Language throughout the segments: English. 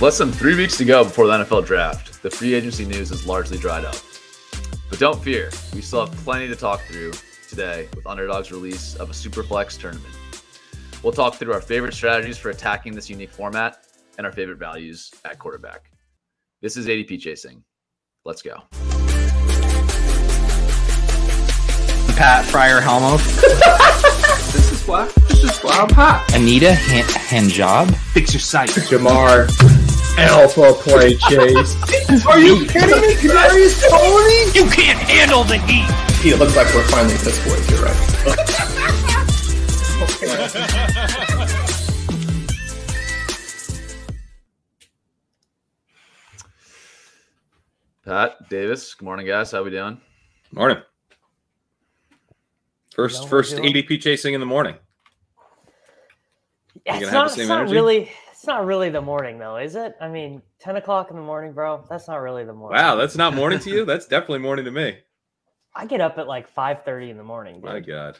With less than three weeks to go before the NFL draft, the free agency news is largely dried up. But don't fear, we still have plenty to talk through today with Underdog's release of a Superflex tournament. We'll talk through our favorite strategies for attacking this unique format and our favorite values at quarterback. This is ADP Chasing. Let's go. Pat Fryer Helmo. This is why. This is why I'm hot. Anita Han- Hanjob. Fix your sight. Jamar. Alpha play chase. Are you kidding me? Kadarius Toney? You can't handle the heat. It looks like we're finally piss boys. You're right. Pat Davis, good morning, guys. How we doing? Morning. First, know first we're? ADP chasing in the morning. Yeah, You it's gonna have not, the same it's not energy? really it's not really the morning though, is it? I mean, ten o'clock in the morning, bro. That's not really the morning. Wow, that's not morning to you. That's definitely morning to me. I get up at like five thirty in the morning. Dude. My God.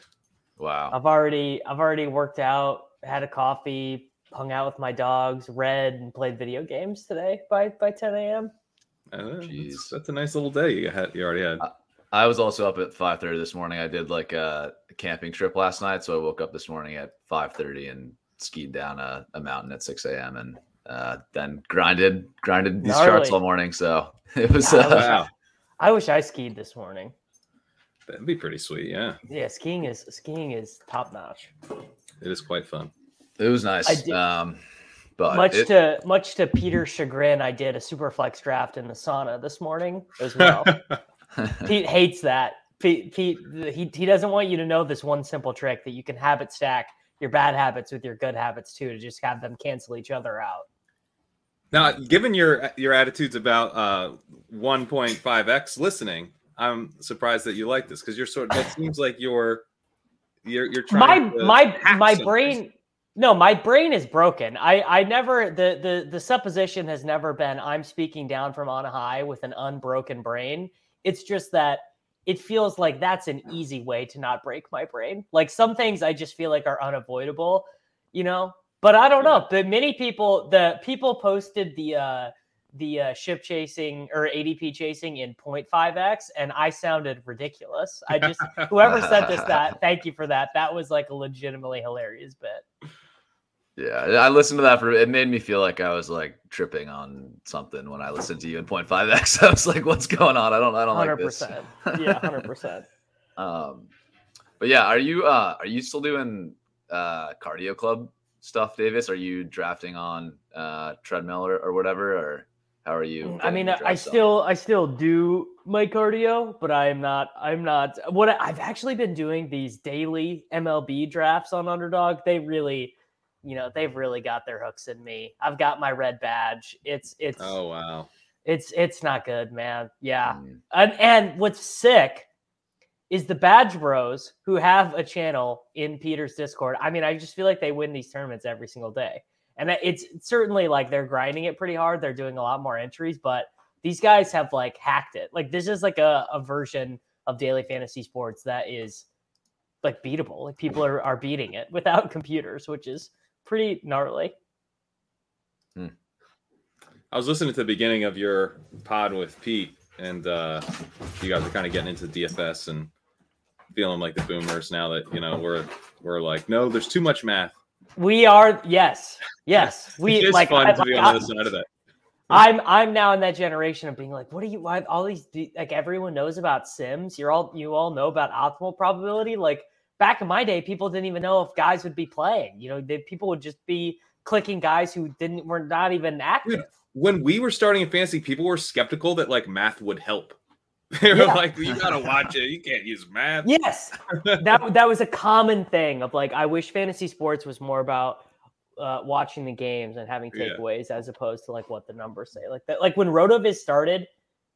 Wow. I've already I've already worked out, had a coffee, hung out with my dogs, read and played video games today by by ten a.m. Uh, Jeez. that's, that's a nice little day you had. You already had. I was also up at 5:30 this morning. I did like a camping trip last night, so I woke up this morning at 5:30 and skied down a, a mountain at 6 a.m. and uh, then grinded grinded these charts all morning. So it was Yeah, I uh, wish Wow, I wish I skied this morning. that'd be pretty sweet. Yeah, Yeah, skiing is skiing is top notch. it is quite fun. it was nice. I did- Um, but much it- to much to Peter's chagrin, I did a super flex draft in the sauna this morning as well. Pete hates that. Pete, Pete he, he doesn't want you to know this one simple trick that you can habit stack your bad habits with your good habits too to just have them cancel each other out. now, given your your attitudes about uh 1.5x listening, I'm surprised that you like this because you're sort. Of, it seems like you're you're you're My trying. to my my something. brain no, my brain is broken. I I never the the the supposition has never been I'm speaking down from on high with an unbroken brain. It's just that it feels like that's an easy way to not break my brain. Like some things I just feel like are unavoidable, you know. But I don't know. But many people, the people posted the uh the uh, ship chasing or ADP chasing in 0.5x, and I sounded ridiculous. I just whoever sent us that, thank you for that. That was like a legitimately hilarious bit. Yeah, I listened to that for it made me feel like I was like tripping on something when I listened to you in 0.5x. I was like, what's going on? I don't I don't like this. Yeah, hundred percent. Um, but yeah, are you uh are you still doing uh cardio club stuff, Davis? Are you drafting on uh treadmill or, or whatever, or how are you? I mean, I still, I still do my cardio, but I'm not, I'm not. What I, I've actually been doing these daily MLB drafts on Underdog. They really, you know, they've really got their hooks in me. I've got my red badge. It's, it's, Oh wow. it's, it's not good, man. Yeah, Mm, and and what's sick is the badge bros who have a channel in Peter's Discord. I mean, I just feel like they win these tournaments every single day. And it's certainly like they're grinding it pretty hard. They're doing a lot more entries, but these guys have like hacked it. Like this is like a, a version of daily fantasy sports that is like beatable. Like people are, are beating it without computers, which is pretty gnarly. I was listening to the beginning of your pod with Pete, and uh, you guys are kind of getting into DFS and feeling like the boomers now that you know we're we're like, no, there's too much math. We are yes, yes. We it like fun I- to be like, on I- the other side of that. I'm I'm now in that generation of being like, what are you? Why all these like everyone knows about Sims? You're all you all know about optimal probability. Like back in my day, people didn't even know if guys would be playing. You know, they, people would just be clicking guys who didn't were not even active. When we were starting in fantasy, people were skeptical that like math would help. They were Yeah. like, you gotta watch it. You can't use math. Yes, that that was a common thing of like, I wish fantasy sports was more about uh, watching the games and having Yeah. takeaways as opposed to like what the numbers say. Like that, like when Rotoviz started,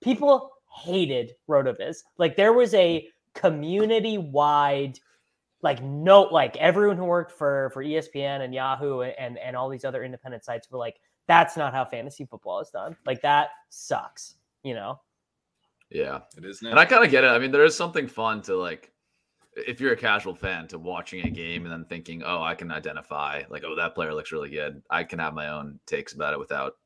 people hated Rotoviz. Like there was a community wide, like no, like everyone who worked for for ESPN and Yahoo and and all these other independent sites were like, that's not how fantasy football is done. Like that sucks. You know. Yeah. It is And. I kind of get it. I mean, there is something fun to like, if you're a casual fan, to watching a game and then thinking, oh, I can identify, like, oh, that player looks really good. I can have my own takes about it without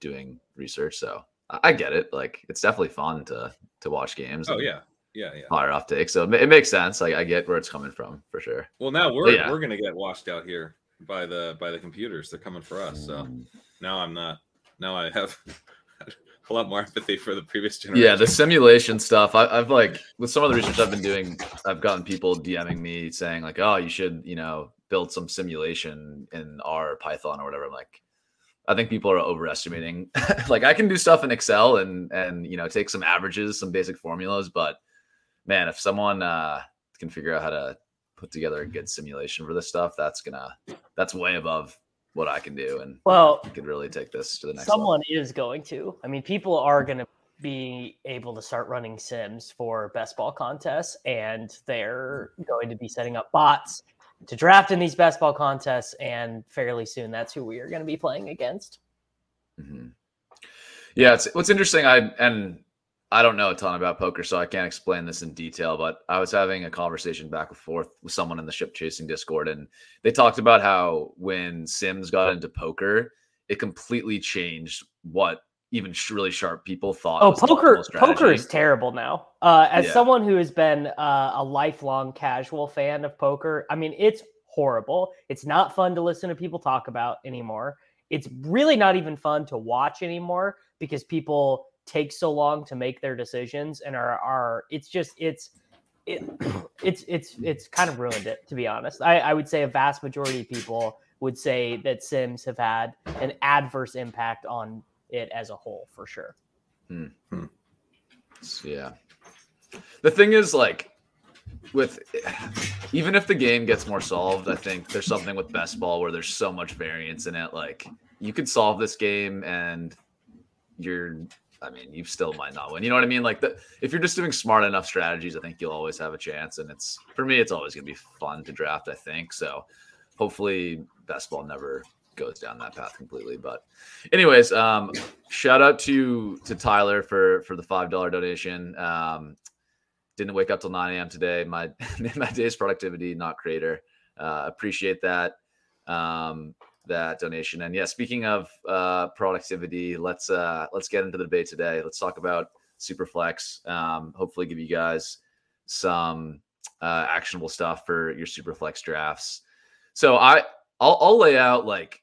doing research. So I, I get it. Like it's definitely fun to to watch games. Oh and yeah, yeah, yeah. fire off takes. So it, makes sense. Like I get where it's coming from for sure. Well, now we're yeah. we're gonna get washed out here by the by the computers. They're coming for us. So Mm. now I'm not. Now I have a lot more empathy for the previous generation. Yeah, the simulation stuff. I, I've like with some of the research I've been doing, I've gotten people DMing me saying like, "Oh, you should, you know, build some simulation in R or Python or whatever." I'm like, I think people are overestimating. like, I can do stuff in Excel and and you know take some averages, some basic formulas, but man, if someone uh, can figure out how to put together a good simulation for this stuff, that's gonna that's way above what I can do, and Well, I could really take this to the next. someone is going to. I mean, people are going to be able to start running sims for best ball contests, and they're going to be setting up bots to draft in these best ball contests. And fairly soon, that's who we are going to be playing against. hmm Yeah, it's what's interesting. I and I don't know a ton about poker, so I can't explain this in detail. But I was having a conversation back and forth with someone in the ship chasing Discord, and they talked about how when Sims got into poker, it completely changed what even really sharp people thought. Oh, poker! Poker is terrible now. Uh, as Yeah. someone who has been uh, a lifelong casual fan of poker, I mean, it's horrible. It's not fun to listen to people talk about anymore. It's really not even fun to watch anymore because people take so long to make their decisions and are are. It's just it's. It, it's it's it's kind of ruined it to be honest. I, I would say a vast majority of people would say that Sims have had an adverse impact on it as a whole for sure. Hmm, hmm. Yeah. The thing is, like, with even if the game gets more solved, I think there's something with best ball where there's so much variance in it. Like, you could solve this game and you're, I mean, you still might not win. You know what I mean? Like, the, if you're just doing smart enough strategies, I think you'll always have a chance. And it's for me, it's always going to be fun to draft. I think so. Hopefully, best ball never goes down that path completely. But, anyways, um, shout out to to Tyler for for the five dollar donation. Um, didn't wake up till nine a.m. today. My my day's productivity, not creator. Uh, appreciate that um, that donation. And yeah, speaking of uh, productivity, let's uh, let's get into the debate today. Let's talk about Superflex. Um, hopefully, give you guys some uh, actionable stuff for your Superflex drafts. So I I'll, I'll lay out like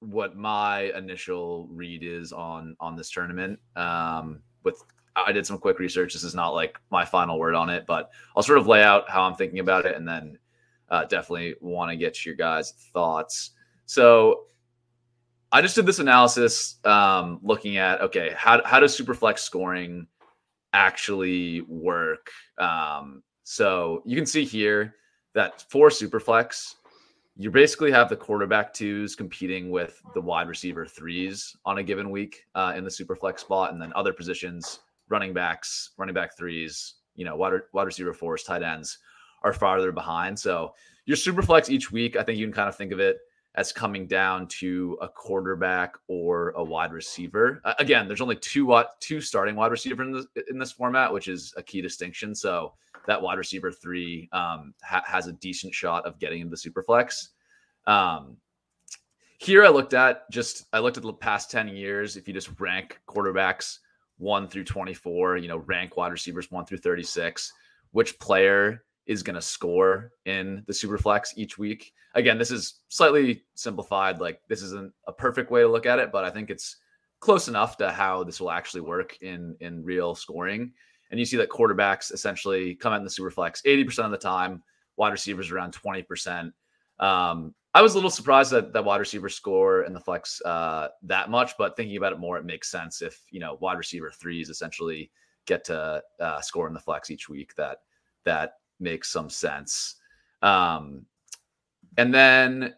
what my initial read is on on this tournament. Um, with I did some quick research. This is not like my final word on it, but I'll sort of lay out how I'm thinking about it, and then uh, definitely want to get your guys' thoughts. So I just did this analysis, um, looking at okay, how how does Superflex scoring actually work? Um, so you can see here that for Superflex, you basically have the quarterback twos competing with the wide receiver threes on a given week uh, in the super flex spot, and then other positions, running backs, running back threes, you know, wide, wide receiver fours, tight ends are farther behind. So your super flex each week, I think you can kind of think of it as coming down to a quarterback or a wide receiver. Uh, again, there's only two two starting wide receiver in this in this format, which is a key distinction. So that wide receiver three um, ha- has a decent shot of getting into super flex. Um, here I looked at just I looked at the past 10 years. If you just rank quarterbacks one through 24, you know, rank wide receivers one through 36, which player is going to score in the super flex each week. Again, this is slightly simplified. Like this isn't a perfect way to look at it, but I think it's close enough to how this will actually work in in real scoring. And you see that quarterbacks essentially come out in the super flex 80% of the time, wide receivers around 20%. Um, I was a little surprised that that wide receiver score in the flex uh, that much, but thinking about it more, it makes sense if you know wide receiver threes essentially get to uh, score in the flex each week. That that makes some sense. Um, and then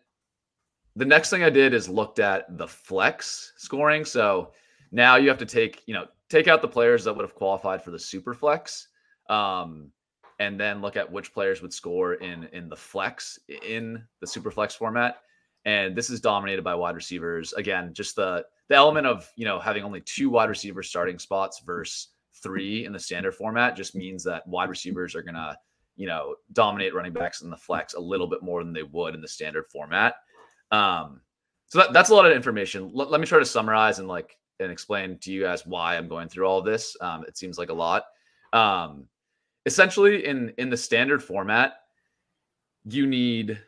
the next thing I did is looked at the flex scoring. So now you have to take you know take out the players that would have qualified for the super flex. Um, and then look at which players would score in in the flex in the super flex format and this is dominated by wide receivers again just the the element of you know having only two wide receiver starting spots versus three in the standard format just means that wide receivers are gonna you know dominate running backs in the flex a little bit more than they would in the standard format um so that, that's a lot of information let, let me try to summarize and like and explain to you guys why I'm going through all this. Um, it seems like a lot. Um, essentially, in in the standard format, you need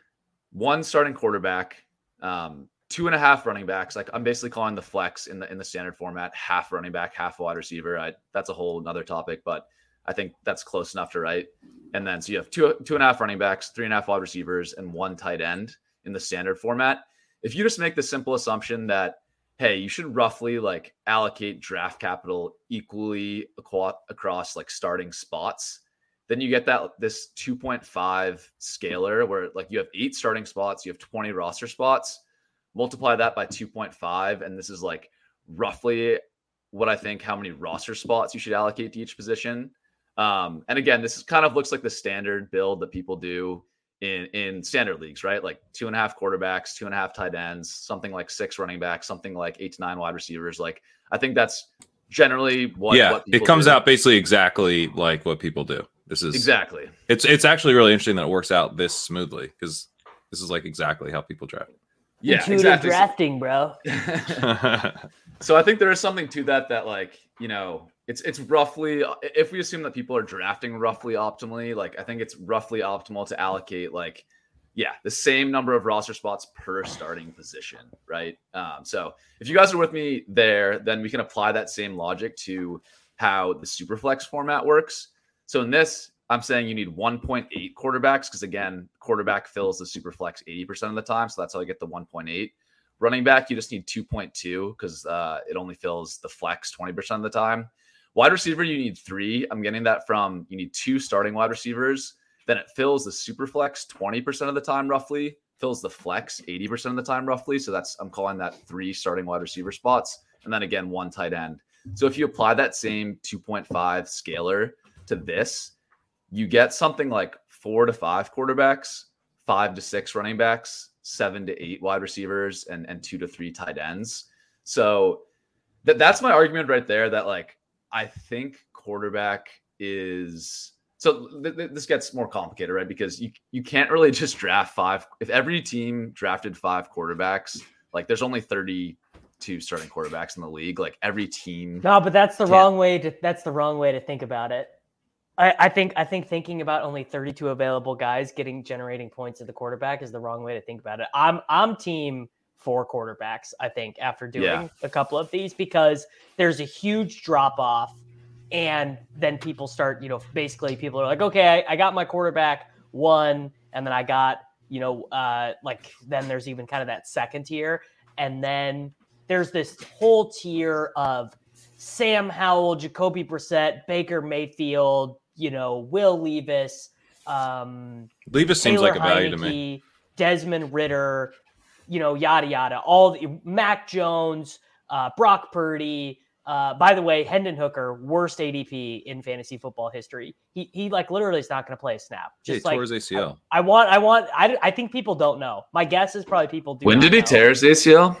one starting quarterback, um, two and a half running backs. Like I'm basically calling the flex in the in the standard format half running back, half wide receiver. I, that's a whole another topic, but I think that's close enough to write. And then so you have two two and a half running backs, three and a half wide receivers, and one tight end in the standard format. If you just make the simple assumption that hey, you should roughly like allocate draft capital equally across like starting spots, then you get that this 2.5 scalar where like you have eight starting spots, you have 20 roster spots, multiply that by 2.5, and this is like roughly what I think how many roster spots you should allocate to each position. Um, and again, this is kind of looks like the standard build that people do in in standard leagues, right? Like two and a half quarterbacks, two and a half tight ends, something like six running backs, something like eight to nine wide receivers. Like I think that's generally what. Yeah, what it comes do. out basically exactly like what people do. This is exactly. It's it's actually really interesting that it works out this smoothly because this is like exactly how people draft. Yeah, Intuitive exactly. drafting, bro. so I think there is something to that. That like you know it's it's roughly if we assume that people are drafting roughly optimally like i think it's roughly optimal to allocate like yeah the same number of roster spots per starting position right? Um, so if you guys are with me there then we can apply that same logic to how the superflex format works. So in this i'm saying you need 1.8 quarterbacks because again quarterback fills the superflex 80% of the time so that's how i get the 1.8 running back you just need 2.2 because uh, it only fills the flex 20% of the time Wide receiver, you need three. I'm getting that from you need two starting wide receivers. Then it fills the super flex 20% of the time, roughly, fills the flex 80% of the time, roughly. So that's I'm calling that three starting wide receiver spots. And then again, one tight end. So if you apply that same 2.5 scalar to this, you get something like four to five quarterbacks, five to six running backs, seven to eight wide receivers, and, and two to three tight ends. So that, that's my argument right there that like I think quarterback is so th- th- this gets more complicated, right? Because you you can't really just draft five. If every team drafted five quarterbacks, like there's only 32 starting quarterbacks in the league. Like every team. No, but that's the can't. wrong way to that's the wrong way to think about it. I, I think I think thinking about only 32 available guys getting generating points at the quarterback is the wrong way to think about it. I'm I'm team four quarterbacks, I think, after doing Yeah. a couple of these because there's a huge drop off. And then people start, you know, basically people are like, okay, I, I got my quarterback one, and then I got, you know, uh, like then there's even kind of that second tier. And then there's this whole tier of Sam Howell, Jacoby Brissett, Baker Mayfield, you know, Will Levis, um, Levis seems Taylor like a value to me. Desmond Ridder, you know, yada yada. All the Mac Jones, uh, Brock Purdy. Uh, by the way, Hendon Hooker, worst ADP in fantasy football history. He he like literally is not going to play a snap. Yeah, he Just like tore his ACL. I want, I want. I, I think people don't know. My guess is probably people do. When not did he know. tear his ACL?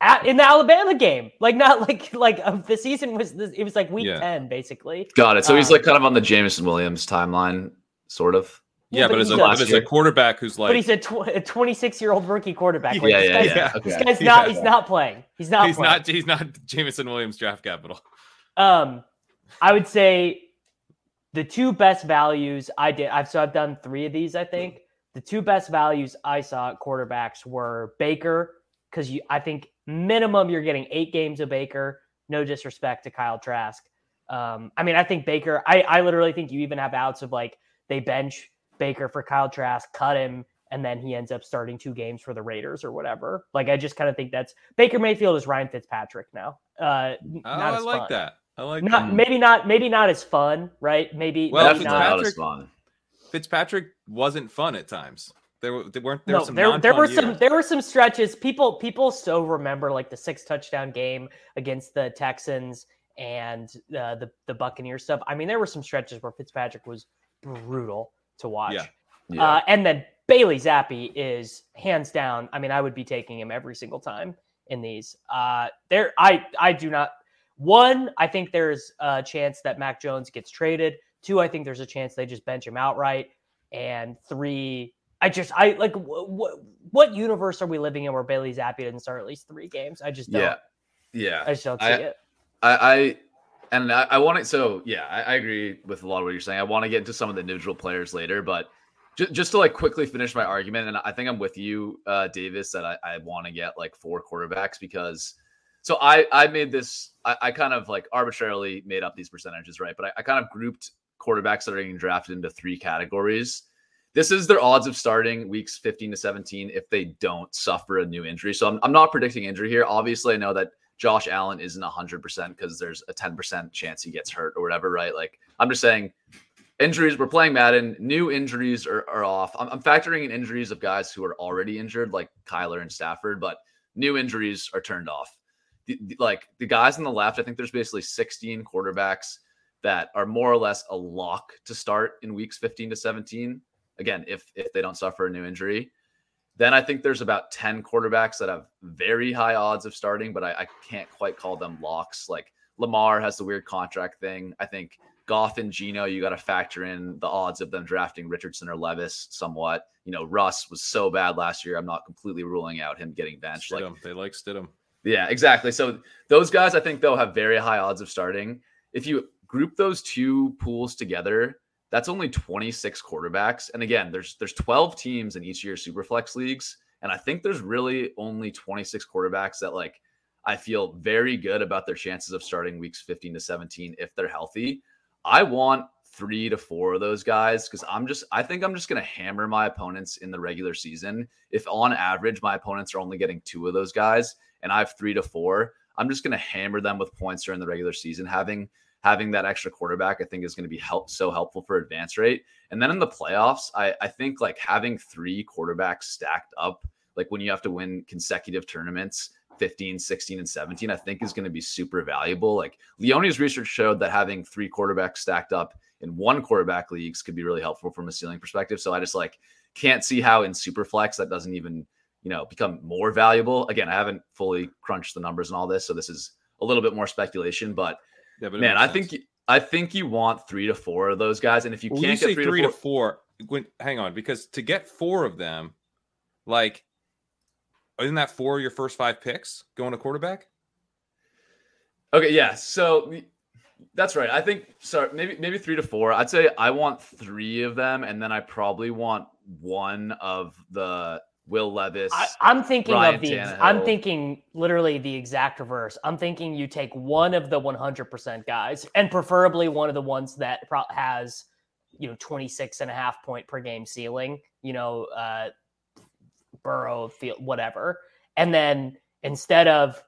At, in the Alabama game? Like not like like uh, the season was. This, it was like week Yeah. ten basically. Got it. So he's Um, like kind of on the Jameson Williams timeline, sort of. Yeah, but but as a, but as a quarterback who's like, but he's a, tw- a 26 year old rookie quarterback. Like, yeah, this yeah, guy's, yeah. This Okay. guy's not. Yeah. He's not playing. He's not. he's playing. not he's not Jameson Williams draft capital. Um, I would say the two best values I did. I've so I've done three of these. I think the two best values I saw at quarterbacks were Baker because you. I think minimum you're getting eight games of Baker. No disrespect to Kyle Trask. Um, I mean, I think Baker. I I literally think you even have outs of like they bench Baker for Kyle Trask, cut him. And then he ends up starting two games for the Raiders or whatever. Like I just kind of think that's Baker Mayfield is Ryan Fitzpatrick now. Uh, Oh, not I like fun that. I like not that. maybe not maybe not as fun, right? Maybe Well, maybe Definitely not. not as Fitzpatrick- fun. Fitzpatrick wasn't fun at times. There, were- there weren't there No, were some there, there non-fun were some there were some stretches. People people still remember like the six touchdown game against the Texans and uh, the the Buccaneers stuff. I mean, there were some stretches where Fitzpatrick was brutal to watch. Yeah. Yeah. Uh, and then Bailey Zappe is hands down. I mean, I would be taking him every single time in these. Uh, there, I I do not. One, I think there's a chance that Mac Jones gets traded. Two, I think there's a chance they just bench him outright. And three, I just I like what what universe are we living in where Bailey Zappe didn't start at least three games? I just don't. yeah. Yeah, I just don't see I- it. I, I and I, I want to. So yeah, I, I agree with a lot of what you're saying. I want to get into some of the individual players later, but just, just to like quickly finish my argument, and I think I'm with you, uh, Davis, that I, I want to get like four quarterbacks because. So I I made this. I, I kind of like arbitrarily made up these percentages, right? But I, I kind of grouped quarterbacks that are getting drafted into three categories. This is their odds of starting weeks 15 to 17 if they don't suffer a new injury. So I'm, I'm not predicting injury here. Obviously, I know that Josh Allen isn't 100% because there's a 10% chance he gets hurt or whatever, right? Like, I'm just saying injuries, we're playing Madden, new injuries are, are off. I'm, I'm factoring in injuries of guys who are already injured, like Kyler and Stafford, but new injuries are turned off. The, the- like the guys on the left, I think there's basically 16 quarterbacks that are more or less a lock to start in weeks 15 to 17. Again, if if they don't suffer a new injury. Then I think there's about 10 quarterbacks that have very high odds of starting, but I, I can't quite call them locks. Like Lamar has the weird contract thing. I think Goff and Gino, you got to factor in the odds of them drafting Richardson or Levis somewhat. You know, Russ was so bad last year. I'm not completely ruling out him getting benched. Like, Stidham. they like Stidham. yeah, exactly. So those guys, I think, they'll have very high odds of starting. If you group those two pools together, that's only 26 quarterbacks. And again, there's there's 12 teams in each year's superflex leagues, and I think there's really only 26 quarterbacks that like I feel very good about their chances of starting weeks 15 to 17 if they're healthy. I want three to four of those guys because I'm just I think I'm just gonna hammer my opponents in the regular season. If on average my opponents are only getting two of those guys and I have three to four, I'm just gonna hammer them with points during the regular season. Having having that extra quarterback, I think is going to be help so helpful for advance rate. And then in the playoffs, I, I think like having three quarterbacks stacked up, like when you have to win consecutive tournaments, 15, 16, and 17, I think is going to be super valuable. Like Leone's research showed that having three quarterbacks stacked up in one quarterback leagues could be really helpful from a ceiling perspective. So I just like can't see how in Superflex that doesn't even, you know, become more valuable. Again, I haven't fully crunched the numbers and all this, so this is a little bit more speculation, but Yeah, but man, I sense. think I think you want three to four of those guys, and if you When can't you get say three, to four, four, when, hang on, because to get four of them, like, isn't that four of your first five picks going to quarterback? okay, yeah. So that's right. I think sorry, maybe maybe three to four. I'd say I want three of them, and then I probably want one of the Will Levis. I, I'm thinking Ryan of the. ex- I'm thinking literally the exact reverse. I'm thinking you take one of the 100% guys, and preferably one of the ones that pro- has, you know, 26 and a half point per game ceiling. You know, uh, Burrow, field, whatever, and then instead of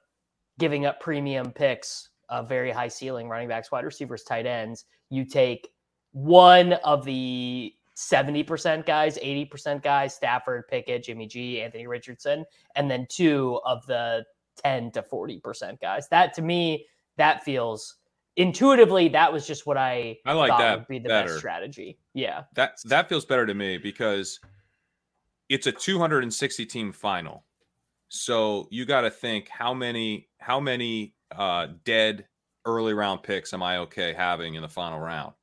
giving up premium picks of very high ceiling running backs, wide receivers, tight ends, you take one of the 70% guys, 80% guys, Stafford, Pickett, Jimmy G, Anthony Richardson, and then two of the 10 to 40% guys. That to me, that feels intuitively, that was just what I, I like thought that would be the better. best strategy. Yeah. That that feels better to me because it's a 260 team final. So you got to think how many how many uh, dead early round picks am I okay having in the final round?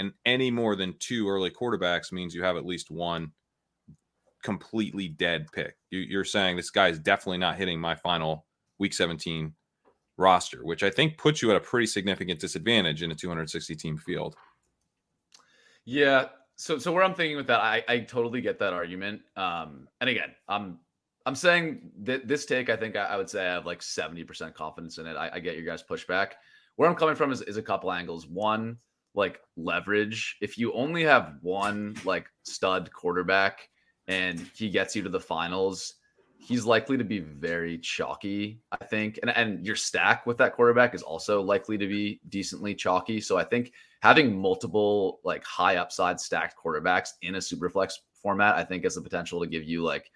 And any more than two early quarterbacks means you have at least one completely dead pick. You, you're saying this guy is definitely not hitting my final week 17 roster, which I think puts you at a pretty significant disadvantage in a 260 team field. Yeah. So so where I'm thinking with that, I, I totally get that argument. Um, and again, I'm I'm saying that this take, I think I, I would say I have like 70% confidence in it. I, I get your guys' pushback. Where I'm coming from is, is a couple angles. One, like leverage. If you only have one like stud quarterback and he gets you to the finals, he's likely to be very chalky, I think. And and your stack with that quarterback is also likely to be decently chalky. So I think having multiple like high upside stacked quarterbacks in a superflex format, I think has the potential to give you like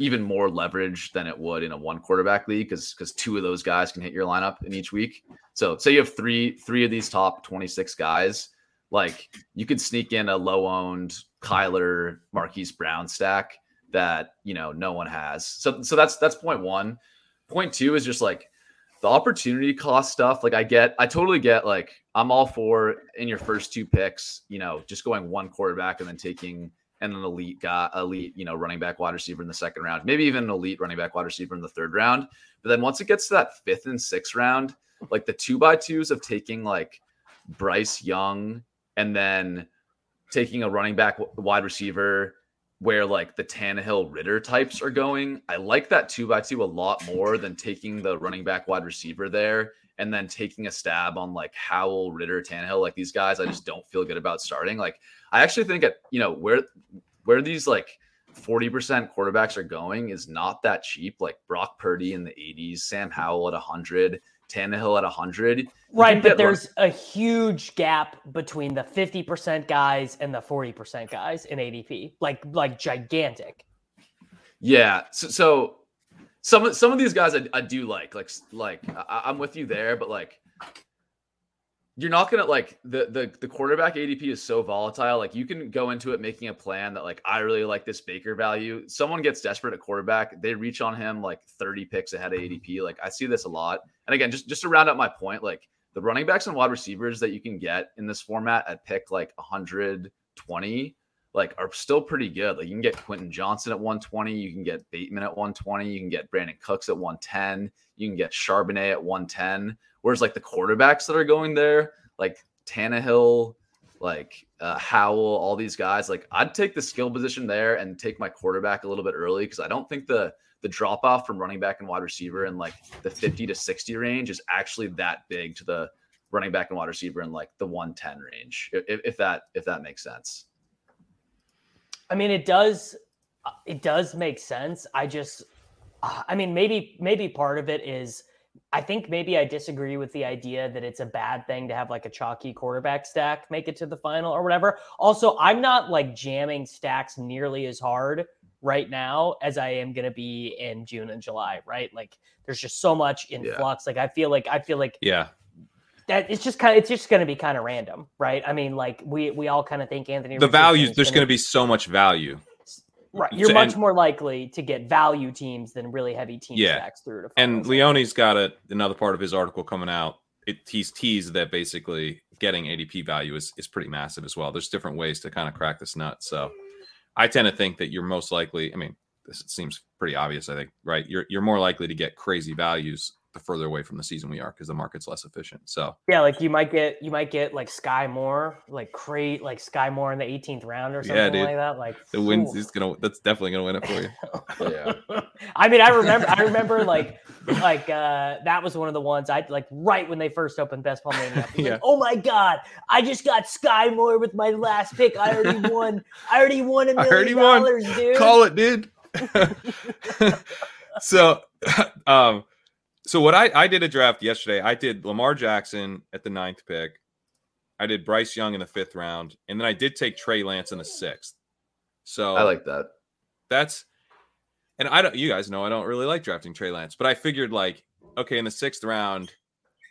even more leverage than it would in a one quarterback league because because two of those guys can hit your lineup in each week. So say you have three three of these top 26 guys, like you could sneak in a low owned Kyler Marquise Brown stack that you know no one has. So so that's that's point one. Point two is just like the opportunity cost stuff. Like I get, I totally get. Like I'm all for in your first two picks, you know, just going one quarterback and then taking and an elite guy, elite, you know, running back wide receiver in the second round, maybe even an elite running back wide receiver in the third round. But then once it gets to that fifth and sixth round, like the two by twos of taking like Bryce Young and then taking a running back wide receiver where like the Tannehill Ridder types are going. I like that two by two a lot more than taking the running back wide receiver there and then taking a stab on like Howell, Ridder, Tannehill, like these guys. I just don't feel good about starting. Like I actually think at you know where where these like 40% quarterbacks are going is not that cheap. Like Brock Purdy in the 80s, Sam Howell at 100, Tannehill at 100. Right, but there's run- a huge gap between the 50% guys and the 40% guys in ADP. Like like gigantic. Yeah. So, so some some of these guys I, I do like. Like like I, I'm with you there, but like you're not gonna like the the the quarterback ADP is so volatile. Like you can go into it making a plan that like I really like this Baker value. Someone gets desperate at quarterback, they reach on him like 30 picks ahead of ADP. Mm-hmm. Like I see this a lot. And again, just just to round up my point, like the running backs and wide receivers that you can get in this format at pick like 120, like are still pretty good. Like you can get Quentin Johnston at 120, you can get Bateman at 120, you can get Brandin Cooks at 110, you can get Charbonnet at 110 Whereas like the quarterbacks that are going there, like Tannehill, like uh, Howell, all these guys, like I'd take the skill position there and take my quarterback a little bit early because I don't think the the drop off from running back and wide receiver in like the 50 to 60 range is actually that big to the running back and wide receiver in like the 110 range if, if that if that makes sense. I mean it does it does make sense. I just i mean maybe maybe part of it is I think maybe I disagree with the idea that it's a bad thing to have like a chalky quarterback stack make it to the final or whatever. Also, I'm not like jamming stacks nearly as hard right now as I am going to be in June and July, right? Like there's just so much in yeah. flux. Like I feel like I feel like Yeah. That it's just kind of it's just going to be kind of random, right? I mean, like we we all kind of think Anthony. The value there's going to be so much value. Right. You're so, much and, more likely to get value teams than really heavy team yeah. stacks through to And Leone's got a, another part of his article coming out. It, he's teased that basically getting ADP value is, is pretty massive as well. There's different ways to kind of crack this nut. So I tend to think that you're most likely, I mean, this seems pretty obvious, I think, right? You're you're more likely to get crazy values the further away from the season we are because the market's less efficient. So yeah, like you might get you might get like Sky Moore, like crate like Sky Moore in the 18th round or something yeah, dude. like that. Like the wins is gonna that's definitely gonna win it for you. yeah. I mean, I remember I remember like like uh that was one of the ones I like right when they first opened Best Ball Mania. yeah. Like, oh my god, I just got Sky Moore with my last pick. I already won. I already won a million dollars, dude. Call it, dude. so um so what I I did a draft yesterday. I did Lamar Jackson at the ninth pick. I did Bryce Young in the fifth round, and then I did take Trey Lance in the sixth. So I like that. That's and I don't. You guys know I don't really like drafting Trey Lance, but I figured like okay in the sixth round,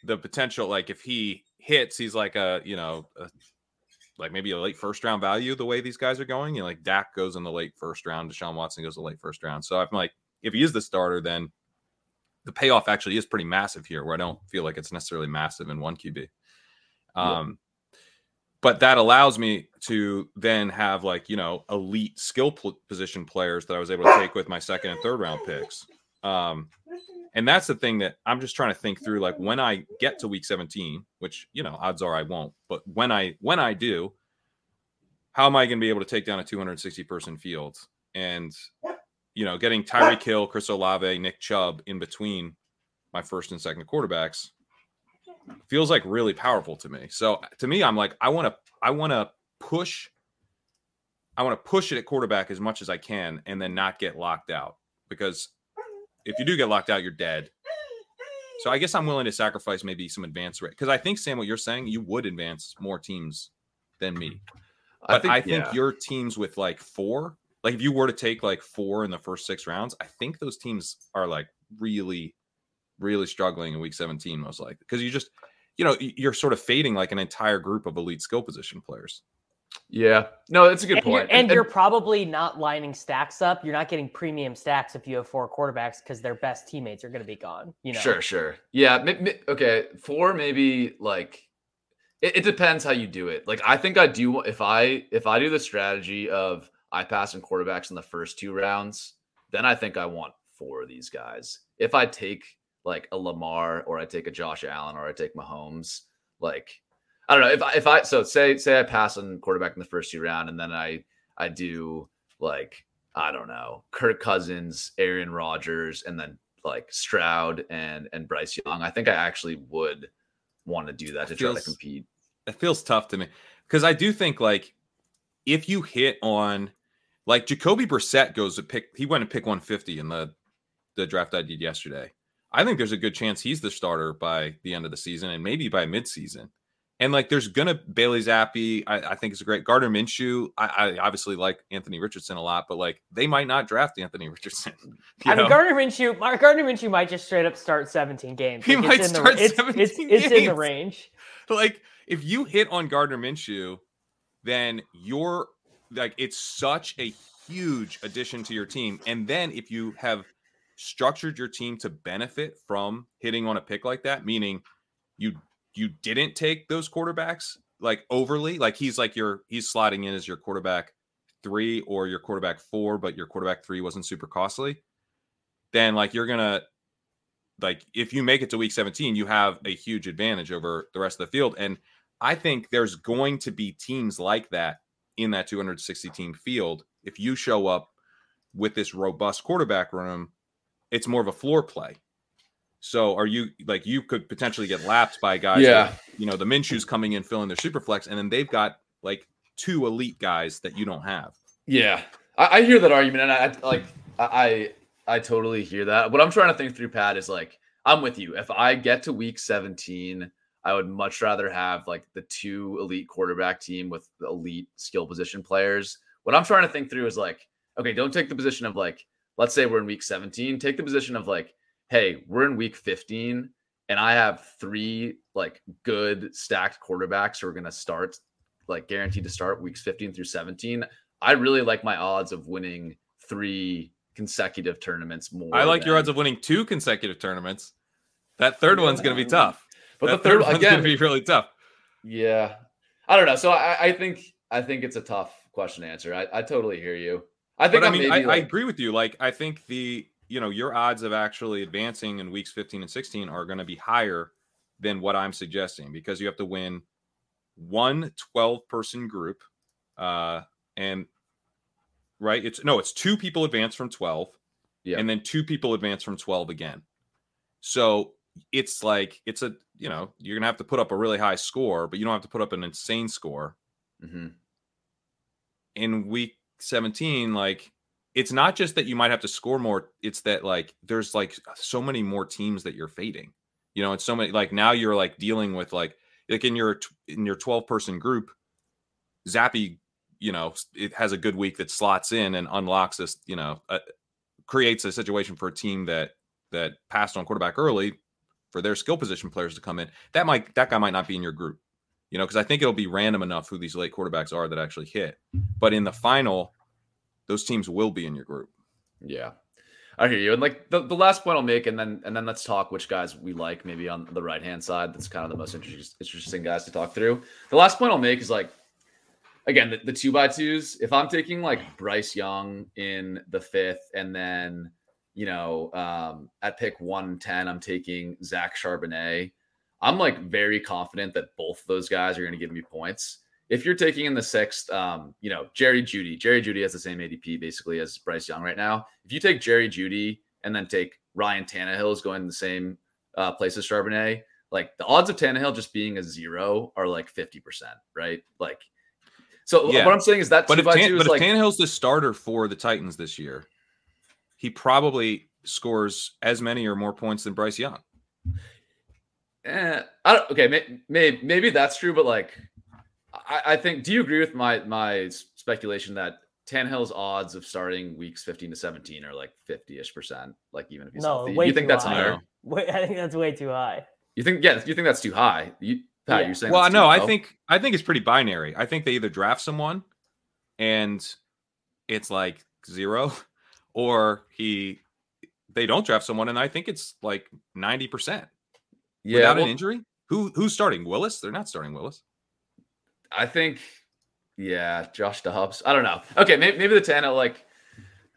the potential like if he hits, he's like a you know a, like maybe a late first round value the way these guys are going. You know, like Dak goes in the late first round, Deshaun Watson goes the late first round. So I'm like, if he is the starter, then the payoff actually is pretty massive here, where I don't feel like it's necessarily massive in one QB. Um, yeah. But that allows me to then have like you know elite skill p- position players that I was able to take with my second and third round picks. Um, and that's the thing that I'm just trying to think through. Like when I get to week 17, which you know odds are I won't, but when I when I do, how am I going to be able to take down a 260 person field? And you know, getting Tyreek Hill, Chris Olave, Nick Chubb in between my first and second quarterbacks feels like really powerful to me. So to me, I'm like, I want to, I want to push, I want to push it at quarterback as much as I can, and then not get locked out because if you do get locked out, you're dead. So I guess I'm willing to sacrifice maybe some advance rate because I think Sam, what you're saying, you would advance more teams than me. But I think, I think yeah. your teams with like four like if you were to take like four in the first six rounds, I think those teams are like really, really struggling in week 17, most likely. Because you just, you know, you're sort of fading like an entire group of elite skill position players. Yeah. No, that's a good and point. You're, and, and, you're probably not lining stacks up. You're not getting premium stacks if you have four quarterbacks because their best teammates are going to be gone. You know. Sure, sure. Yeah. okay. Four, maybe like it, it depends how you do it. Like I think I do if I if I do the strategy of I pass on quarterbacks in the first two rounds, then I think I want four of these guys. If I take like a Lamar or I take a Josh Allen or I take Mahomes, like I don't know if I, if I so say say I pass on quarterback in the first two round and then I I do like I don't know Kirk Cousins, Aaron Rodgers, and then like Stroud and and Bryce Young. I think I actually would want to do that to Feels- try to compete. it feels tough to me because I do think like if you hit on like Jacoby Brissett goes to pick, he went and pick 150 in the the draft I did yesterday. I think there's a good chance he's the starter by the end of the season and maybe by midseason. And like, there's gonna Bailey Zappe. I, I think is a great Gardner Minshew. I, I obviously like Anthony Richardson a lot, but like they might not draft Anthony Richardson. I mean. Gardner Minshew, Gardner Minshew might just straight up start 17 games. He Like, might it's in start the, it's, 17 it's, it's in the range. like if you hit on Gardner Minshew, then you're like it's such a huge addition to your team. And then if you have structured your team to benefit from hitting on a pick like that, meaning you you didn't take those quarterbacks like overly, like he's like your he's slotting in as your quarterback three or your quarterback four, but your quarterback three wasn't super costly, then like you're gonna like if you make it to week 17, you have a huge advantage over the rest of the field. And I think there's going to be teams like that in that 260 team field. If you show up with this robust quarterback room, it's more of a floor play. So are you like you could potentially get lapped by guys? Yeah. with, you know the Minshew's coming in filling their super flex, and then they've got like two elite guys that you don't have. Yeah, I, I hear that argument, and I I- like I I totally hear that. What I'm trying to think through, Pat, is like I'm with you. If I get to week 17, I would much rather have like the two elite quarterback team with the elite skill position players. What I'm trying to think through is like, okay, don't take the position of like, let's say we're in week 17. Take the position of like, hey, we're in week 15, and I have three like good stacked quarterbacks who are gonna start, like guaranteed to start weeks 15 through 17. I really like my odds of winning three consecutive tournaments more. I like your odds of winning two consecutive tournaments. That third one's going to be tough. But that the third, going again, to be really tough. yeah, I don't know. So I, I think I think it's a tough question to answer. I, I totally hear you. I think but I mean, I, maybe I like- agree with you. Like, I think the you know your odds of actually advancing in weeks 15 and 16 are going to be higher than what I'm suggesting because you have to win one 12 person group, uh, and right, it's no, it's two people advance from 12, Yeah. and then two people advance from 12 again. So it's like it's a you know you're gonna have to put up a really high score, but you don't have to put up an insane score Mhm. in week 17 like it's not just that you might have to score more it's that like there's like so many more teams that you're fading you know it's so many like now you're like dealing with like like in your in your 12 person group Zappe you know it has a good week that slots in and unlocks this you know uh, creates a situation for a team that that passed on quarterback early for their skill position players to come in that might that guy might not be in your group you know because i think it'll be random enough who these late quarterbacks are that actually hit but in the final those teams will be in your group Yeah. I hear you. And like the, the last point I'll make, and then and then let's talk which guys we like maybe on the right hand side. That's kind of the most interesting interesting guys to talk through. The last point I'll make is like again the, the two by twos. If I'm taking like Bryce Young in the fifth, and then you know um, at pick one ten, I'm taking Zach Charbonnet. I'm like very confident that both those guys are going to give me points. If you're taking in the sixth, um, you know, Jerry Jeudy, Jerry Jeudy has the same ADP basically as Bryce Young right now. If you take Jerry Jeudy and then take Ryan Tannehill is going in the same uh, place as Charbonnet, like the odds of Tannehill just being a zero are like 50%, right? Like, so Yeah. what I'm saying is that but if, Tan- but if like, Tannehill's the starter for the titans this year he probably scores as many or more points than bryce young eh, I don't, okay, may, may, maybe that's true, but like, I, I think, do you agree with my, my speculation that Tannehill's odds of starting weeks 15 to 17 are like 50 ish percent, like even if he's No, healthy? way You think too that's high. higher? Wait, I think that's way too high. You think, yeah, you think that's too high? You, Pat, Yeah. you're saying well no i low? think i think it's pretty binary i think they either draft someone and it's like zero or he they don't draft someone and i think it's like 90% yeah, without well, an injury who who's starting willis they're not starting willis I think Yeah, Josh Dobbs. I don't know. Okay, maybe, maybe the Tana like.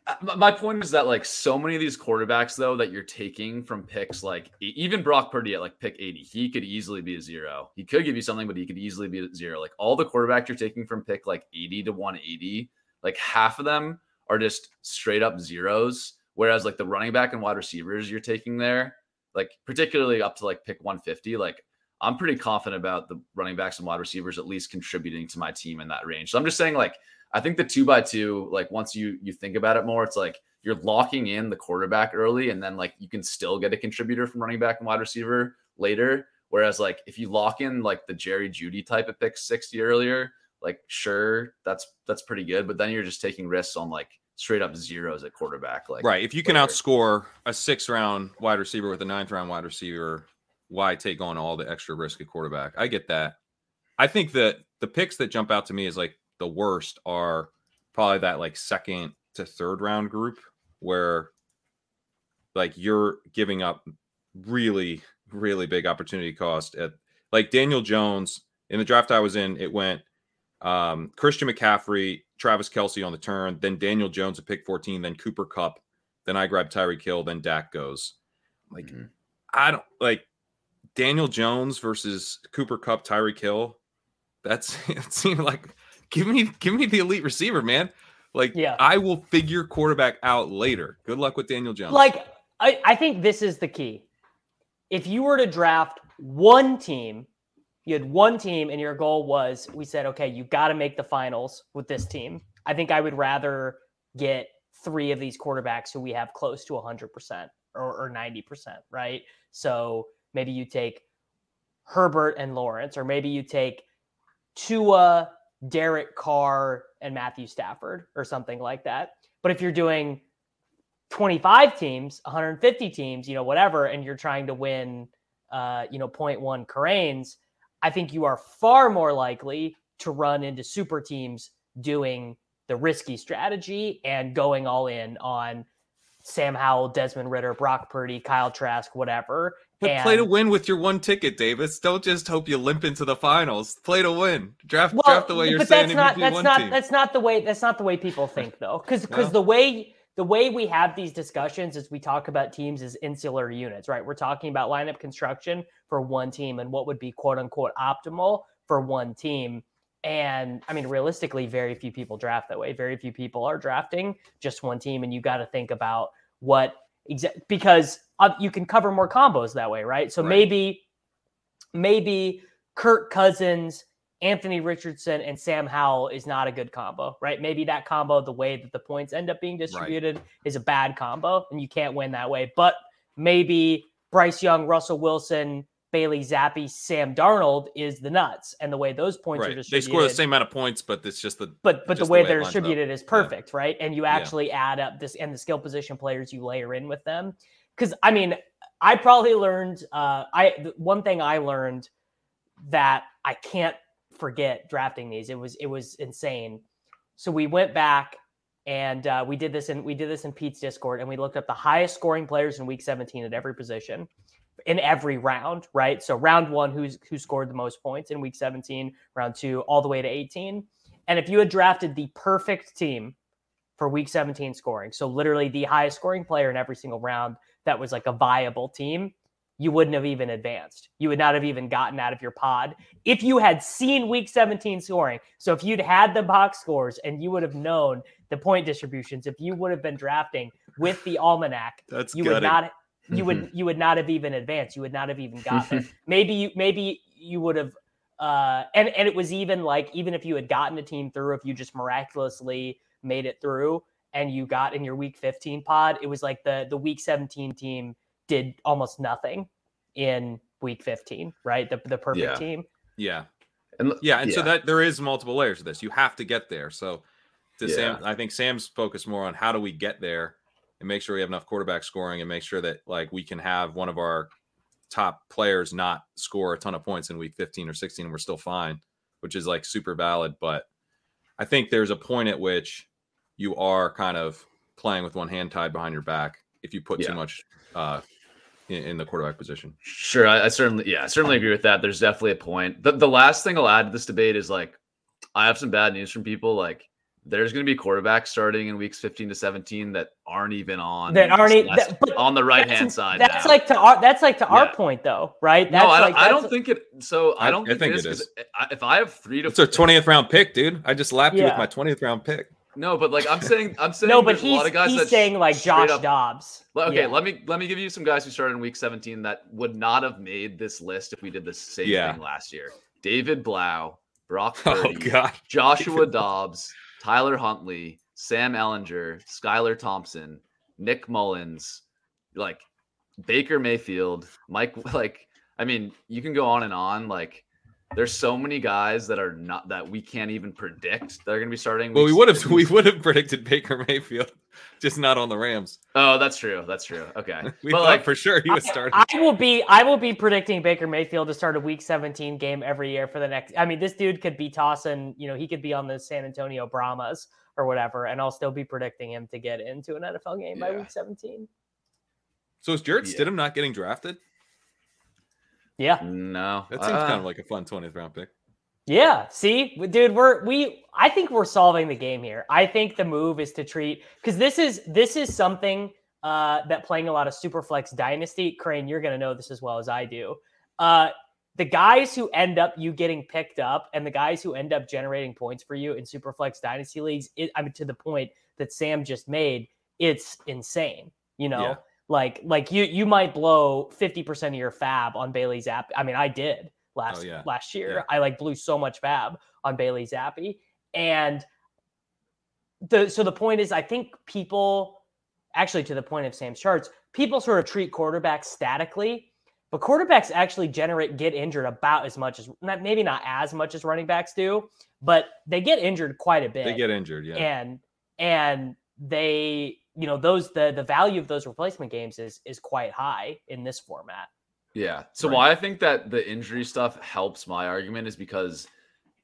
uh, my- point is that like so many of these quarterbacks though that you're taking from picks like even Brock Purdy at like pick 80, he could easily be a zero. He could give you something, but he could easily be a zero. Like all the quarterbacks you're taking from pick like 80 to 180, like half of them are just straight up zeros. Whereas like the running back and wide receivers you're taking there, like particularly up to like pick 150, like I'm pretty confident about the running backs and wide receivers at least contributing to my team in that range. So I'm just saying, like, I think the two by two, like once you you think about it more, it's like you're locking in the quarterback early, and then like you can still get a contributor from running back and wide receiver later. Whereas like if you lock in like the Jerry Jeudy type of pick 60 earlier, like sure, that's that's pretty good, but then you're just taking risks on like straight up zeros at quarterback. Like right. If you can outscore a six round wide receiver with a ninth round wide receiver, why take on all the extra risk at quarterback? I get that. I think that the picks that jump out to me is like the worst are probably that like second to third round group where like you're giving up really, really big opportunity cost at like Daniel Jones in the draft I was in, it went um, Christian McCaffrey, Travis Kelce on the turn, then Daniel Jones at pick 14, then Cooper Kupp, then I grab Tyreek Hill, then Dak goes. Like, Mhm. I don't like Daniel Jones versus Cooper Kupp, Tyreek Hill. That's it seemed like give me give me the elite receiver, man. Like, Yeah. I will figure quarterback out later. Good luck with Daniel Jones. Like, I, I think this is the key. If you were to draft one team, you had one team, and your goal was, we said, okay, you got to make the finals with this team. I think I would rather get three of these quarterbacks who we have close to 100% or, or 90%, right? So maybe you take Herbert and Lawrence, or maybe you take Tua, Derek Carr, and Matthew Stafford, or something like that. But if you're doing 25 teams, 150 teams, you know, whatever, and you're trying to win, uh, you know, 0.1 Corains, I think you are far more likely to run into super teams doing the risky strategy and going all in on Sam Howell, Desmond Ridder, Brock Purdy, Kyle Trask, whatever. But play to win with your one ticket, Davis. Don't just hope you limp into the finals. Play to win. Draft Well, draft the way you're but saying that's not that's not team. that's not the way that's not the way people think though because because No? the way the way we have these discussions is we talk about teams as insular units right? We're talking about lineup construction for one team and what would be quote unquote optimal for one team. And i mean realistically very few people draft that way. Very few people are drafting just one team and you got to think about what exa- because you can cover more combos that way right? So Right. maybe maybe Kirk Cousins, Anthony Richardson, and Sam Howell is not a good combo, right? Maybe that combo, the way that the points end up being distributed, is a bad combo, and you can't win that way. But maybe Bryce Young, Russell Wilson, Bailey Zappe, Sam Darnold is the nuts, and the way those points are right. They distributed. score the same amount of points, but it's just the But but the just the way way they're up. distributed is Yeah. perfect, right? And you actually add up this and the skill position players you layer in with them. Because I mean, I probably learned uh, I one thing I learned that I can't forget drafting these. It was it was insane. So we went back and uh, we did this in we did this in Pete's Discord and we looked up the highest scoring players in Week 17 at every position in every round, right? So round one, who's who scored the most points in Week 17, round two, all the way to 18. And if you had drafted the perfect team for Week 17 scoring, so literally the highest scoring player in every single round, that was like a viable team, you wouldn't have even advanced. You would not have even gotten out of your pod if you had seen week 17 scoring. So if you'd had the box scores and you would have known the point distributions, if you would have been drafting with the almanac, that's you gutting. would not you would you would not have even advanced. You would not have even gotten it. Maybe you maybe you would have uh and and it was even like even if you had gotten a team through, if you just miraculously made it through and you got in your week 15 pod, it was like the the week 17 team did almost nothing in week 15, right? The the perfect Yeah. team. Yeah. And Yeah, and so that there is multiple layers of this. You have to get there. So to Sam, I think Sam's focused more on how do we get there and make sure we have enough quarterback scoring and make sure that like we can have one of our top players not score a ton of points in week 15 or 16 and we're still fine, which is like super valid. But I think there's a point at which you are kind of playing with one hand tied behind your back if you put Yeah. too much uh in, in the quarterback position. Sure, I, I certainly, yeah, I certainly agree with that. There's definitely a point. The, the last thing I'll add to this debate is like, I have some bad news from people. Like, there's going to be quarterbacks starting in weeks 15 to 17 that aren't even on That aren't that- on the right hand side. That's now. like to our that's like to our point though, right? That's no, I don't, like, I don't think it. So I I- don't I think, think it is. it 'cause I- If I have three to It's a twentieth round pick, dude. I just lapped you with my twentieth round pick. No, but like I'm saying, I'm saying No, but there's a he's lot of guys he's that saying like Josh up- Dobbs. Okay, Yeah. let me let me give you some guys who started in week 17 that would not have made this list if we did the same Yeah. thing last year. David Blough, Brock Oh Purdy, god. Joshua Dobbs, Tyler Huntley, Sam Ehlinger, Skylar Thompson, Nick Mullens, like Baker Mayfield, Mike. Like, I mean, you can go on and on. Like, there's so many guys that are not that we can't even predict that are going to be starting. Well, we would have we would have predicted Baker Mayfield, just not on the Rams. Oh, that's true. That's true. Okay, We but like, for sure he was starting. I will be I will be predicting Baker Mayfield to start a week 17 game every year for the next I mean this dude could be tossing, you know, he could be on the San Antonio Brahmas or whatever and I'll still be predicting him to get into an NFL game by week 17. so is Jarrett Yeah. Stidham not getting drafted? Yeah. no, That seems uh, kind of like a fun twentieth round pick. Yeah, see, dude, we're we. I think we're solving the game here. I think the move is to treat because this is this is something uh, that playing a lot of Superflex Dynasty. Kerrane, you're gonna know this as well as I do. Uh, the guys who end up you getting picked up and the guys who end up generating points for you in Superflex Dynasty leagues. It, I mean, to the point that Sam just made, it's insane. You know, Yeah. Like like you you might blow fifty percent of your fab on Bailey Zappe. I mean, I did last oh, yeah. last year. Yeah. I like blew so much fab on Bailey Zappe. And the so the point is I think people actually to the point of Sam's charts, people sort of treat quarterbacks statically, but quarterbacks actually generate get injured about as much as not maybe not as much as running backs do, but they get injured quite a bit They get injured, yeah. and and they you know those the the value of those replacement games is is quite high in this format Yeah. So Right. why I think that the injury stuff helps my argument is because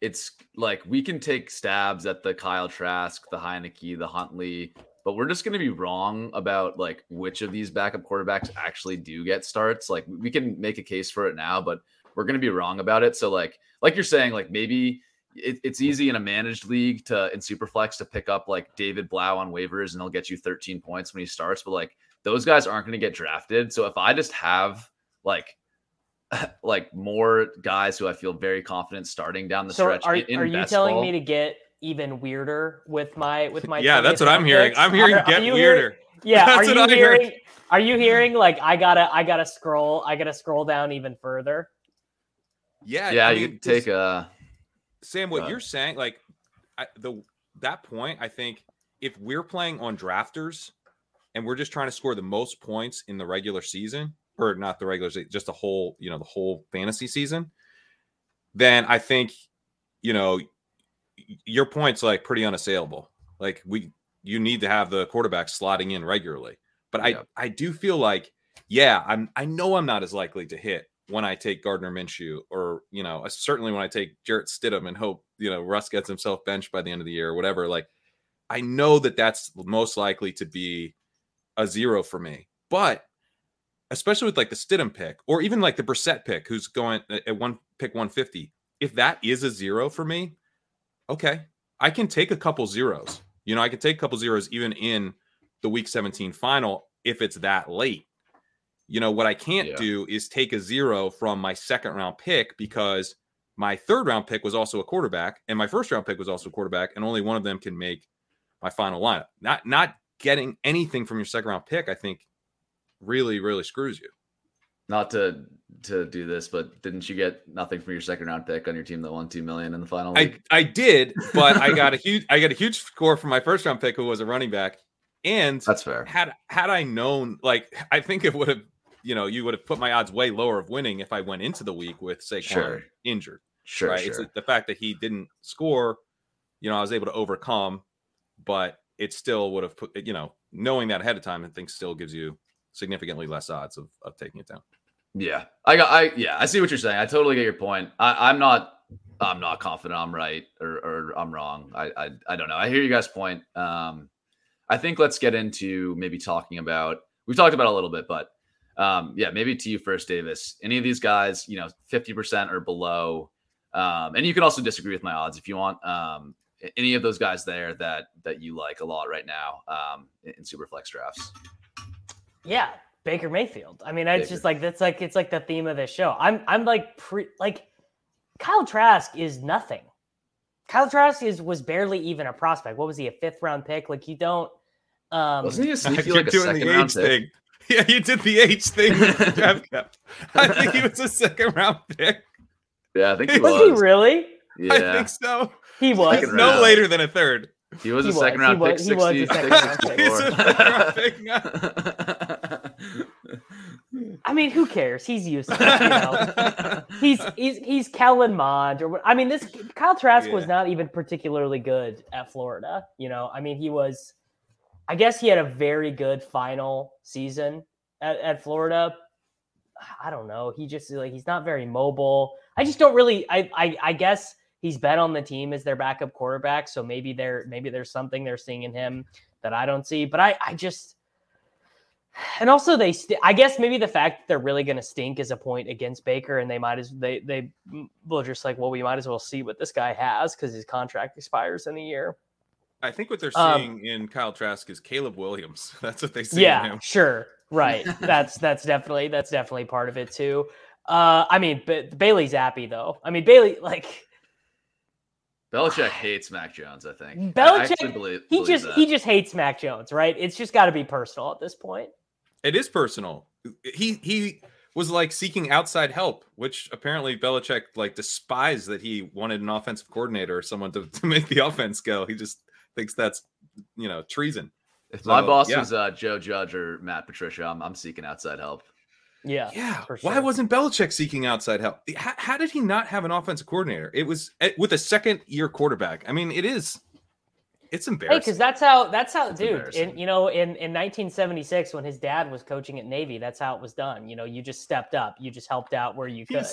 it's like we can take stabs at the Kyle Trask, the Heinicke, the Huntley, but we're just going to be wrong about like which of these backup quarterbacks actually do get starts. Like we can make a case for it now, but we're going to be wrong about it. So like like you're saying, like maybe it, it's easy in a managed league to in Superflex to pick up like David Blough on waivers and he'll get you 13 points when he starts, but like those guys aren't going to get drafted. So if I just have like like more guys who I feel very confident starting down the so stretch. are, in, in are you telling ball. me to get even weirder with my with my yeah, that's what I'm hearing. picks? I'm hearing Are- are get you hearing- weirder. yeah That's are what you I heard. hearing are you hearing like i gotta i gotta scroll i gotta scroll down even further Yeah, Yeah, I you mean, can take a Sam, what you're saying, like I, the that point, I think if we're playing on drafters and we're just trying to score the most points in the regular season, or not the regular season, just the whole, you know, the whole fantasy season, then I think, you know, your point's like pretty unassailable. Like we, you need to have the quarterback slotting in regularly. But Yeah. I, I do feel like, yeah, I'm, I know I'm not as likely to hit when I take Gardner Minshew, or you know, certainly when I take Jarrett Stidham and hope you know Russ gets himself benched by the end of the year or whatever. Like, I know that that's most likely to be a zero for me, but especially with like the Stidham pick or even like the Brissett pick, who's going at one pick 150. If that is a zero for me, okay, I can take a couple zeros. You know, I can take a couple zeros even in the Week 17 final if it's that late. You know, what I can't Yeah. do is take a zero from my second round pick because my third round pick was also a quarterback and my first round pick was also a quarterback, and only one of them can make my final lineup. Not not getting anything from your second round pick, I think, really really screws you. not to to do this, but didn't you get nothing from your second round pick on your team that won two million in the final? I? I did, but I got a huge I got a huge score from my first round pick who was a running back, and That's fair. had had I known, like I think it would have, you know, you would have put my odds way lower of winning if I went into the week with Saquon Sure. injured. Sure, right? sure. It's the fact that he didn't score, you know, I was able to overcome, but it still would have put, you know, knowing that ahead of time, I think still gives you significantly less odds of, of taking it down. Yeah, I got. I yeah, I see what you're saying. I totally get your point. I, I'm not. I'm not confident I'm right or, or I'm wrong. I, I I don't know. I hear you guys' point. Um, I think let's get into maybe talking about. We've talked about a little bit, but um, yeah, maybe to you first, Davis. Any of these guys, you know, 50% or below Um, and you can also disagree with my odds if you want. Um, any of those guys there that that you like a lot right now um, in, in super flex drafts. Yeah, Baker Mayfield. I mean, it's Baker. just like that's like it's like the theme of this show. I'm I'm like pre like Kyle Trask is nothing. Kyle Trask is was barely even a prospect. What was he? A fifth round pick? Like you don't. Um, Wasn't he a sneaky like a second round age pick? Thing. Yeah, you did the H thing with the draft cap. I think he was a second round pick. Yeah, I think he was was. he really? Yeah, I think so. He was. Second no round. later than a third. he was He a second was. round He pick. was- he was a 60, second round pick. He's a second round pick I mean, who cares? He's useless. You know? he's he's he's Kellen Mond or I mean, this Kyle Trask was not even particularly good at Florida. You know, I mean, he was. I guess he had a very good final season at, at Florida. I don't know. He just like he's not very mobile. I just don't really. I I, I guess he's been on the team as their backup quarterback, so maybe there maybe there's something they're seeing in him that I don't see. But I I just and also they st- I guess maybe the fact that they're really going to stink is a point against Baker, and they might as they they mm, will just like well we might as well see what this guy has because his contract expires in a year. I think what they're Um, seeing in Kyle Trask is Caleb Williams. That's what they see in yeah, him. sure, right. that's that's definitely that's definitely part of it too. Uh, I mean, but Bailey Zappe though. I mean Bailey like Belichick hates Mac Jones. I think. I Belichick- actually believe, he believe just that. he just hates Mac Jones, right? It's just got to be personal at this point. It is personal. He he was like seeking outside help, which apparently Belichick like despised that he wanted an offensive coordinator or someone to, to make the offense go. He just thinks that's you know treason. If my boss yeah. was uh, Joe Judge or Matt Patricia, I'm, I'm seeking outside help. Yeah, Yeah. for Why wasn't Belichick seeking outside help? How, how did he not have an offensive coordinator? It was eh, with a second year quarterback. I mean, it is. It's embarrassing. because that's how that's how, It's dude. In you know, in in 1976, when his dad was coaching at Navy, that's how it was done. You know, you just stepped up, you just helped out where you He could.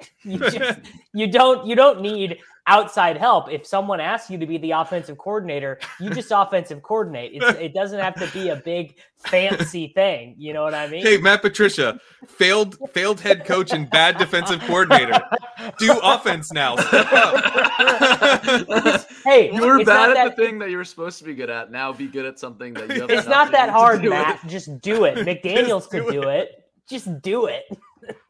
Stepped up. You just you don't you don't need outside help. If someone asks you to be the offensive coordinator, you just offensive coordinate. It's, it doesn't have to be a big fancy thing. You know what I mean? Hey, Matt Patricia, failed failed head coach and bad defensive coordinator. Do offense now. Step up. hey, You were it's bad at that, the thing that you were supposed to be good at. Now be good at something that you have. Not. It's not that nothing to hard, do with. Matt. Just do it. McDaniel's could do do it. Just do it.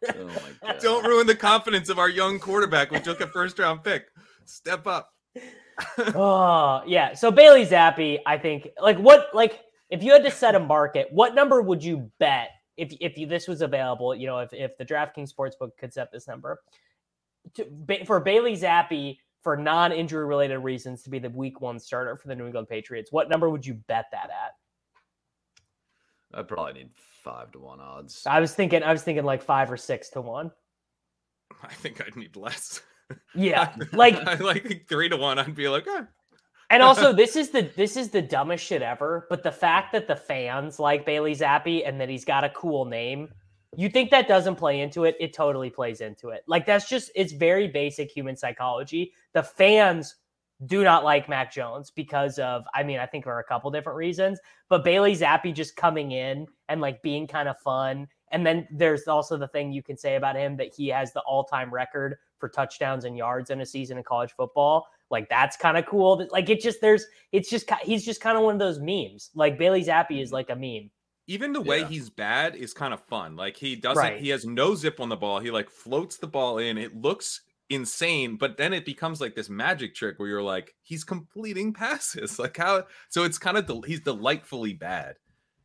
Oh my god! Don't ruin the confidence of our young quarterback We took a first round pick. Step up. oh yeah. So Bailey Zappe, I think, like what, like if you had to set a market, what number would you bet if if you, this was available? You know, if if the DraftKings Sportsbook could set this number to, for Bailey Zappe for non-injury related reasons to be the Week One starter for the New England Patriots, what number would you bet that at? I probably need five to one odds. I was thinking, I was thinking like five or six to one. I think I'd need less. Yeah, like I like three to one. I'd be like, eh. And also, this is the this is the dumbest shit ever. But the fact that the fans like Bailey Zappe and that he's got a cool name, you think that doesn't play into it? It totally plays into it. Like that's just it's very basic human psychology. The fans do not like Mac Jones because of I mean I think there are a couple different reasons, but Bailey Zappe just coming in and like being kind of fun. And then there's also the thing you can say about him that he has the all-time record for touchdowns and yards in a season in college football. Like that's kind of cool. Like it just there's it's just he's just kind of one of those memes. Like Bailey Zappe is mm-hmm. like a meme. even the way Yeah. he's bad is kind of fun. Like he doesn't, Right. he has no zip on the ball. He like floats the ball in. It looks insane, but then it becomes like this magic trick where you're like, he's completing passes. Like how? So it's kind of del- he's delightfully bad.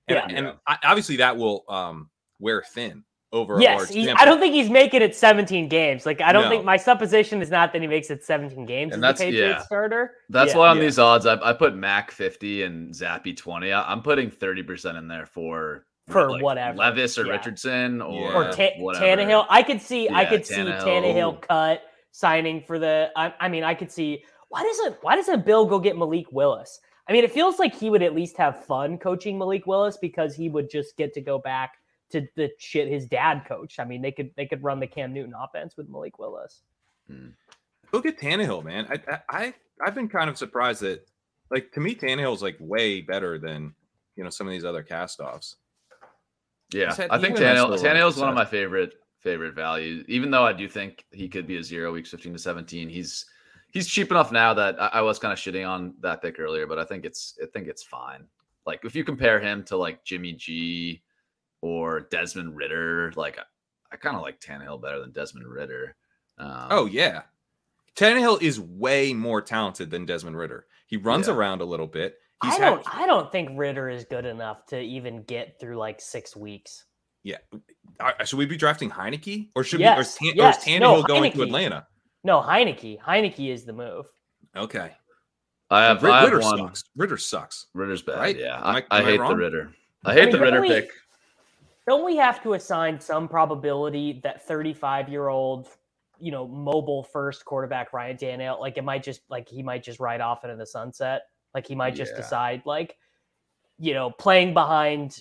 And, Yeah. and I, obviously that will um wear thin over a Yes, large. I don't think he's making it 17 games. Like I don't No. think my supposition is not that he makes it 17 games And as the that's- Patriots yeah. starter. That's Yeah. why on Yeah. these odds, I, I put Mac 50 and Zappe 20. I, I'm putting 30% in there for For whatever. Levis or Yeah. Richardson or, Yeah. or Ta- whatever. Tannehill. I could see, I Yeah, could see Tannehill. Tannehill cut signing for the. I, I mean, I could see why doesn't why doesn't Bill go get Malik Willis? I mean, it feels like he would at least have fun coaching Malik Willis because he would just get to go back to the shit his dad coached. I mean, they could they could run the Cam Newton offense with Malik Willis. Hmm. Look at Tannehill, man. I, I I I've been kind of surprised that like to me Tannehill's like way better than you know some of these other cast offs. Yeah, had- I think even has Tannehill, still a Tannehill's one of my favorite favorite value. Even though I do think he could be a zero weeks 15 to 17, he's he's cheap enough now that I, I was kind of shitting on that pick earlier, but I think it's I think it's fine. Like if you compare him to like Jimmy G or Desmond Ridder, like I, I kind of like Tannehill better than Desmond Ridder. Um, Oh yeah, Tannehill is way more talented than Desmond Ridder. He runs Yeah. around a little bit. He's I don't. I don't think Ridder is good enough to even get through like six weeks. Yeah. Should we be drafting Heinicke or should Yes, we? Or, is Tan- yes. or is Tannehill No, going to Atlanta? No, Heinicke. Heinicke is the move. Okay. I have, Rit- I have Ridder one. sucks. Ridder sucks. Ridder's bad. Right? Yeah, I, I- I am I hate the? Ridder. I hate mean, the Ridder we- pick. Don't we have to assign some probability that 35 year old, you know, mobile first quarterback Ryan Tannehill, like it might just like he might just ride off into the sunset. Like he might just Yeah. decide like, you know, playing behind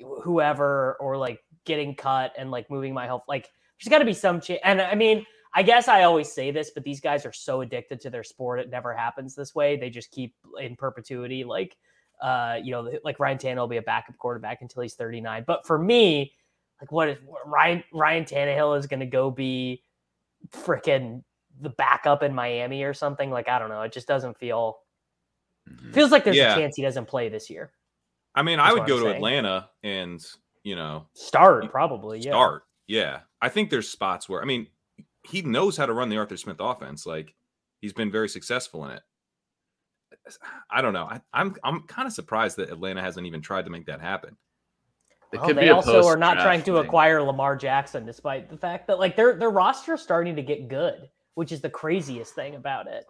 whoever or like getting cut and like moving my health. Like there's got to be some change. And I mean, I guess I always say this, but these guys are so addicted to their sport, it never happens this way. They just keep in perpetuity, like uh, you know, like Ryan Tannehill will be a backup quarterback until he's 39. But for me, like what if Ryan Ryan Tannehill is going to go be freaking the backup in Miami or something? Like I don't know. It just doesn't feel Mhm. feels like there's Yeah. a chance he doesn't play this year. I mean, That's I would go I'm to saying. Atlanta and you know Start probably. Yeah. start. Yeah, I think there's spots where I mean he knows how to run the Arthur Smith offense. Like he's been very successful in it. I don't know. I, I'm I'm kind of surprised that Atlanta hasn't even tried to make that happen. It Well, could they be also are not trying to thing. acquire Lamar Jackson, despite the fact that like their their roster is starting to get good, which is the craziest thing about it.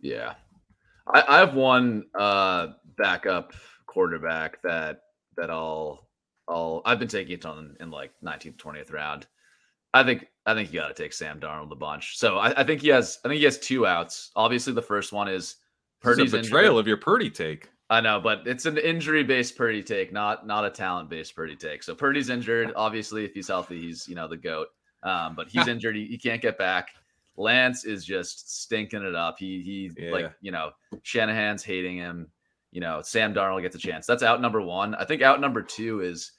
Yeah. I, I have one uh backup quarterback that that I'll I'll I've been taking it on in like 19th, 20th round. I think I think you gotta take Sam Darnold a bunch. So I, I think he has I think he has two outs. Obviously the first one is This Purdy's is betrayal injured. of your Purdy take. I know, but it's an injury-based Purdy take, not not a talent-based Purdy take. So Purdy's injured. Obviously, if he's healthy, he's you know the goat. Um, but he's injured. He, he can't get back. Lance is just stinking it up. He he Yeah. like you know Shanahan's hating him. You know Sam Darnold gets a chance. That's out number one. I think out number two is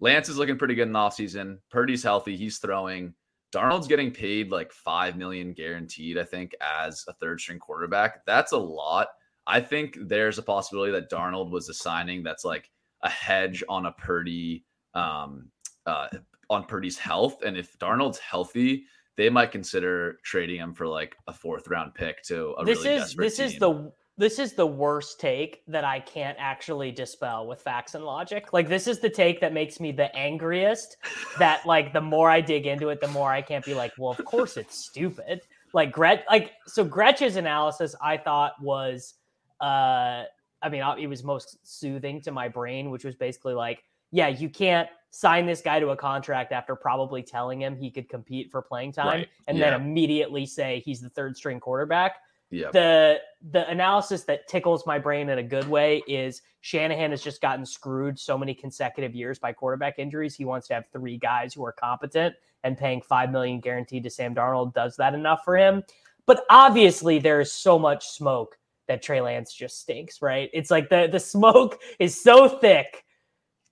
Lance is looking pretty good in the offseason. Purdy's healthy. He's throwing. Darnold's getting paid like five million guaranteed. I think as a third string quarterback. That's a lot. I think there's a possibility that Darnold was a signing that's like a hedge on a Purdy, um, uh, on Purdy's health. And if Darnold's healthy, they might consider trading him for like a fourth round pick to a this really is this is team. the this is the worst take that I can't actually dispel with facts and logic. Like this is the take that makes me the angriest. That like the more I dig into it, the more I can't be like, well, of course it's stupid. Like Gret, like so Gretch's analysis I thought was, uh, I mean, it was most soothing to my brain, which was basically like, yeah, you can't sign this guy to a contract after probably telling him he could compete for playing time, Right. and Yeah. then immediately say he's the third string quarterback yeah. the the analysis that tickles my brain in a good way is Shanahan has just gotten screwed so many consecutive years by quarterback injuries. He wants to have three guys who are competent, and paying five million guaranteed to Sam Darnold does that enough for him. But obviously, there is so much smoke that Trey Lance just stinks. Right? It's like the the smoke is so thick.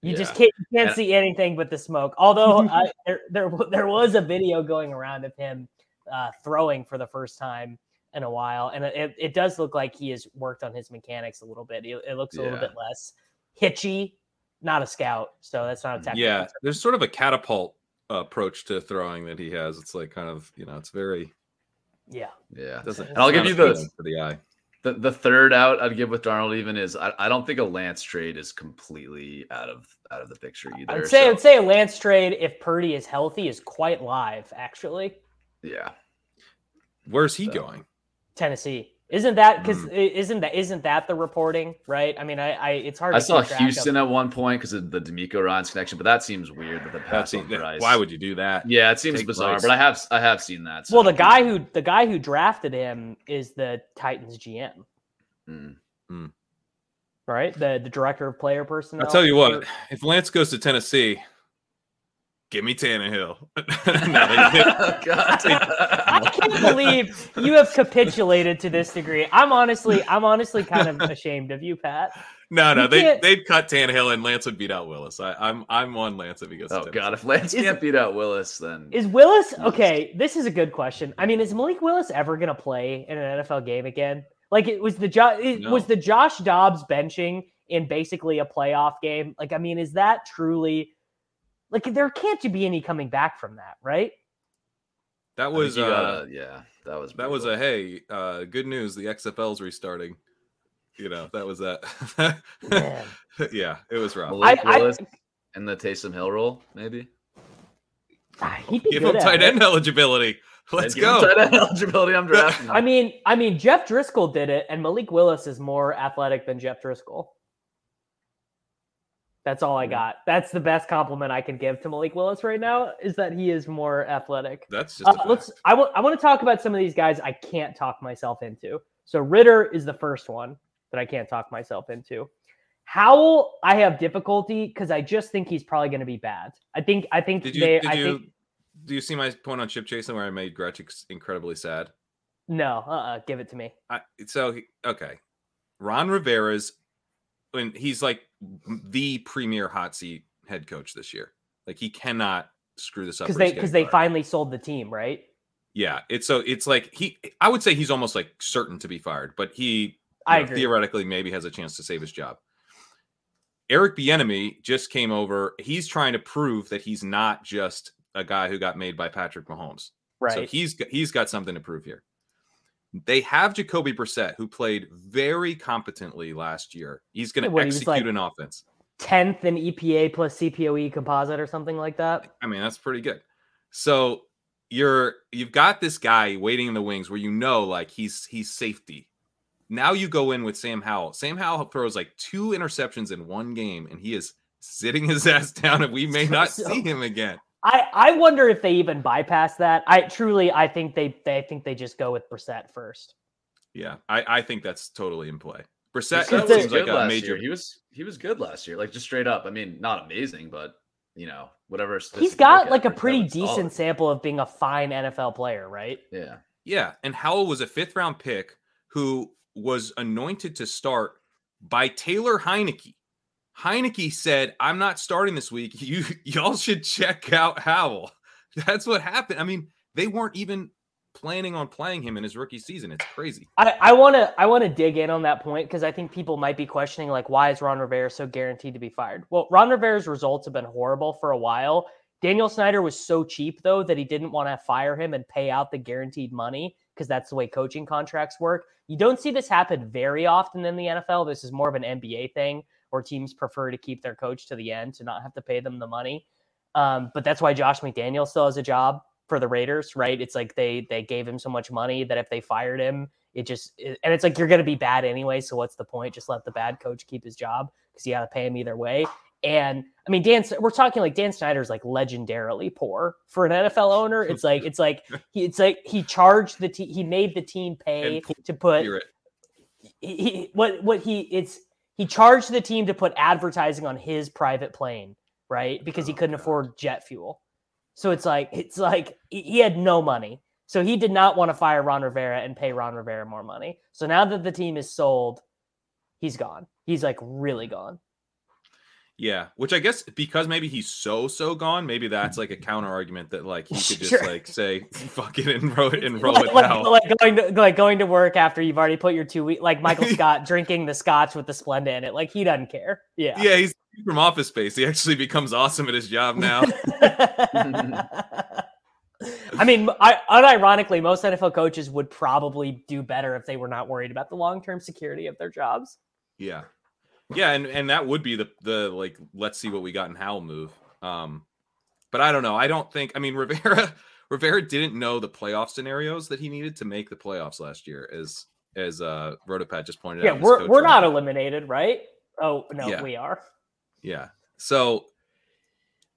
You just can't you can't And- see anything but the smoke. Although I, there, there there was a video going around of him uh, throwing for the first time in a while, and it, it does look like he has worked on his mechanics a little bit. It, it looks a little bit less hitchy. Not a scout, so that's not a mm, technical. Yeah, term. there's sort of a catapult approach to throwing that he has. It's like kind of you know, it's very yeah. Yeah. doesn't. And I'll give you the- for the eye. The, the third out I'd give with Darnold even is I, I don't think a Lance trade is completely out of out of the picture either. I'd say so- I'd say a Lance trade if Purdy is healthy is quite live. Actually, yeah. Where's he So- going? Tennessee isn't that because Mm. isn't that isn't that the reporting right? I mean, I, I it's hard. I to saw keep track of- Houston at one point because of the DeMeco Ryans connection, but that seems weird that the pass on that- price. why would you do that? Yeah, it seems take bizarre, place? but I have I have seen that. Well, the guy who the guy who drafted him is the Titans GM, Mm. right? The the director of player personnel. I'll tell you what. If Lance goes to Tennessee, give me Tannehill. No, they- Oh, God. I can't believe you have capitulated to this degree. I'm honestly, I'm honestly kind of ashamed of you, Pat. No, no, You they can't- they'd cut Tannehill and Lance would beat out Willis. I, I'm I'm on Lance if he goes. to Oh Tennessee. god, if Lance Is- can't beat out Willis, then Is Willis Yes. okay? This is a good question. I mean, is Malik Willis ever going to play in an NFL game again? Like, it was the jo- it No. was the Josh Dobbs benching in basically a playoff game. Like, I mean, is that truly like there can't be any coming back from that, right? That was uh, gotta- yeah, that was that was brutal. a hey, uh, good news. The XFL's restarting. You know, that was that. Yeah, it was rough. Malik I- I- Willis in the Taysom Hill role, maybe. Ah, He'd be Give good him at tight it. end eligibility. Let's go. Tight end eligibility. I'm drafting. I mean, I mean, Jeff Driskel did it, and Malik Willis is more athletic than Jeff Driskel. That's all I got. That's the best compliment I can give to Malik Willis right now is that he is more athletic. That's just Uh, let's. I want. I want to talk about some of these guys I can't talk myself into. So Ridder is the first one that I can't talk myself into. Howell, I have difficulty because I just think he's probably going to be bad. I think. I think Did you they. did I you think do you see my point on Chip Jason where I made Gretch incredibly sad? no. Uh. uh give it to me. I, so okay, Ron Rivera's when he's like the premier hot seat head coach this year. Like he cannot screw this up Because they because they fired. finally sold the team, right? yeah. It's so it's like he. I would say he's almost like certain to be fired, but he I know, theoretically maybe has a chance to save his job. Eric Bieniemy just came over. He's trying to prove that he's not just a guy who got made by Patrick Mahomes. Right. So he's he's got something to prove here. They have Jacoby Brissett, who played very competently last year. He's going to execute like- an offense. tenth in EPA plus CPOE composite or something like that. I mean, that's pretty good. So you're you've got this guy waiting in the wings where you know like he's he's safety. Now you go in with Sam Howell. Sam Howell throws like two interceptions in one game, and he is sitting his ass down, and we may not So- see him again. I, I wonder if they even bypass that. I truly I think they they think they just go with Brissett first. Yeah, I, I think that's totally in play. Brissett Brissett seems like a major. year. He was he was good last year, like just straight up. I mean, not amazing, but you know, whatever. He's got like a at, Brissett pretty was solid. decent sample of being a fine NFL player, right? Yeah, Yeah, and Howell was a fifth round pick who was anointed to start by Taylor Heinicke. Heinicke said, "I'm not starting this week. You y'all should check out Howell." That's what happened. I mean, they weren't even planning on playing him in his rookie season. It's crazy. I, want to I want to dig in on that point because I think people might be questioning like why is Ron Rivera so guaranteed to be fired? Well, Ron Rivera's results have been horrible for a while. Daniel Snyder was so cheap though that he didn't want to fire him and pay out the guaranteed money because that's the way coaching contracts work. You don't see this happen very often in the NFL. This is more of an NBA thing where teams prefer to keep their coach to the end to not have to pay them the money. Um, but that's why Josh McDaniel still has a job for the Raiders, right? It's like they they gave him so much money that if they fired him, it just it- and it's like you're going to be bad anyway. So what's the point? Just let the bad coach keep his job because you got to pay him either way. And I mean, Dan, we're talking like Dan Snyder's like legendarily poor for an NFL owner. It's like it's like he it's like he charged the team, he made the team pay to put he, he- what what he it's he charged the team to put advertising on his private plane, right? Because he Oh, couldn't afford jet fuel. So it's like it's like he had no money. So he did not want to fire Ron Rivera and pay Ron Rivera more money. So now that the team is sold, he's gone. He's like really gone. Yeah, which I guess because maybe he's so so gone, maybe that's like a counter argument that like he could just Sure. like say fuck it and roll it and roll like, with like, Howell. like going to like going to work after you've already put your two week like Michael Scott drinking the scotch with the Splenda in it. Like he doesn't care. Yeah. Yeah, he's from Office Space. He actually becomes awesome at his job now. I mean, I, unironically, most NFL coaches would probably do better if they were not worried about the long term security of their jobs. Yeah. Yeah, and and that would be the the like let's see what we got in Howell move. Um but I don't know. I don't think I mean Rivera Rivera didn't know the playoff scenarios that he needed to make the playoffs last year as as uh Rotopat just pointed Yeah, out. Yeah, we're we're not eliminated, right? Oh no, Yeah. we are. Yeah. So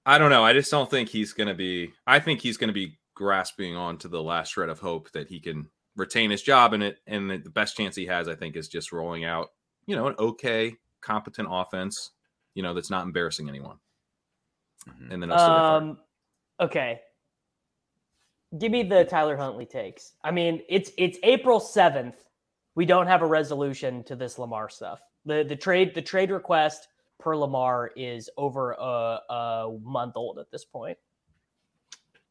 I don't know. I just don't think he's going to be I think he's going to be grasping on to the last shred of hope that he can retain his job in it and the best chance he has I think is just rolling out, you know, an okay, competent offense, you know, that's not embarrassing anyone. Mhm. And then he'll still get fired. Um, okay. Give me the Tyler Huntley takes. I mean, it's it's April seventh. We don't have a resolution to this Lamar stuff. the the trade the trade request per Lamar is over a, a month old at this point.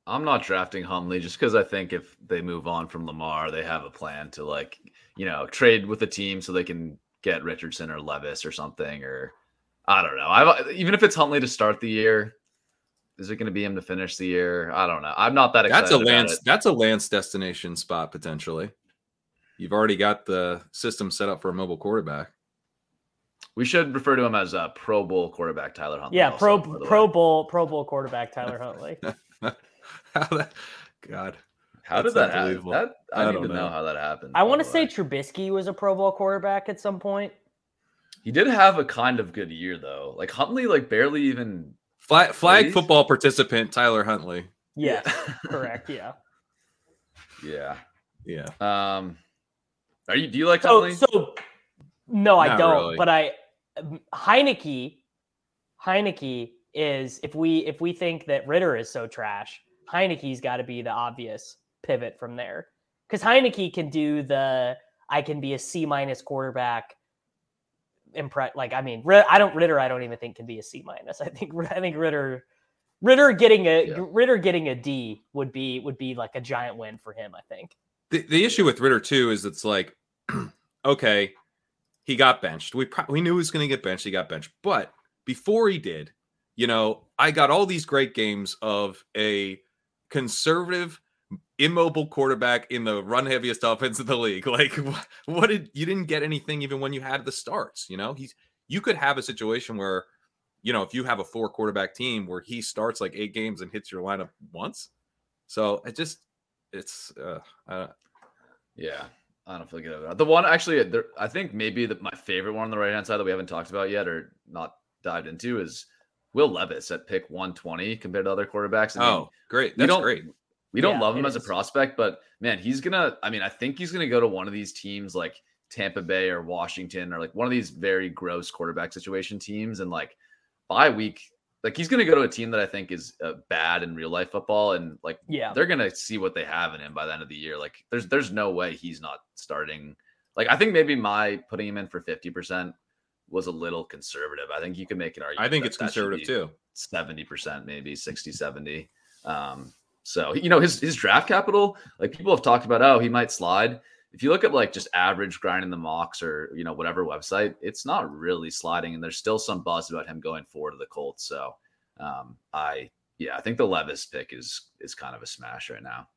I'm not drafting Huntley just because I think if they move on from Lamar, they have a plan to like, you know, trade with the team so they can get Richardson or Levis or something, or I don't know. I even if it's Huntley to start the year, is it going to be him to finish the year? I don't know. I'm not that excited. That's a about Lance. it. That's a Lance destination spot potentially. You've already got the system set up for a mobile quarterback. We should refer to him as a Pro Bowl quarterback, Tyler Huntley. Yeah, also, pro Pro way. Bowl Pro Bowl quarterback Tyler Huntley. How that, God, How That's did that happen? That, I, I don't even know. know. how that happened. I want to say way. Trubisky was a Pro Bowl quarterback at some point. he did have a kind of good year though. Like Huntley, like barely even. flag, flag football participant Tyler Huntley. Yes, correct. Yeah. Yeah. Yeah, Um. Are you? Do you like So Huntley? so no, I don't. really. But I Heinicke Heinicke is if we if we think that Ridder is so trash, Heinicke's got to be the obvious pivot from there because Heinicke can do the I can be a C minus quarterback. Impre- like I mean, I don't Ridder. I don't even think can be a C minus. I think I think Ridder Ridder getting a Yeah. Ridder getting a D would be would be like a giant win for him. I think. the, the issue with Ridder too is it's like, okay, he got benched. We pro- we knew he was going to get benched. He got benched, but before he did, you know, I got all these great games of a conservative, immobile quarterback in the run heaviest offense of the league. Like, wh- what did you didn't get anything even when you had the starts? You know, he's you could have a situation where, you know, if you have a four quarterback team where he starts like eight games and hits your lineup once. So it just it's uh, I, Yeah, I don't feel good about it. The one actually, there, I think maybe the, my favorite one on the right hand side that we haven't talked about yet or not dived into is Will Levis at pick 120 compared to other quarterbacks. I mean, Oh, great. That's great. We don't Yeah, love him it as a prospect, but man, he's gonna. I mean, I think he's gonna go to one of these teams like Tampa Bay or Washington or like one of these very gross quarterback situation teams, and like by week, like he's gonna go to a team that I think is uh, bad in real life football, and like Yeah. they're gonna see what they have in him by the end of the year. Like there's there's no way he's not starting. Like I think maybe my putting him in for fifty percent was a little conservative. I think you can make an argument. I think that it's that conservative too. 70% maybe 60 70 um so you know his his draft capital like people have talked about oh he might slide. If you look at like just average grinding the mocks or you know whatever website it's not really sliding and there's still some buzz about him going forward to the colts. So um i yeah i think the levis pick is is kind of a smash right now.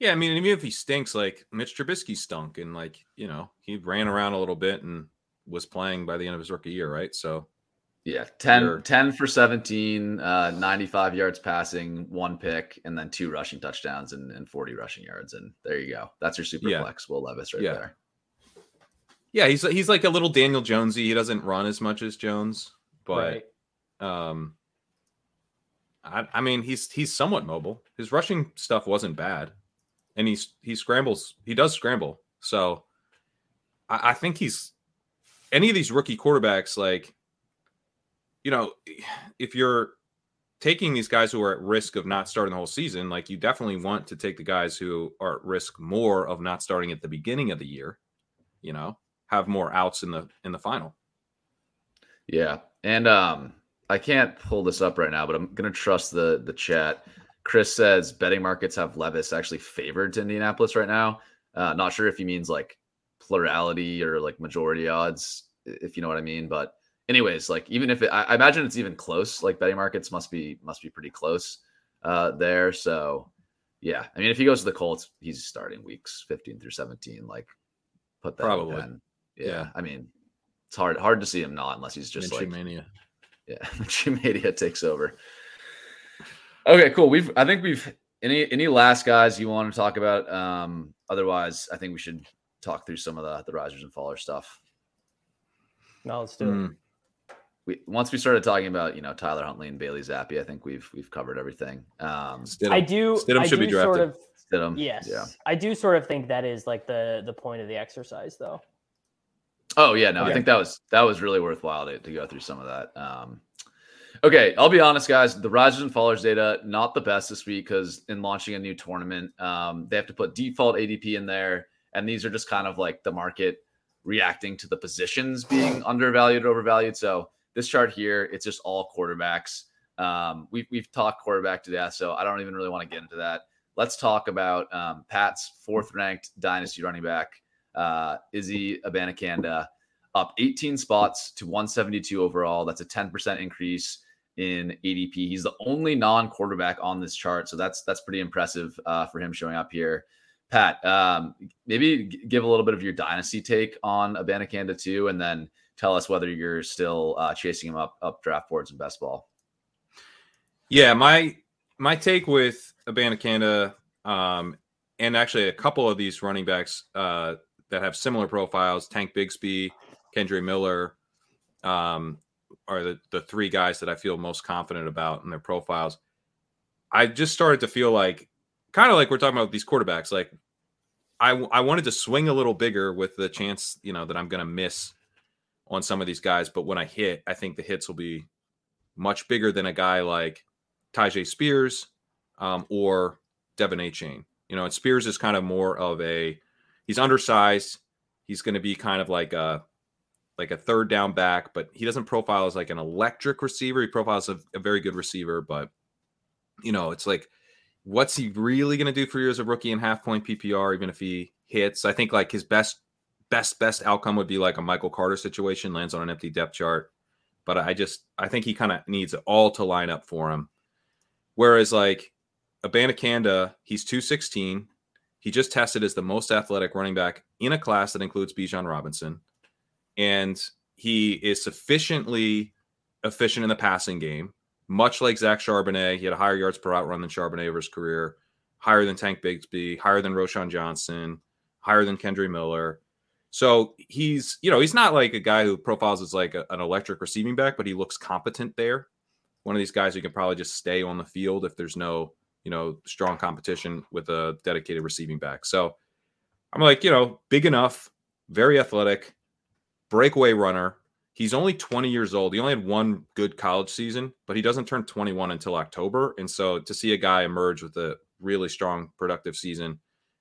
Yeah, I mean, even if he stinks, like Mitch Trubisky stunk, and like you know, he ran around a little bit and was playing by the end of his rookie year, right? So yeah 10 Sure. 10 for 17 uh 95 yards passing one pick and then two rushing touchdowns and, and 40 rushing yards and there you go that's your super Yeah. flex will levis right Yeah. there yeah, he's he's like a little Daniel Jonesy. He doesn't run as much as Jones, but right. um, I, I mean, he's he's somewhat mobile. His rushing stuff wasn't bad, and he's he scrambles. He does scramble. So I, I think he's any of these rookie quarterbacks. Like, you know, if you're taking these guys who are at risk of not starting the whole season, like you definitely want to take the guys who are at risk more of not starting at the beginning of the year. You know, have more outs in the in the final. Yeah. And um I can't pull this up right now, but I'm gonna trust the the chat. Chris says betting markets have Levis actually favored to Indianapolis right now. Uh not sure if he means like plurality or like majority odds, if you know what I mean. But anyways, like even if it I, I imagine it's even close, like betting markets must be must be pretty close uh there. So yeah, I mean if he goes to the Colts, he's starting weeks 15 through 17. Like put that in Probably. pen. Yeah, Yeah. I mean it's hard hard to see him not unless he's just Minshew like mania. yeah, Media takes over. Okay, cool. We've I think we've any any last guys you want to talk about? Um, otherwise, I think we should talk through some of the the risers and fallers stuff. No, let's do it. We once we started talking about you know Tyler Huntley and Bailey Zappi, I think we've we've covered everything. Um, Stidham. I do. Stidham I should do be sort drafted. of. Stidham, Yes. Yeah. I do sort of think that is like the the point of the exercise, though. Oh yeah, no, I think that was that was really worthwhile to, to go through some of that. Um, okay, I'll be honest, guys. The risers and fallers data not the best this week because in launching a new tournament, um, they have to put default ADP in there, and these are just kind of like the market reacting to the positions being undervalued, or overvalued. So this chart here, it's just all quarterbacks. Um, we've we've talked quarterback to death, so I don't even really want to get into that. Let's talk about um, Pat's fourth ranked dynasty running back, uh, Izzy Abanikanda, up 18 spots to 172 overall. That's a 10% increase in ADP. He's the only non-quarterback on this chart, so that's that's pretty impressive uh, for him showing up here. Pat, um, maybe give a little bit of your dynasty take on Abanikanda too, and then tell us whether you're still uh, chasing him up up draft boards in best ball. Yeah, my my take with Abanikanda, um, and actually a couple of these running backs uh, that have similar profiles, Tank Bigsby, Kendre Miller, um, are the, the three guys that I feel most confident about in their profiles. I just started to feel like, kind of like we're talking about these quarterbacks, like I, I wanted to swing a little bigger with the chance, you know, that I'm going to miss on some of these guys. But when I hit, I think the hits will be much bigger than a guy like Tyjae Spears um, or Devon Achane. You know, and Spears is kind of more of a he's undersized. He's going to be kind of like a like a third down back, but he doesn't profile as like an electric receiver. He profiles a, a very good receiver, but you know, it's like what's he really going to do for you as a rookie in half point PPR, even if he hits? I think like his best, best, best outcome would be like a Michael Carter situation, lands on an empty depth chart. But I just, I think he kind of needs it all to line up for him. Whereas like Abanikanda, he's 216. He just tested as the most athletic running back in a class that includes Bijan Robinson. And he is sufficiently efficient in the passing game much like Zach Charbonnet, he had a higher yards per out run than Charbonnet over his career, higher than Tank Bigsby, higher than Roschon Johnson, higher than Kendre Miller. So he's, you know, he's not like a guy who profiles as like a, an electric receiving back, but he looks competent there. One of these guys who can probably just stay on the field if there's no, you know, strong competition with a dedicated receiving back. So I'm like, you know, big enough, very athletic, breakaway runner, he's only 20 years old. He only had one good college season, but he doesn't turn 21 until October. And so to see a guy emerge with a really strong, productive season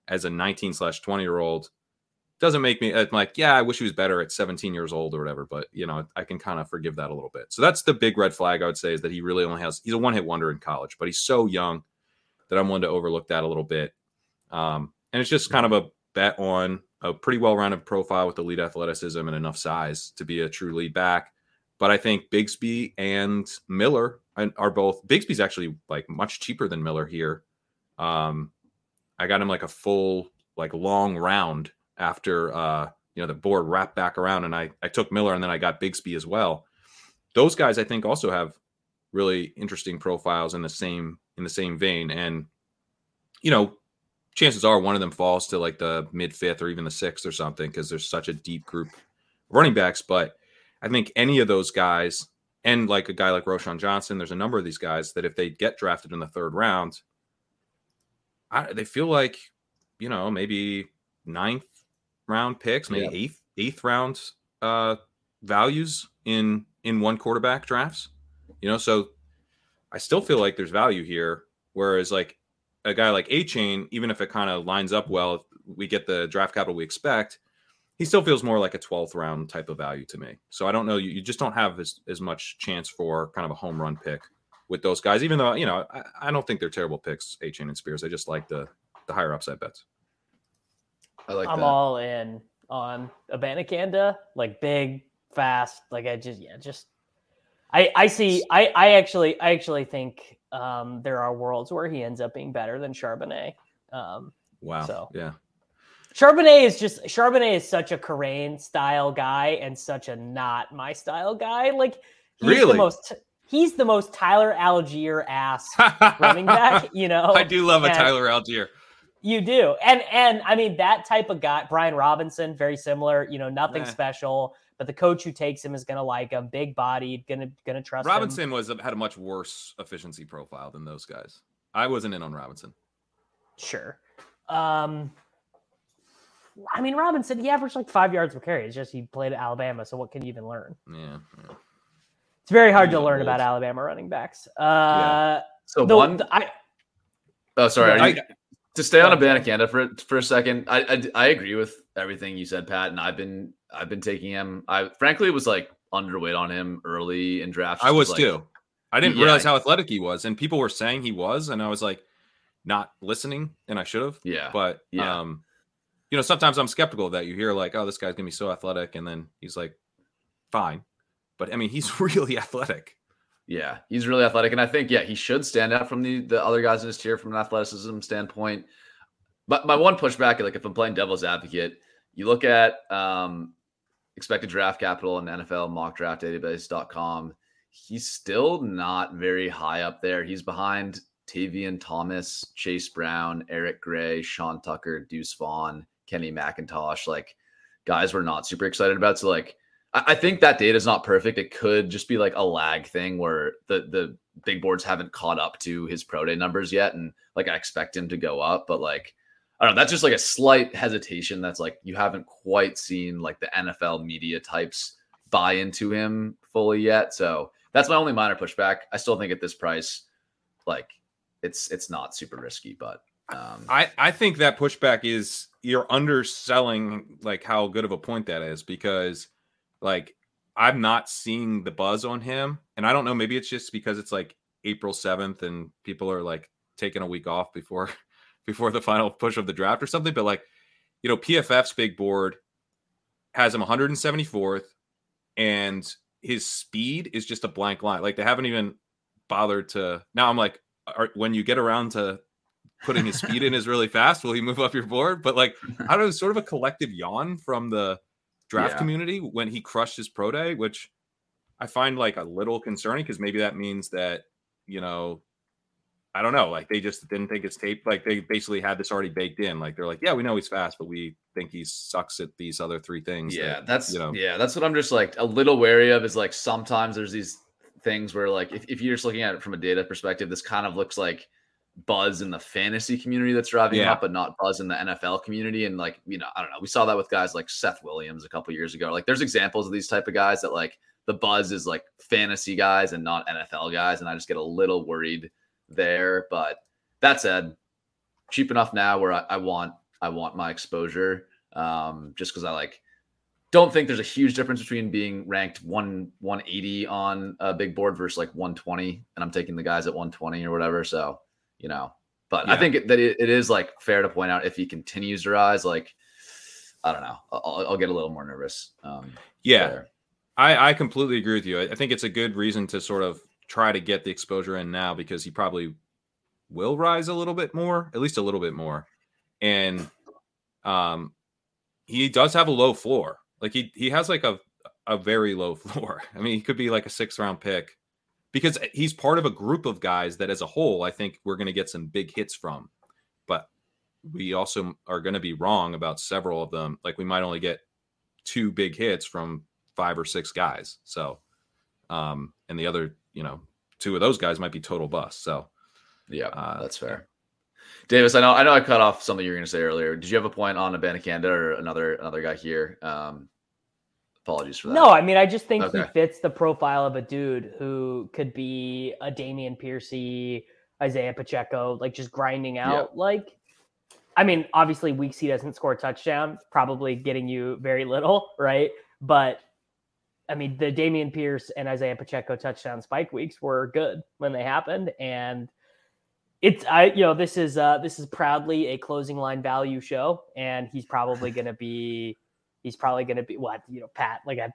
as a 19 slash 20 year old doesn't make me I'm like, yeah, I wish he was better at 17 years old or whatever. But you know, I can kind of forgive that a little bit. So that's the big red flag I would say is that he really only has he's a one hit wonder in college, but he's so young that I'm willing to overlook that a little bit. Um, and it's just kind of a bet on a pretty well rounded profile with elite athleticism and enough size to be a true lead back. But I think Bigsby and Miller are both. Bigsby's actually like much cheaper than Miller here. Um, I got him like a full, like long round after uh, you know the board wrapped back around, and I I took Miller and then I got Bigsby as well. Those guys I think also have really interesting profiles in the same in the same vein, and you know chances are one of them falls to like the mid fifth or even the sixth or something because there's such a deep group of running backs. But I think any of those guys, and like a guy like Roschon Johnson, there's a number of these guys that if they get drafted in the third round, I, they feel like you know maybe ninth round picks, maybe yeah. eighth eighth round uh, values in in one quarterback drafts. You know, so I still feel like there's value here. Whereas like a guy like Achane, even if it kind of lines up well, we get the draft capital we expect, he still feels more like a 12th round type of value to me. So I don't know. You, you just don't have as, as much chance for kind of a home run pick with those guys, even though, you know, I, I don't think they're terrible picks, Achane and Spears. I just like the, the higher upside bets. I like I'm that. all in on Abanikanda, like big, fast. Like I just, yeah, just, I, I see, I, I actually, I actually think um, there are worlds where he ends up being better than Charbonnet. Um, wow. So yeah, Charbonnet is just Charbonnet is such a Kerrane style guy and such a not my style guy. Like he's really? the most he's the most Tyler Allgeier ass running back. You know, I do love and a Tyler Allgeier. You do, and and I mean that type of guy, Brian Robinson, very similar. You know, nothing special but the coach who takes him is going to like him, big bodied, gonna gonna trust Robinson him. was had a much worse efficiency profile than those guys. I wasn't in on Robinson. Sure. Um, I mean Robinson, he averaged like five yards per carry. It's just he played at Alabama, so what can you even learn? Yeah. yeah. It's very hard to learn about Alabama running backs. Uh, yeah. So the, one, the, I. Oh, sorry. I, to stay on a Abanikanda for for a second, I, I, I agree with everything you said, Pat, and I've been I've been taking him. I frankly was like underweight on him early in draft. I was like, too. I didn't Yeah. realize how athletic he was, and people were saying he was, and I was like, not listening, and I should have. Yeah, But Yeah. um, you know, sometimes I'm skeptical of that. You hear like, oh, this guy's gonna be so athletic, and then he's like, fine. But I mean, he's really athletic. Yeah, he's really athletic, and I think yeah he should stand out from the the other guys in his tier from an athleticism standpoint. But my one pushback, like if I'm playing devil's advocate, you look at um, expected draft capital and NFL mock draft database.com. He's still not very high up there. He's behind Tavion Thomas, Chase Brown, Eric Gray, Sean Tucker, Deuce Vaughn, Kenny McIntosh. Like guys we're not super excited about. So like I think that data is not perfect. It could just be like a lag thing where the the big boards haven't caught up to his pro day numbers yet, and like I expect him to go up, but like I don't know. That's just like a slight hesitation. That's like you haven't quite seen like the NFL media types buy into him fully yet. So that's my only minor pushback. I still think at this price, like it's it's not super risky, but um, I I think that pushback is you're underselling like how good of a point that is because like I'm not seeing the buzz on him, and I don't know. Maybe it's just because it's like April seventh and people are like taking a week off before before the final push of the draft or something. But like you know, PFF's big board has him 174th, and his speed is just a blank line. Like they haven't even bothered to. Now I'm like, are, when you get around to putting his speed in is really fast, will he move up your board? But like, I don't know, sort of a collective yawn from the draft Yeah. community when he crushed his pro day, which I find like a little concerning because maybe that means that you know. I don't know. Like they just didn't think it's tape. Like they basically had this already baked in. Like they're like, yeah, we know he's fast, but we think he sucks at these other three things. Yeah, that, that's you know. yeah, that's what I'm just like a little wary of is like sometimes there's these things where like if, if you're just looking at it from a data perspective, this kind of looks like buzz in the fantasy community that's driving Yeah. up, but not buzz in the NFL community. And like, you know, I don't know. We saw that with guys like Seth Williams a couple years ago. Like there's examples of these type of guys that like the buzz is like fantasy guys and not NFL guys. And I just get a little worried there. But that said, cheap enough now where I, I want I want my exposure. Um, just because I like don't think there's a huge difference between being ranked one 180 on a big board versus like 120, and I'm taking the guys at 120 or whatever. So you know, but I think that it, it is like fair to point out if he continues to rise, like I don't know, I'll, I'll get a little more nervous. Um, Yeah, there. I, I completely agree with you. I, I think it's a good reason to sort of try to get the exposure in now because he probably will rise a little bit more, at least a little bit more. And um he does have a low floor. Like he he has like a a very low floor. I mean, he could be like a sixth round pick because he's part of a group of guys that as a whole I think we're going to get some big hits from. But we also are going to be wrong about several of them. Like we might only get two big hits from five or six guys. So, um, and the other, you know, two of those guys might be total bust. So, Yeah, Uh, that's fair. Davis, I know I know I cut off something you were going to say earlier. Did you have a point on Abanikanda or another another guy here? Um, apologies for that. No, I mean, I just think he fits the profile of a dude who could be a Dameon Piercy, Isaiah Pacheco, like just grinding out. Like, I mean, obviously, weeks he doesn't score a touchdown, probably getting you very little, right? But I mean, the Dameon Pierce and Isaiah Pacheco touchdown spike weeks were good when they happened, and it's I you know this is uh this is proudly a closing line value show, and he's probably going to be he's probably going to be what you know Pat like a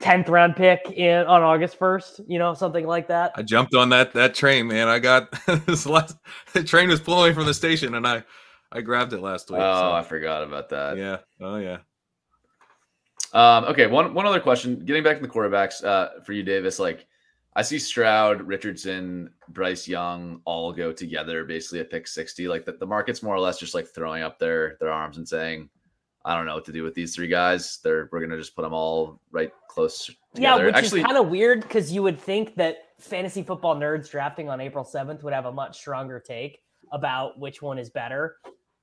tenth round pick in on August first, you know something like that. I jumped on that that train, man. I got this last the train was pulling away from the station, and I I grabbed it last week. Oh, so, I forgot about that. yeah. Oh, yeah. Um, okay, one one other question. Getting back to the quarterbacks uh, for you, Davis. Like, I see Stroud, Richardson, Bryce Young all go together basically at pick sixty. Like the, the market's more or less just like throwing up their their arms and saying, "I don't know what to do with these three guys. They're we're gonna just put them all right close Yeah, which Actually, is kind of weird because you would think that fantasy football nerds drafting on April seventh would have a much stronger take about which one is better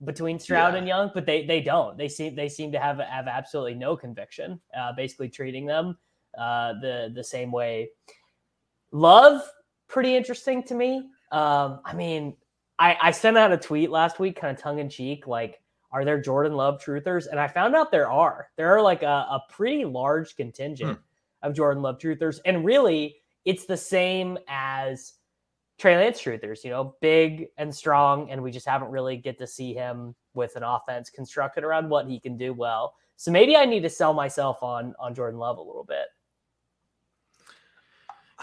between Stroud Yeah. and Young, but they they don't. They seem they seem to have have absolutely no conviction. Uh, basically treating them uh, the the same way. Love pretty interesting to me. Um, I mean, I, I sent out a tweet last week, kind of tongue in cheek, like, are there Jordan Love truthers? And I found out there are. There are like a, a pretty large contingent hmm. of Jordan Love truthers. And really, it's the same as Trey Lance truthers, you know, big and strong. And we just haven't really get to see him with an offense constructed around what he can do well. So maybe I need to sell myself on on Jordan Love a little bit.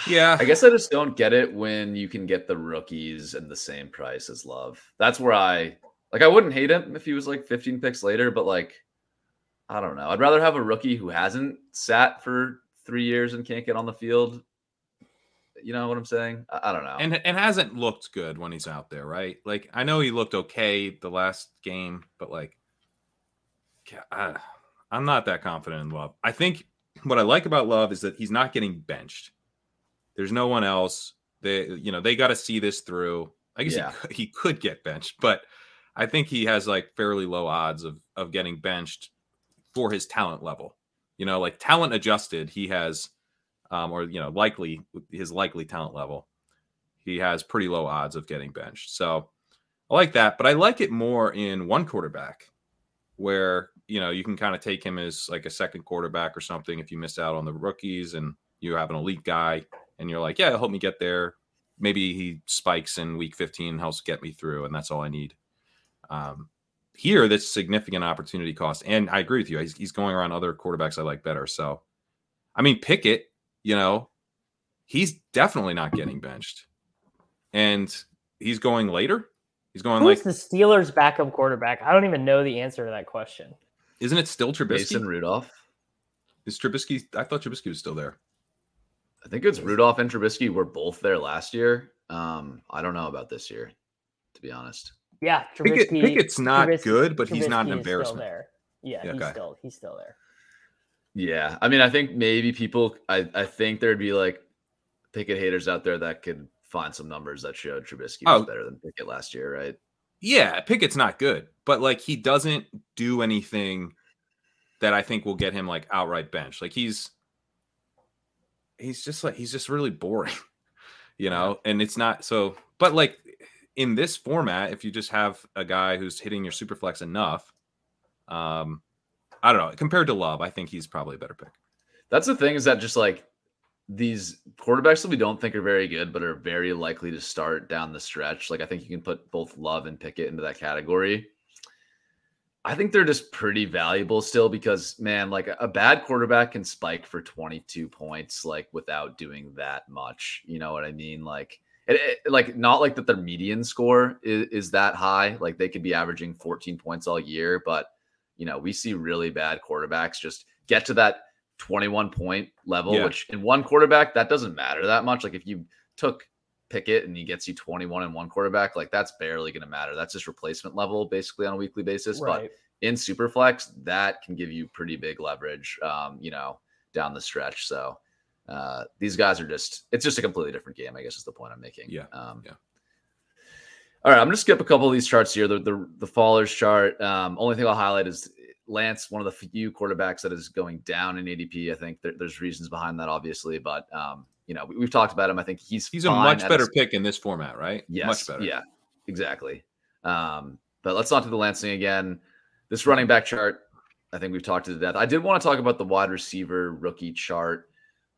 Yeah, I guess I just don't get it when you can get the rookies and the same price as Love. That's where I like. I wouldn't hate him if he was like 15 picks later, but like, I don't know. I'd rather have a rookie who hasn't sat for three years and can't get on the field. You know what I'm saying? I, I don't know. and and hasn't looked good when he's out there, right? Like I know he looked okay the last game, but like, I, I'm not that confident in Love. I think what I like about Love is that he's not getting benched. There's no one else. They, you know, they got to see this through. I guess Yeah. he, he could get benched, but I think he has like fairly low odds of of getting benched for his talent level. You know, like talent adjusted, he has, um, or you know, likely his likely talent level, he has pretty low odds of getting benched. So I like that, but I like it more in one quarterback, where you know you can kind of take him as like a second quarterback or something if you miss out on the rookies and you have an elite guy and you're like, yeah, help me get there. Maybe he spikes in week 15, helps get me through, and that's all I need. Um, here, that's significant opportunity cost. And I agree with you. He's, he's going around other quarterbacks I like better. So, I mean, Pickett, you know, he's definitely not getting benched. And he's going later. He's going Who's like, the Steelers' backup quarterback? I don't even know the answer to that question. isn't it still Trubisky? Mason Rudolph. Is Trubisky? I thought Trubisky was still there. I think it's Rudolph and Trubisky were both there last year. Um, I don't know about this year, to be honest. Yeah, Pickett, Trubisky. Pickett's not Trubisky- good, but he's not an Trubisky is still embarrassment. there. Yeah, Yeah, he's okay. still he's still there. Yeah, I mean, I think maybe people, I, I think there'd be like Pickett haters out there that could find some numbers that showed Trubisky was Oh. better than Pickett last year, right? Yeah, Pickett's not good, but like he doesn't do anything that I think will get him like outright bench. Like he's he's just like he's just really boring, you know. And it's not so. But like in this format, if you just have a guy who's hitting your super flex enough, um, I don't know. Compared to Love, I think he's probably a better pick. That's the thing is that just like these quarterbacks that we don't think are very good, but are very likely to start down the stretch. Like I think you can put both Love and Pickett into that category. I think they're just pretty valuable still because man, like a, bad quarterback can spike for 22 points like without doing that much. You know what I mean? Like it, it- like not like that their median score is, is that high. Like they could be averaging 14 points all year, but you know, we see really bad quarterbacks just get to that 21 point level, Yeah. which in one quarterback, that doesn't matter that much. Like if you took Pickett and he gets you 21 in one quarterback, like that's barely going to matter. That's just replacement level basically on a weekly basis. But in Superflex, that can give you pretty big leverage, um, you know, down the stretch. So uh, these guys are just, it's just a completely different game, I guess is the point I'm making. Yeah, Um, yeah. All right, I'm going to skip a couple of these charts here. The the, the fallers chart. Um, only thing I'll highlight is Lance, one of the few quarterbacks that is going down in ADP. I think there, there's reasons behind that, obviously, but um, you know we, we've talked about him. I think he's He's a much better his- pick in this format, right? Yes. much better. Yeah, exactly. Um, but let's not do the Lansing again. This running back chart, I think we've talked to the death. I did want to talk about the wide receiver rookie chart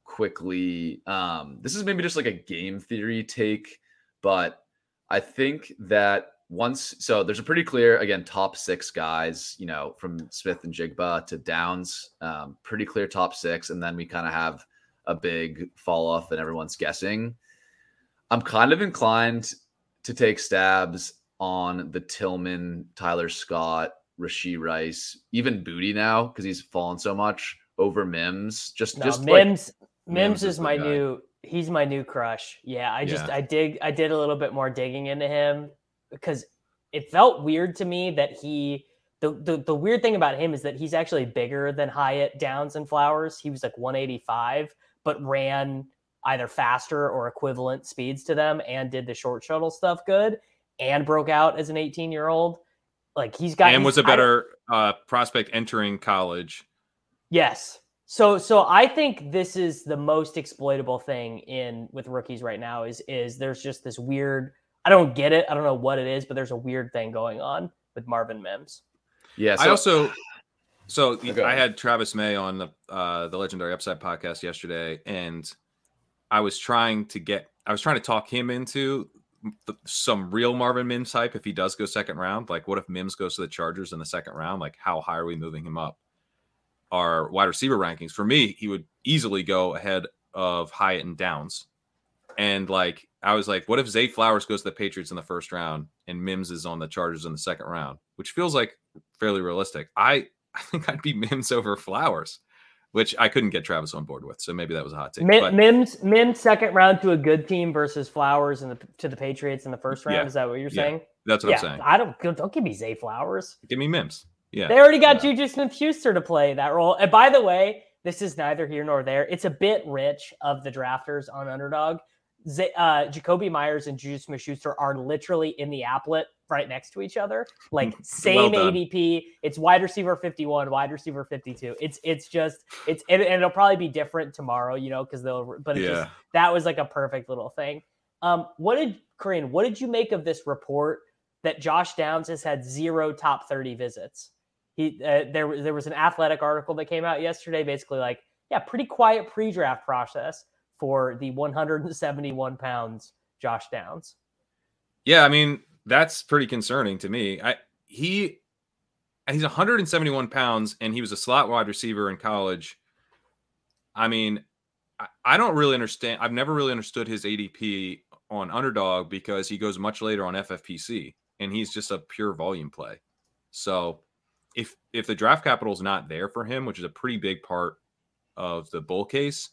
quickly. Um, this is maybe just like a game theory take, but I think that once so there's a pretty clear again top six guys, you know, from Smith-Njigba to Downs, um, pretty clear top six, and then we kind of have a big fall off and everyone's guessing. I'm kind of inclined to take stabs on the Tillman, Tyler Scott, Rashee Rice, even Boutte now because he's fallen so much over Mims. Just No, just Mims Mims Mims is is my guy. new he's my new crush. Yeah, I just Yeah. I dig I did a little bit more digging into him because it felt weird to me that he the, the the weird thing about him is that he's actually bigger than Hyatt, Downs, and Flowers. He was like 185, but ran either faster or equivalent speeds to them and did the short shuttle stuff good and broke out as an 18 year old. Like he's got and was a better uh, prospect entering college. Yes. So so I think this is the most exploitable thing in with rookies right now is is there's just this weird I don't get it. I don't know what it is, but there's a weird thing going on with Marvin Mims. Yeah. I also so go I had Travis May on the uh the Legendary Upside podcast yesterday, and I was trying to get I was trying to talk him into th- some real Marvin Mims hype if he does go second round. Like, what if Mims goes to the Chargers in the second round? Like, how high are we moving him up? Our wide receiver rankings for me, he would easily go ahead of Hyatt and Downs. And like, I was like, what if Zay Flowers goes to the Patriots in the first round and Mims is on the Chargers in the second round, which feels like fairly realistic. I I think I'd be Mims over Flowers, which I couldn't get Travis on board with. So maybe that was a hot take. But Mims Mims second round to a good team versus Flowers and the, to the Patriots in the first round. Yeah. Is that what you're Yeah. saying? that's what yeah, I'm saying. I don't don't give me Zay Flowers. Give me Mims. Yeah. They already got Juju Smith Schuster to play that role. And by the way, this is neither here nor there. It's a bit rich of the drafters on underdog. Z- uh, Jakobi Meyers and Juju Smith Schuster are literally in the applet right next to each other. Like same done. ADP. It's wide receiver 51, wide receiver 52. It's it's just it's and, and it'll probably be different tomorrow, you know, because they'll but it's Yeah. just that was like a perfect little thing. Um, what did Kerrane, what did you make of this report that Josh Downs has had zero top 30 visits? He uh, there was there was an athletic article that came out yesterday, basically like, yeah, pretty quiet pre-draft process for the 171 pounds Josh Downs. Yeah, I mean that's pretty concerning to me. I he he's 171 pounds and he was a slot wide receiver in college. I mean, I, I don't really understand. I've never really understood his ADP on underdog because he goes much later on FFPC and he's just a pure volume play. So if if the draft capital is not there for him, which is a pretty big part of the bull case,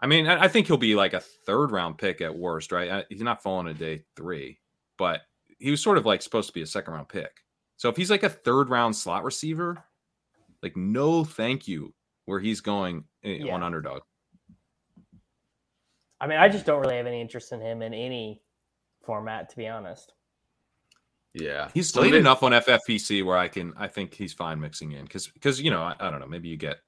I mean, I, I think he'll be like a third round pick at worst, right? I- He's not falling to day three, but he was sort of like supposed to be a second round pick. So if he's like a third round slot receiver, like no thank you where he's going eh, Yeah. on underdog. I mean, I just don't really have any interest in him in any format, to be honest. Yeah. He's So late they- enough on FFPC where I can, I think he's fine mixing in because, because you know, I, I don't know, maybe you get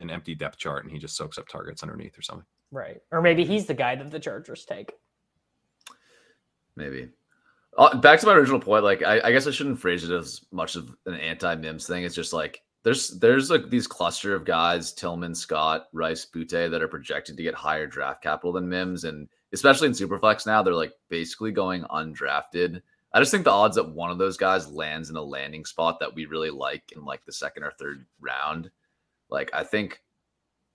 an empty depth chart and he just soaks up targets underneath or something. Right. Or maybe he's the guy that the Chargers take. Maybe. Uh, back to my original point, like I, I guess I shouldn't phrase it as much of an anti-Mims thing. It's just like there's there's like these cluster of guys, Tillman, Scott, Rice, Boutte, that are projected to get higher draft capital than Mims, and especially in Superflex now, they're like basically going undrafted. I just think the odds that one of those guys lands in a landing spot that we really like in like the second or third round, like I think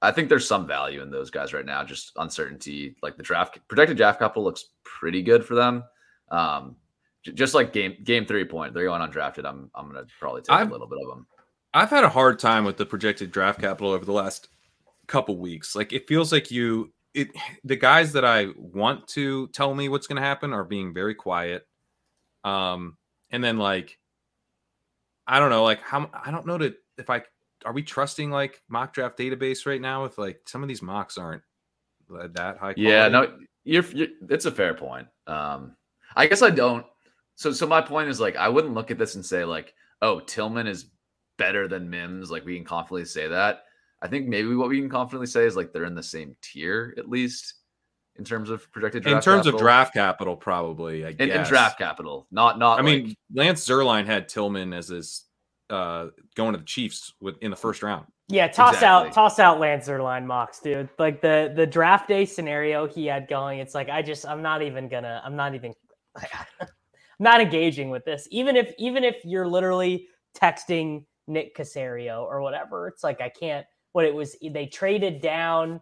I think there's some value in those guys right now. Just uncertainty, like the draft projected draft capital looks pretty good for them. Um, j- just like game game three point, they're going undrafted. I'm I'm gonna probably take I've- a little bit of them. I've had a hard time with the projected draft capital over the last couple weeks. Like it feels like you it the guys that I want to tell me what's going to happen are being very quiet. Um and then like I don't know like how I don't know to if I are we trusting like mock draft database right now with like some of these mocks aren't that high Quality. Yeah, no, you're, you're it's a fair point. Um, I guess I don't. So so my point is like I wouldn't look at this and say like, oh, Tillman is better than Mims. Like we can confidently say that. I think maybe what we can confidently say is like they're in the same tier at least in terms of projected in draft terms of draft capital probably I in, in draft capital, not not. I mean Lance Zierlein had Tillman as his uh going to the Chiefs with in the first round. Yeah, toss out toss out Lance Zierlein mocks, dude. Like the the draft day scenario he had going, it's like I just I'm not even gonna I'm not even I'm not engaging with this. Even if even if you're literally texting Nick Caserio or whatever, it's like I can't what it was they traded down,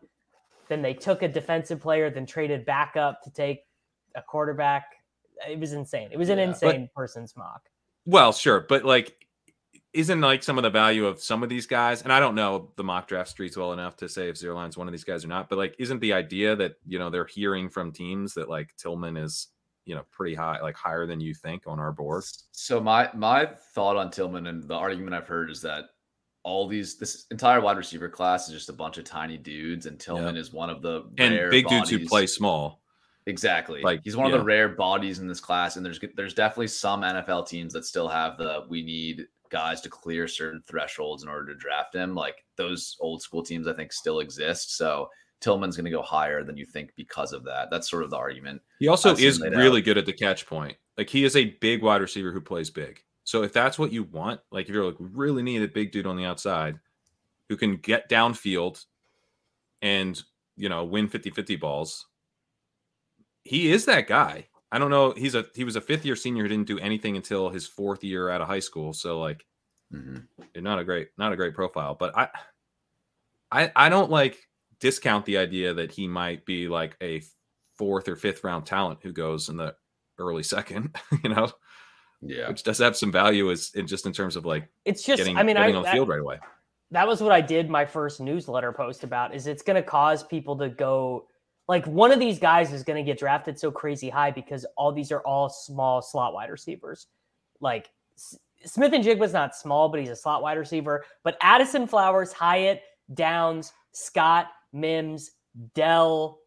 then they took a defensive player, then traded back up to take a quarterback. It was insane. It was an Yeah. insane person's mock. Well, sure, but like, isn't like some of the value of some of these guys? And I don't know the mock draft streets well enough to say if Zierlein's one of these guys or not. But like, isn't the idea that you know they're hearing from teams that like Tillman is you know pretty high, like higher than you think on our board? So my my thought on Tillman and the argument I've heard is that all these this entire wide receiver class is just a bunch of tiny dudes, and Tillman is one of the And rare big dudes who bodies- play small. Exactly. Like, he's one of the rare bodies in this class, and there's there's definitely some NFL teams that still have the we need guys to clear certain thresholds in order to draft him. Like those old school teams, I think still exist. So Tillman's going to go higher than you think because of that. That's sort of the argument. He also is really out. good at the catch point. Like he is a big wide receiver who plays big. So if that's what you want, like if you're like really need a big dude on the outside who can get downfield and you know win 50-50 balls, he is that guy. I don't know. He's a he was a fifth year senior who didn't do anything until his fourth year out of high school. So like mm-hmm. not a great not a great profile. But I I I don't like discount the idea that he might be like a fourth or fifth round talent who goes in the early second, you know, Yeah. which does have some value as in just in terms of like It's just, getting, I mean, I, getting on the field right away. that was what I did my first newsletter post about is it's going to cause people to go like one of these guys is going to get drafted so crazy high because all these are all small slot wide receivers. Like S- Smith-Njigba's not small, but he's a slot wide receiver. But Addison Flowers, Hyatt, Downs, Scott, Mims, Dell,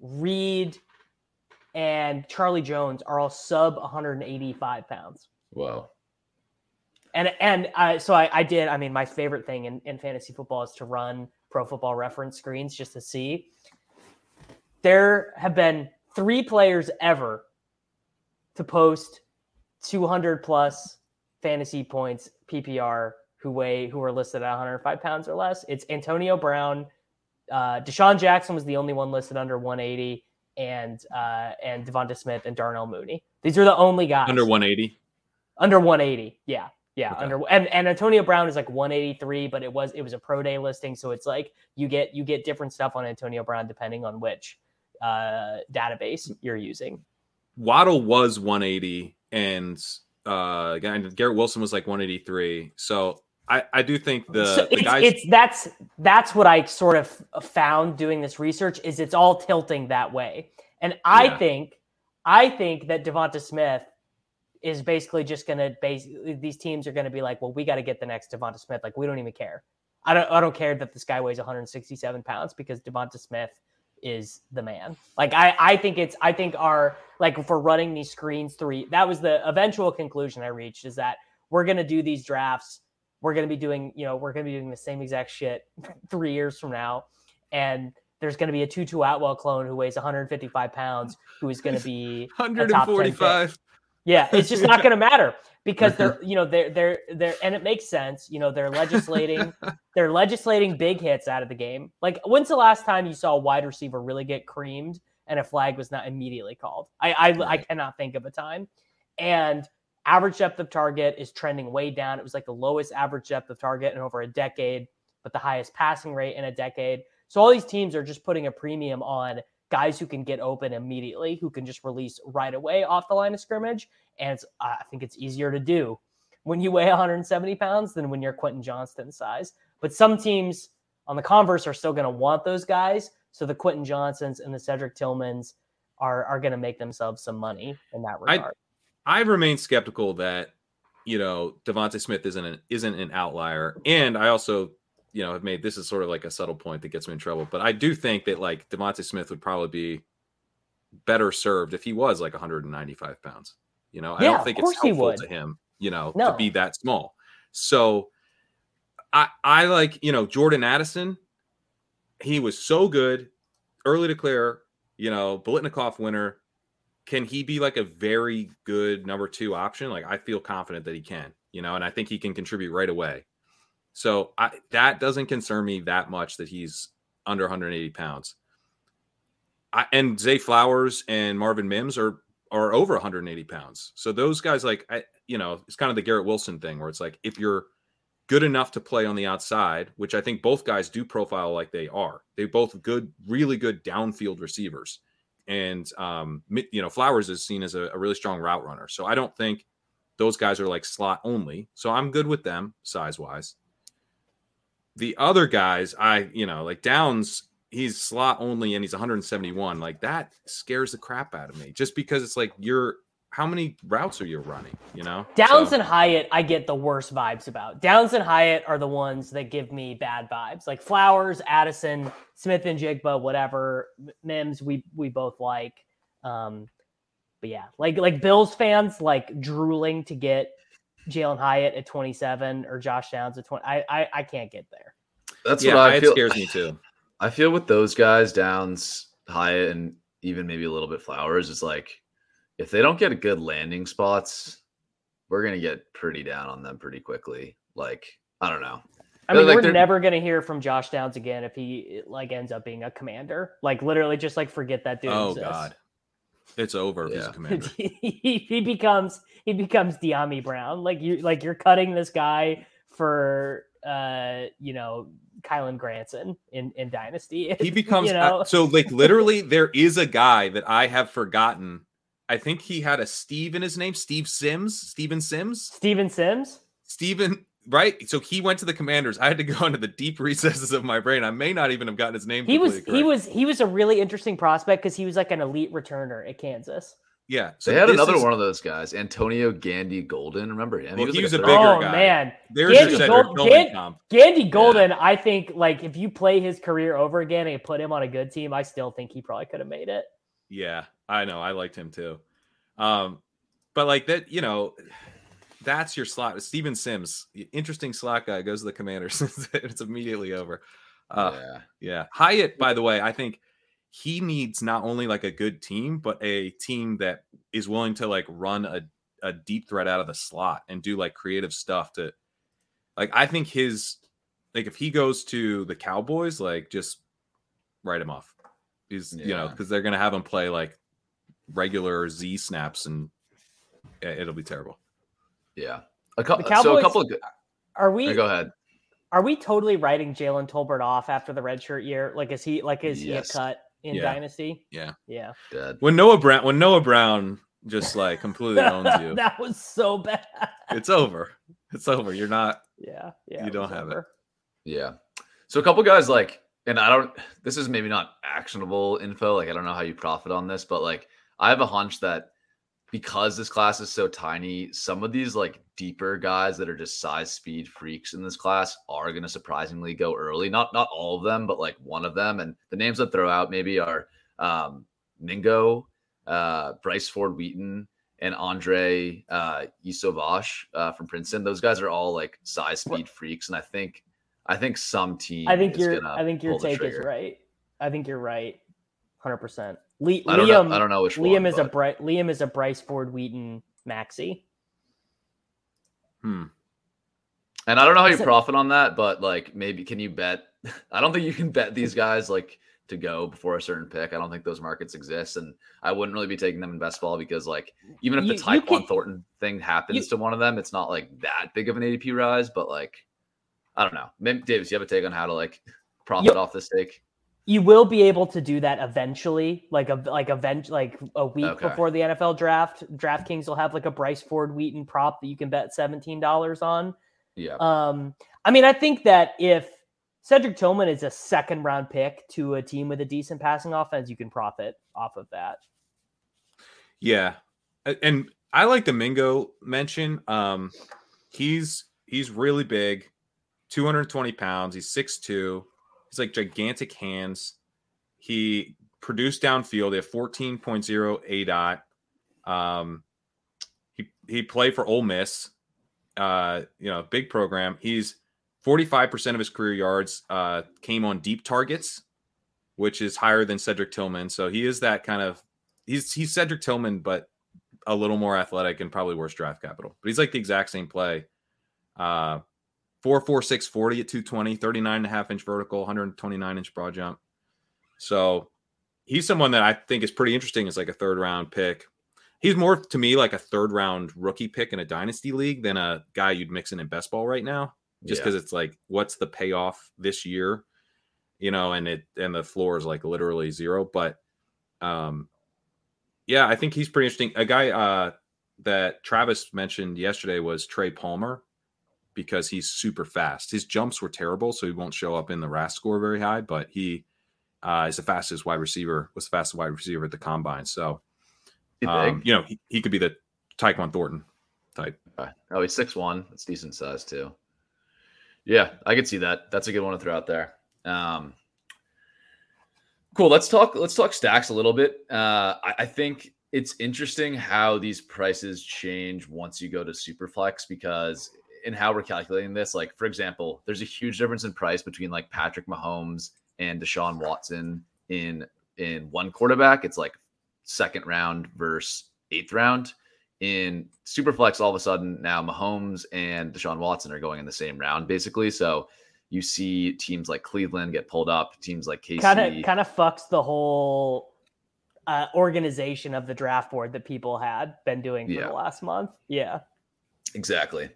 Reed, and Charlie Jones are all sub 185 pounds. Wow. And and uh, so I, I did. I mean, my favorite thing in, in fantasy football is to run Pro Football Reference screens just to see. There have been three players ever to post 200 plus fantasy points PPR who weigh who are listed at 105 pounds or less. It's Antonio Brown, uh, DeSean Jackson was the only one listed under 180, and uh, and Devonta Smith and Darnell Mooney. These are the only guys Under 180. under 180. Yeah. Yeah. Okay. Under and, and Antonio Brown is like 183, but it was it was a pro day listing. So it's like you get you get different stuff on Antonio Brown depending on which uh database you're using. Waddle was 180 and uh and Garrett Wilson was like 183. So I I do think the, so the it's, guys it's that's that's what I sort of found doing this research is it's all tilting that way. And I Yeah. think I think that Devonta Smith is basically just going to basically these teams are going to be like, well, we got to get the next Devonta Smith. Like we don't even care. I don't I don't care that this guy weighs 167 pounds because Devonta Smith is the man. Like I I think it's I think our like for running these screens three that was the eventual conclusion I reached is that we're going to do these drafts we're going to be doing, you know, we're going to be doing the same exact shit three years from now. And there's going to be a Tutu Atwell clone who weighs 155 pounds who is going to be a top 10 pick. 145. Yeah, it's just not going to matter because they're, you know, they're, they're, they're, and it makes sense. You know, they're legislating, they're legislating big hits out of the game. Like, when's the last time you saw a wide receiver really get creamed and a flag was not immediately called? I, I, I cannot think of a time. And average depth of target is trending way down. It was like the lowest average depth of target in over a decade, but the highest passing rate in a decade. So all these teams are just putting a premium on guys who can get open immediately, who can just release right away off the line of scrimmage. And it's, uh, I think it's easier to do when you weigh 170 pounds than when you're Quentin Johnston size. But some teams on the converse are still going to want those guys. So the Quentin Johnsons and the Cedric Tillmans are, are going to make themselves some money in that regard. I remain skeptical that you know Devonte Smith isn't an, isn't an outlier, and I also you know have made this is sort of like a subtle point that gets me in trouble, but I do think that like Devonte Smith would probably be better served if he was like 195 pounds. You know, I Yeah, don't think it's he helpful would. to him, you know, No. to be that small. So I I like you know Jordan Addison. He was so good, early to clear. You know, Biletnikoff winner can he be like a very good number two option? Like I feel confident that he can, you know, and I think he can contribute right away. So I, that doesn't concern me that much that he's under 180 pounds. I, and Zay Flowers and Marvin Mims are are over 180 pounds. So those guys, like I, you know, it's kind of the Garrett Wilson thing where it's like if you're good enough to play on the outside, which I think both guys do profile like they are. They both good, really good downfield receivers and um, you know Flowers is seen as a, a really strong route runner. So I don't think those guys are like slot only. So I'm good with them size wise. The other guys, I you know like Downs, he's slot only and he's 171. Like that scares the crap out of me, just because it's like you're how many routes are you running? You know, Downs So- and Hyatt, I get the worst vibes about. Downs and Hyatt are the ones that give me bad vibes. Like Flowers, Addison, Smith-Njigba, whatever. Mims, we we both like. Um, but yeah, like like Bills fans like drooling to get Jalen Hyatt at 27 or Josh Downs at 20. I I, I can't get there. That's yeah, what I it feel. scares me too. I feel with those guys, Downs, Hyatt, and even maybe a little bit Flowers, is like if they don't get good landing spots, we're gonna get pretty down on them pretty quickly. Like I don't know. I mean, Like, we're they're- never gonna hear from Josh Downs again if he like ends up being a commander. Like literally, just like forget that dude. Oh exists. God, it's over if he's Yeah. a commander. he, he becomes he becomes Dyami Brown. Like you like you're cutting this guy for uh you know Kylen Granson in in Dynasty. he becomes you know so like literally there is a guy that I have forgotten. I think he had a Steve in his name, Steve Sims, Steven Sims, Steven Sims. Steven, right? So he went to the Commanders. I had to go into the deep recesses of my brain. I may not even have gotten his name. He was completely he was he was a really interesting prospect because he was like an elite returner at Kansas. yeah. So They had another is- one of those guys, Antonio Gandy Golden. Remember him? Well, he like was a third- bigger oh guy. man, There's Gandy Cedric Gold- Tillman Gan- Gandy Golden. I think like if you play his career over again and put him on a good team, I still think he probably could have made it. Yeah, I know. I liked him too. Um, but like that, you know, that's your slot. Steven Sims, interesting slot guy, goes to the Commanders. And it's immediately over. Uh, yeah. Yeah. Hyatt, by the way, I think he needs not only like a good team, but a team that is willing to like run a, a deep threat out of the slot and do like creative stuff to like I think his like if he goes to the Cowboys, like just write him off. He's you know, because they're gonna have him play like regular Z snaps and it'll be terrible. Yeah. A couple. The so a couple. Of, good- Are we? Go ahead. Are we totally writing Jalen Tolbert off after the redshirt year? Like, is he like is Yes. he a cut in Yeah. Dynasty? Yeah. Yeah, Dead. When Noah Brown when Noah Brown just like completely owns you, that was so bad. it's over. It's over. You're not Yeah, yeah. You don't was have it. Yeah. So a couple guys like, and I don't. This is maybe not actionable info. Like I don't know how you profit on this, but like I have a hunch that because this class is so tiny, some of these like deeper guys that are just size speed freaks in this class are going to surprisingly go early. Not not all of them, but like one of them. And the names that throw out maybe are um, Mingo, uh, Bryce Ford Wheaton, and Andre uh, Iosivas uh, from Princeton. Those guys are all like size speed freaks, and I think I think some team. I think is your I think your take is right. I think you're right, hundred percent. Le- I don't Liam, know. I don't know which Liam one. is a Bri- Liam is a Bryce Ford Wheaton maxi. hmm. And I don't know how you it- profit on that, but like maybe can you bet? I don't think you can bet these guys like to go before a certain pick. I don't think those markets exist, and I wouldn't really be taking them in best ball because like even if You- the One can- Thornton thing happens you- to one of them, it's not like that big of an ADP rise. But like I don't know. Maybe Davis, you have a take on how to like profit off this take? You will be able to do that eventually, like a like event like a week Okay. before the NFL draft. DraftKings will have like a Bryce Ford Wheaton prop that you can bet seventeen dollars on. Yeah. Um, I mean, I think that if Cedric Tillman is a second round pick to a team with a decent passing offense, you can profit off of that. Yeah, and I like the Mingo mention. Um, he's he's really big, two hundred twenty pounds. He's six two. He's like gigantic hands. He produced downfield. They have fourteen point zero aDOT. Um, he he played for Ole Miss. Uh, you know, big program. He's forty five percent of his career yards uh came on deep targets, which is higher than Cedric Tillman. So he is that kind of he's he's Cedric Tillman, but a little more athletic and probably worse draft capital. But he's like the exact same play. Uh 446 40 at 220, 39 and a half inch vertical, 129 inch broad jump. So he's someone that I think is pretty interesting as like a third round pick. He's more to me like a third round rookie pick in a dynasty league than a guy you'd mix in in best ball right now. Just Yeah. because it's like, what's the payoff this year? You know, and it and the floor is like literally zero. But um yeah, I think he's pretty interesting. A guy uh that Travis mentioned yesterday was Trey Palmer because he's super fast. His jumps were terrible, so he won't show up in the RAS score very high, but he uh, is the fastest wide receiver, was the fastest wide receiver at the combine. So, um, you know, he, he could be the Tyquan Thornton type. Okay. Oh, he's six one. That's decent size too. Yeah, I could see that. That's a good one to throw out there. Um, cool. Let's talk. Let's talk stacks a little bit. Uh, I, I think it's interesting how these prices change once you go to Superflex because in how we're calculating this, like for example, there's a huge difference in price between like Patrick Mahomes and Deshaun Watson in in one quarterback. It's like second round versus eighth round in Superflex, all of a sudden now Mahomes and Deshaun Watson are going in the same round, basically. So you see teams like Cleveland get pulled up, teams like KC. Kind of kind of fucks the whole uh, organization of the draft board that people had been doing for Yeah. the last month. Yeah. Exactly.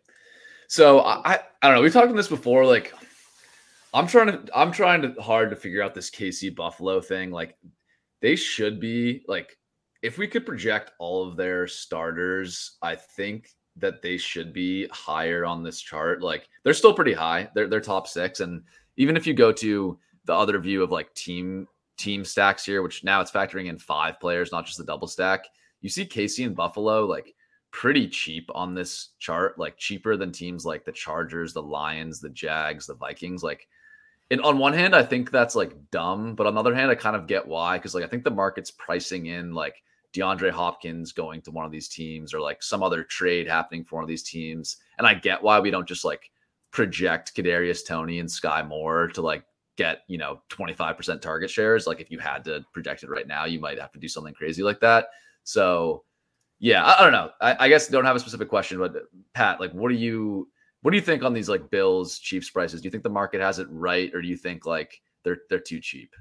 So I, I don't know. We've talked on this before. Like, I'm trying to I'm trying to hard to figure out this KC Buffalo thing. Like, they should be like, if we could project all of their starters, I think that they should be higher on this chart. Like, they're still pretty high. They're they're top six, and even if you go to the other view of like team team stacks here, which now it's factoring in five players, not just the double stack. You see KC and Buffalo like pretty cheap on this chart, like cheaper than teams like the Chargers, the Lions, the Jags, the Vikings. Like, and on one hand, I think that's like dumb, but on the other hand, I kind of get why because like I think the market's pricing in like DeAndre Hopkins going to one of these teams or like some other trade happening for one of these teams, and I get why we don't just like project Kadarius Toney and Sky Moore to like get you know 25% target shares like if you had to project it right now you might have to do something crazy like that so yeah i, I don't know I, I guess don't have a specific question but pat like what do you what do you think on these like bills chiefs prices do you think the market has it right or do you think like they're they're too cheap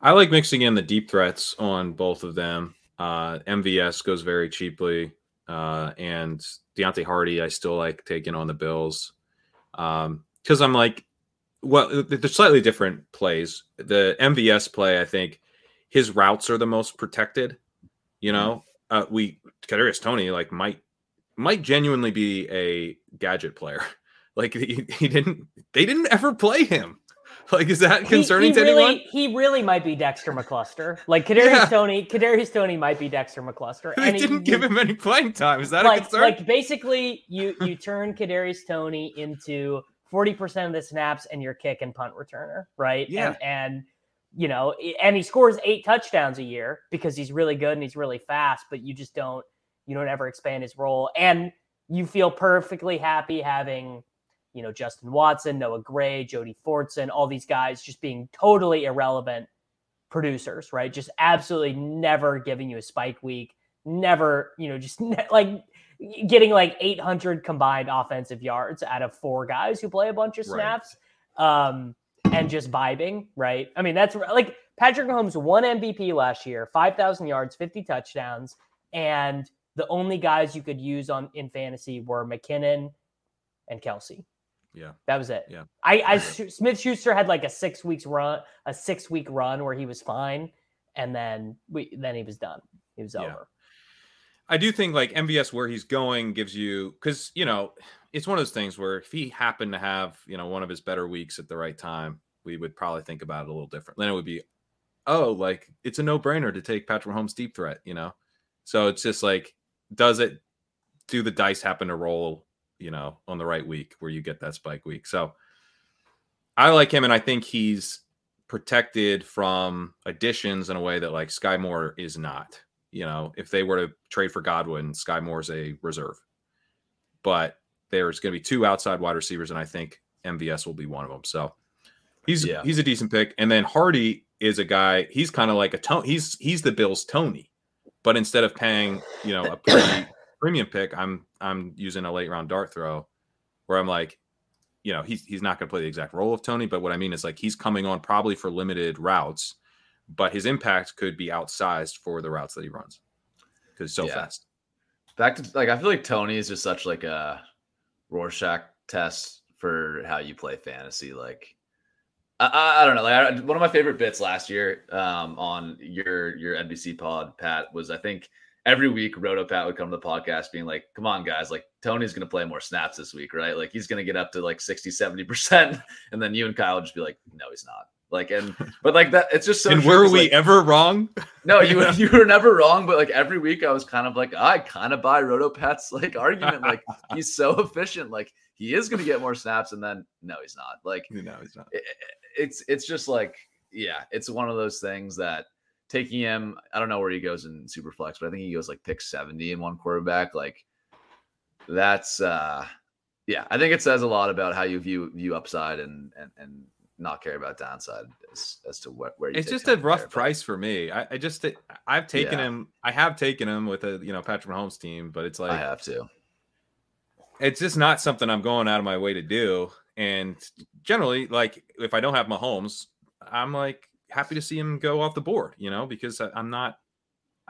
I like mixing in the deep threats on both of them. Uh, MVS goes very cheaply, uh, and Deonte Harty I still like taking on the Bills because I'm like, well, they're slightly different plays. The MVS play, I think, his routes are the most protected. You know, uh, we Kadarius Toney like might might genuinely be a gadget player. Like he, he didn't, they didn't ever play him. Like, is that concerning he, to really, anyone? He really might be Dexter McCluster. Like Kadarius Yeah. Toney, Kadarius Toney might be Dexter McCluster. They and he- didn't give him any playing time. Is that a like, concern? like basically you you turn Kadarius Toney into 40% of the snaps and your kick and punt returner, right? Yeah. And, and you know, and he scores eight touchdowns a year because he's really good and he's really fast, but you just don't you don't ever expand his role. And you feel perfectly happy having, you know, Justin Watson, Noah Gray, Jody Fortson, all these guys just being totally irrelevant producers, right? Just absolutely never giving you a spike week, never, you know, just ne- like getting like 800 combined offensive yards out of four guys who play a bunch of Right. snaps um, and mm-hmm. just vibing, right? I mean, that's like Patrick Mahomes won MVP last year, 5,000 yards, 50 touchdowns, and the only guys you could use on in fantasy were McKinnon and Kelce. Yeah. That was it. Yeah. I, I Smith Schuster had like a six weeks run, a six week run where he was fine, and then we then he was done. He was Yeah. over. I do think like MVS where he's going gives you because you know it's one of those things where if he happened to have you know one of his better weeks at the right time, we would probably think about it a little different. Then it would be, oh, like it's a no brainer to take Patrick Mahomes deep threat, you know. So it's just like, does it? Do the dice happen to roll, you know, on the right week where you get that spike week? So I like him, and I think he's protected from additions in a way that like Sky Moore is not. You know, if they were to trade for Godwin, Sky Moore's a reserve. But there's going to be two outside wide receivers, and I think MVS will be one of them. So he's Yeah. he's a decent pick. And then Harty is a guy. He's kind of like a Toney. He's he's the Bills Toney, but instead of paying you know a pretty premium pick, I'm I'm using a late round dart throw, where I'm like, you know, he's he's not going to play the exact role of Toney, but what I mean is like he's coming on probably for limited routes, but his impact could be outsized for the routes that he runs because so Yeah. fast. back to like I feel like Toney is just such like a Rorschach test for how you play fantasy. Like I, I, don't know. Like I, one of my favorite bits last year um, on your your NBC pod, Pat, was I think every week Roto Pat would come to the podcast being like, "Come on, guys! Like Toney's going to play more snaps this week, right? Like he's going to get up to like 60, 70 percent." And then you and Kyle would just be like, "No, he's not." Like and but like that, it's just so. and were we like, ever wrong? no, you you were never wrong, but like every week I was kind of like I kind of buy Roto Pat's like argument. Like he's so efficient, like he is going to get more snaps, and then no, he's not. Like no, he's not. it- it's it's just like yeah, it's one of those things that taking him. I don't know where he goes in Superflex, but I think he goes like pick seventy in one quarterback. Like that's uh yeah, I think it says a lot about how you view view upside and and and not care about downside as, as to what where you It's just a rough there, but- price for me. I, I just I've taken Yeah. him. I have taken him with a you know Patrick Mahomes team, but it's like I have to. It's just not something I'm going out of my way to do. And generally, like if I don't have Mahomes, I'm like happy to see him go off the board, you know, because I, I'm not.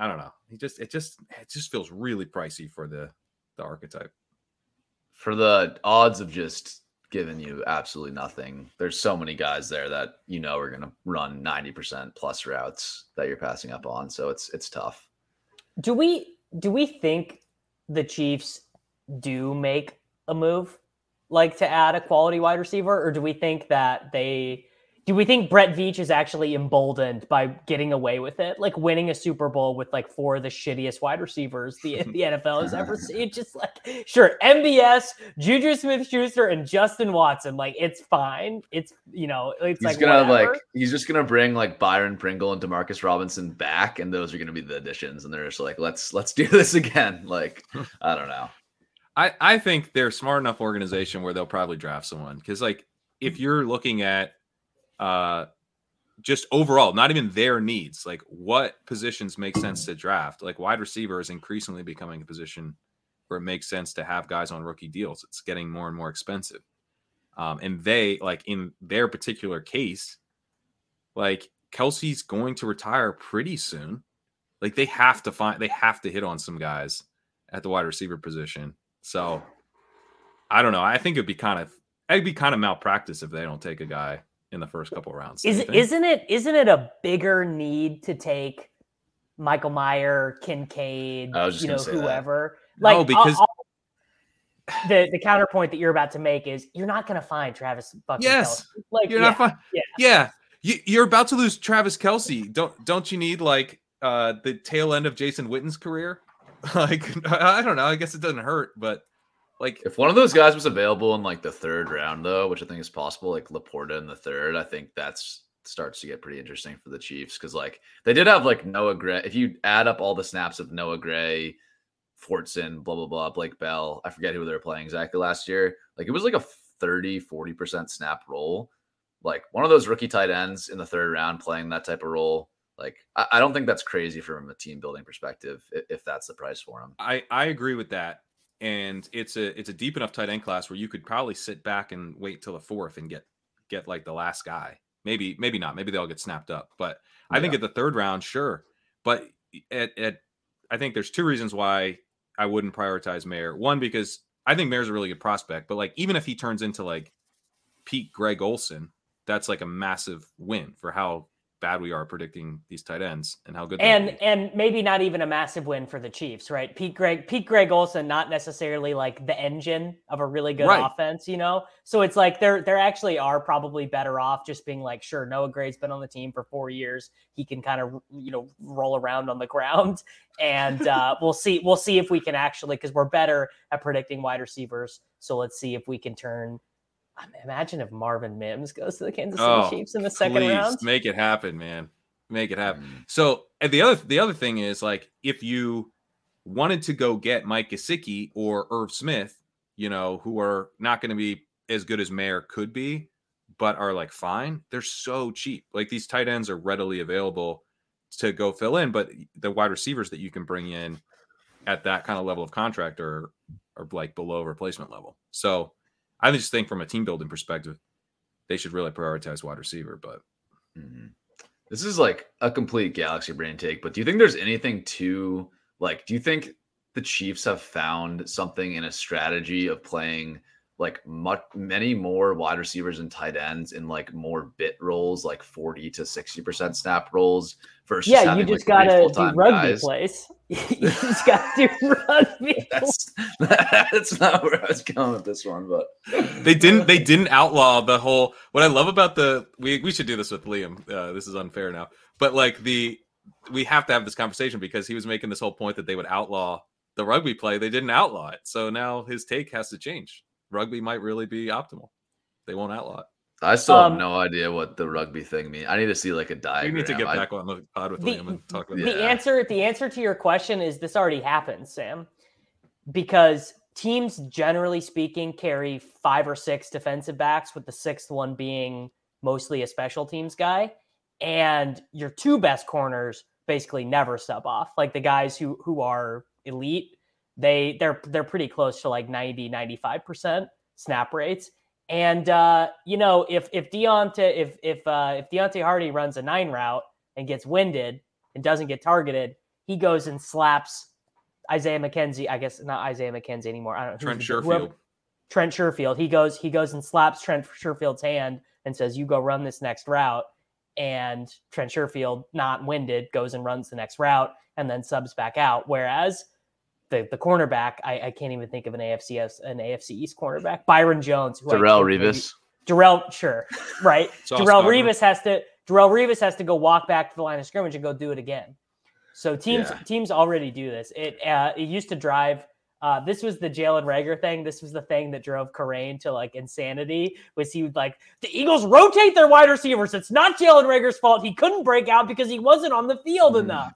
I don't know. He just it just it just feels really pricey for the the archetype. For the odds of just giving you absolutely nothing, there's so many guys there that you know are going to run 90% plus routes that you're passing up on. So it's it's tough. Do we do we think the Chiefs do make a move like to add a quality wide receiver, or do we think that they do we think Brett Veach is actually emboldened by getting away with it, like winning a Super Bowl with like four of the shittiest wide receivers the, the NFL has ever seen? Just like sure, MVS, Juju Smith Schuster, and Justin Watson, like it's fine. It's you know, it's He's like gonna whatever. like he's just gonna bring like Byron Pringle and Demarcus Robinson back, and those are gonna be the additions. And they're just like, let's let's do this again. Like I don't know. I I think they're a smart enough organization where they'll probably draft someone because like if you're looking at uh just overall not even their needs like what positions make sense to draft like wide receiver is increasingly becoming a position where it makes sense to have guys on rookie deals. It's getting more and more expensive. Um and they like in their particular case like Kelce's going to retire pretty soon. Like they have to find they have to hit on some guys at the wide receiver position so I don't know. I think it'd be kind of it'd be kind of malpractice if they don't take a guy in the first couple rounds. Is you it, think? isn't it isn't it a bigger need to take Michael Mayer, Kincaid, I was just you know, gonna that. whoever? No, Like because- I'll- I'll- the the counterpoint that you're about to make is you're not going to find Travis Bucky. Yes. like You're yeah, not fine. yeah. Yeah. You, you're about to lose Travis Kelce. Don't don't you need like uh the tail end of Jason Witten's career? like I don't know. I guess it doesn't hurt, but like If one of those guys was available in like the third round, though, which I think is possible, like LaPorta in the third, I think that's starts to get pretty interesting for the Chiefs because like they did have like Noah Gray. If you add up all the snaps of Noah Gray, Fortson, blah blah blah, Blake Bell, I forget who they were playing exactly last year. Like it was like a 30, 40% snap roll. Like one of those rookie tight ends in the third round playing that type of role. Like I, I don't think that's crazy from a team building perspective if, if that's the price for him. I I agree with that. And it's a it's a deep enough tight end class where you could probably sit back and wait till the fourth and get get like the last guy. Maybe maybe not. Maybe they all get snapped up. But I think at the third round, sure. But at, at I think there's two reasons why I wouldn't prioritize Mayer. One because I think Mayer's a really good prospect, but like even if he turns into like Pete Greg Olsen, that's like a massive win for how bad we are predicting these tight ends and how good and and maybe not even a massive win for the Chiefs, right? Pete Greg Pete Greg Olsen, not necessarily like the engine of a really good Right. offense, you know. So it's like they're they're actually are probably better off just being like, sure, Noah Gray's been on the team for four years. He can kind of you know roll around on the ground, and uh, we'll see we'll see if we can actually because we're better at predicting wide receivers. So let's see if we can turn. Imagine if Marvin Mims goes to the Kansas City Oh, Chiefs in the second Please round. make it happen, man. Make it happen. Mm. So and the other the other thing is like if you wanted to go get Mike Gesicki or Irv Smith, you know, who are not going to be as good as Mayer could be, but are like fine. They're so cheap. Like these tight ends are readily available to go fill in, but the wide receivers that you can bring in at that kind of level of contract are are like below replacement level. So I just think from a team building perspective, they should really prioritize wide receiver. But Mhm. This is like a complete galaxy brain take, but do you think there's anything to like? Do you think the Chiefs have found something in a strategy of playing like much many more wide receivers and tight ends in like more bit roles, like forty to sixty percent snap roles versus Yeah, you just like, gotta do rugby guys? plays. you just gotta do rugby. That's that's not where I was going with this one, but they didn't they didn't outlaw the whole what i love about the we, we should do this with liam uh, this is unfair now but like the we have to have this conversation because he was making this whole point that they would outlaw the rugby play they didn't outlaw it so now his take has to change rugby might really be optimal they won't outlaw it I still Um, have no idea what the rugby thing means. I need to see like a we diagram. need to get I- back on the pod with The- liam and talk about Yeah. that The answer, the answer to your question is this already happens, Sam, because teams generally speaking carry five or six defensive backs, with the sixth one being mostly a special teams guy, and your two best corners basically never sub off. Like the guys who who are elite, they they're they're pretty close to like 90 95% snap rates. And uh, you know, if if Deonte if if uh, if Deonte Harty runs a nine route and gets winded and doesn't get targeted, he goes and slaps Isaiah McKenzie. I guess not Isaiah McKenzie anymore. I don't know. Trent the- whoever- Sherfield. Trent Sherfield. He goes he goes and slaps Trent Sherfield's hand and says, "You go run this next route." And Trent Sherfield, not winded, goes and runs the next route and then subs back out. Whereas the the cornerback, I, I can't even think of an AFCS an AFC East cornerback, Byron Jones, who I Darrelle Revis. Darrelle, sure, right. Sauce Darrelle Revis has to Darrelle Revis has to go walk back to the line of scrimmage and go do it again. So teams Yeah. teams already do this. It uh, it used to drive. Uh, this was the Jalen Reagor thing. This was the thing that drove Corain to like insanity. Was he would like the Eagles rotate their wide receivers? It's not Jalen Reagor's fault. He couldn't break out because he wasn't on the field Mm. enough.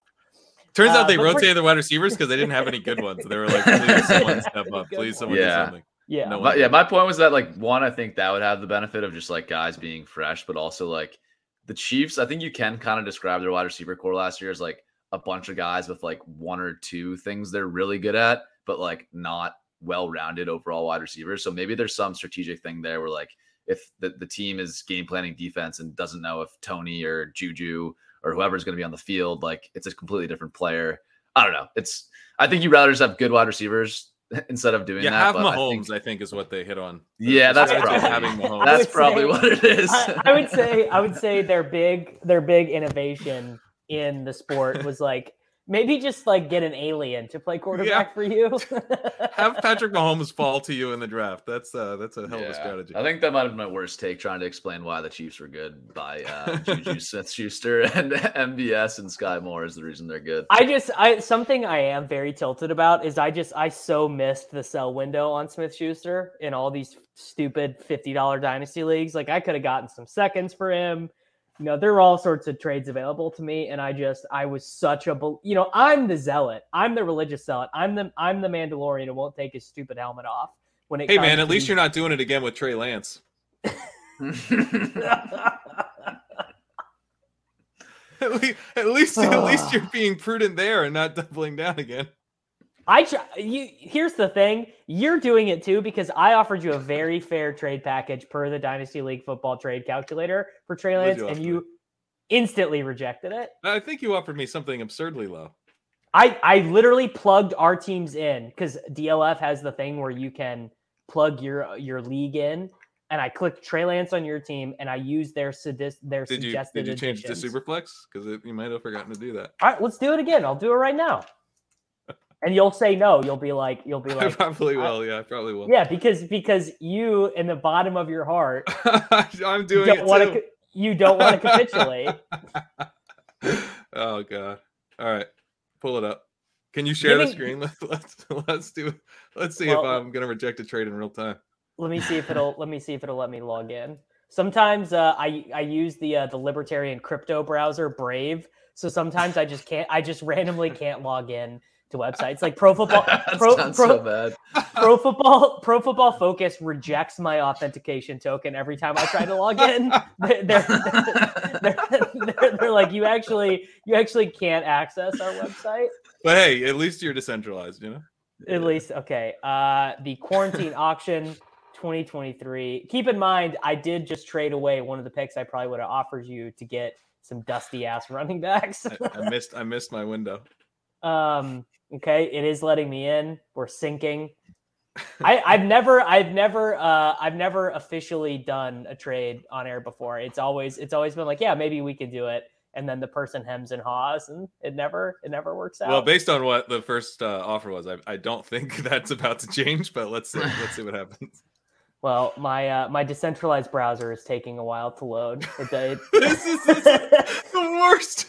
Turns Uh, out they but we're- rotated the wide receivers because they didn't have any good ones. They were like, please someone step up. Please someone Yeah. do something. Yeah, No My, yeah, my point was that like one, I think that would have the benefit of just like guys being fresh, but also like the Chiefs. I think you can kind of describe their wide receiver corps last year as like a bunch of guys with like one or two things they're really good at, but like not well-rounded overall wide receivers. So maybe there's some strategic thing there where like if the, the team is game planning defense and doesn't know if Toney or Juju or whoever's going to be on the field, like it's a completely different player. I don't know. It's I think you'd rather just have good wide receivers instead of doing Yeah, that. have but I Mahomes, think- I think, is what they hit on. Yeah, that's probably- having Mahomes. That's probably say- what it is. I, I would say I would say their big their big innovation in the sport was like maybe just like get an alien to play quarterback for you. have Patrick Mahomes fall to you in the draft. That's uh that's a hell of a strategy. I think that might have been my worst take trying to explain why the Chiefs were good by uh, Juju Smith Schuster and MVS and Sky Moore is the reason they're good. I just I something I am very tilted about is I just I so missed the sell window on Smith Schuster in all these stupid fifty dollar dynasty leagues. Like I could have gotten some seconds for him. You know, there were all sorts of trades available to me, and I just I was such a you know I'm the zealot, I'm the religious zealot, I'm the I'm the Mandalorian who won't take his stupid helmet off when it. hey man, at least you're not doing it again with Trey Lance. At least, at least, at least you're being prudent there and not doubling down again. I try, you here's the thing. You're doing it too because I offered you a very fair trade package per the Dynasty League football trade calculator for Trey Lance, you and you instantly rejected it. I think you offered me something absurdly low. I I literally plugged our teams in because DLF has the thing where you can plug your your league in, and I clicked Trey Lance on your team, and I used their sadis- their Did you suggested did you change it to. Superflex? Because you might have forgotten to do that. All right, let's do it again. I'll do it right now. And you'll say no. You'll be like, you'll be I like, probably I- will. yeah, I probably will. yeah, because because you in the bottom of your heart I'm doing don't it want too. to you don't want to capitulate. oh god. All right. Pull it up. Can you share the screen? Let's let's let's do let's see Well- if I'm gonna reject a trade in real time. let me see if it'll let me see if it'll let me log in. Sometimes uh, I I use the uh, the libertarian crypto browser Brave, so sometimes I just can't I just randomly can't log in to websites like Pro Football that Pro, sounds Pro, so bad. Pro Football Pro Football Focus rejects my authentication token every time I try to log in. They're, they're, they're, they're- they're like you actually you actually can't access our website. But hey, at least you're decentralized, you know? At least, okay. Uh, the quarantine auction 2023. Keep in mind, I did just trade away one of the picks I probably would have offered you to get some dusty ass running backs. I, I missed I missed my window. um, okay, it is letting me in. We're sinking. I, I've never, I've never, uh, I've never officially done a trade on air before. It's always, it's always been like, yeah, maybe we could do it, and then the person hems and haws, and it never, it never works out. Well, based on what the first uh, offer was, I, I don't think that's about to change, but let's uh, let's see what happens. Well, my uh, my decentralized browser is taking a while to load. It, it, This is, this is the worst.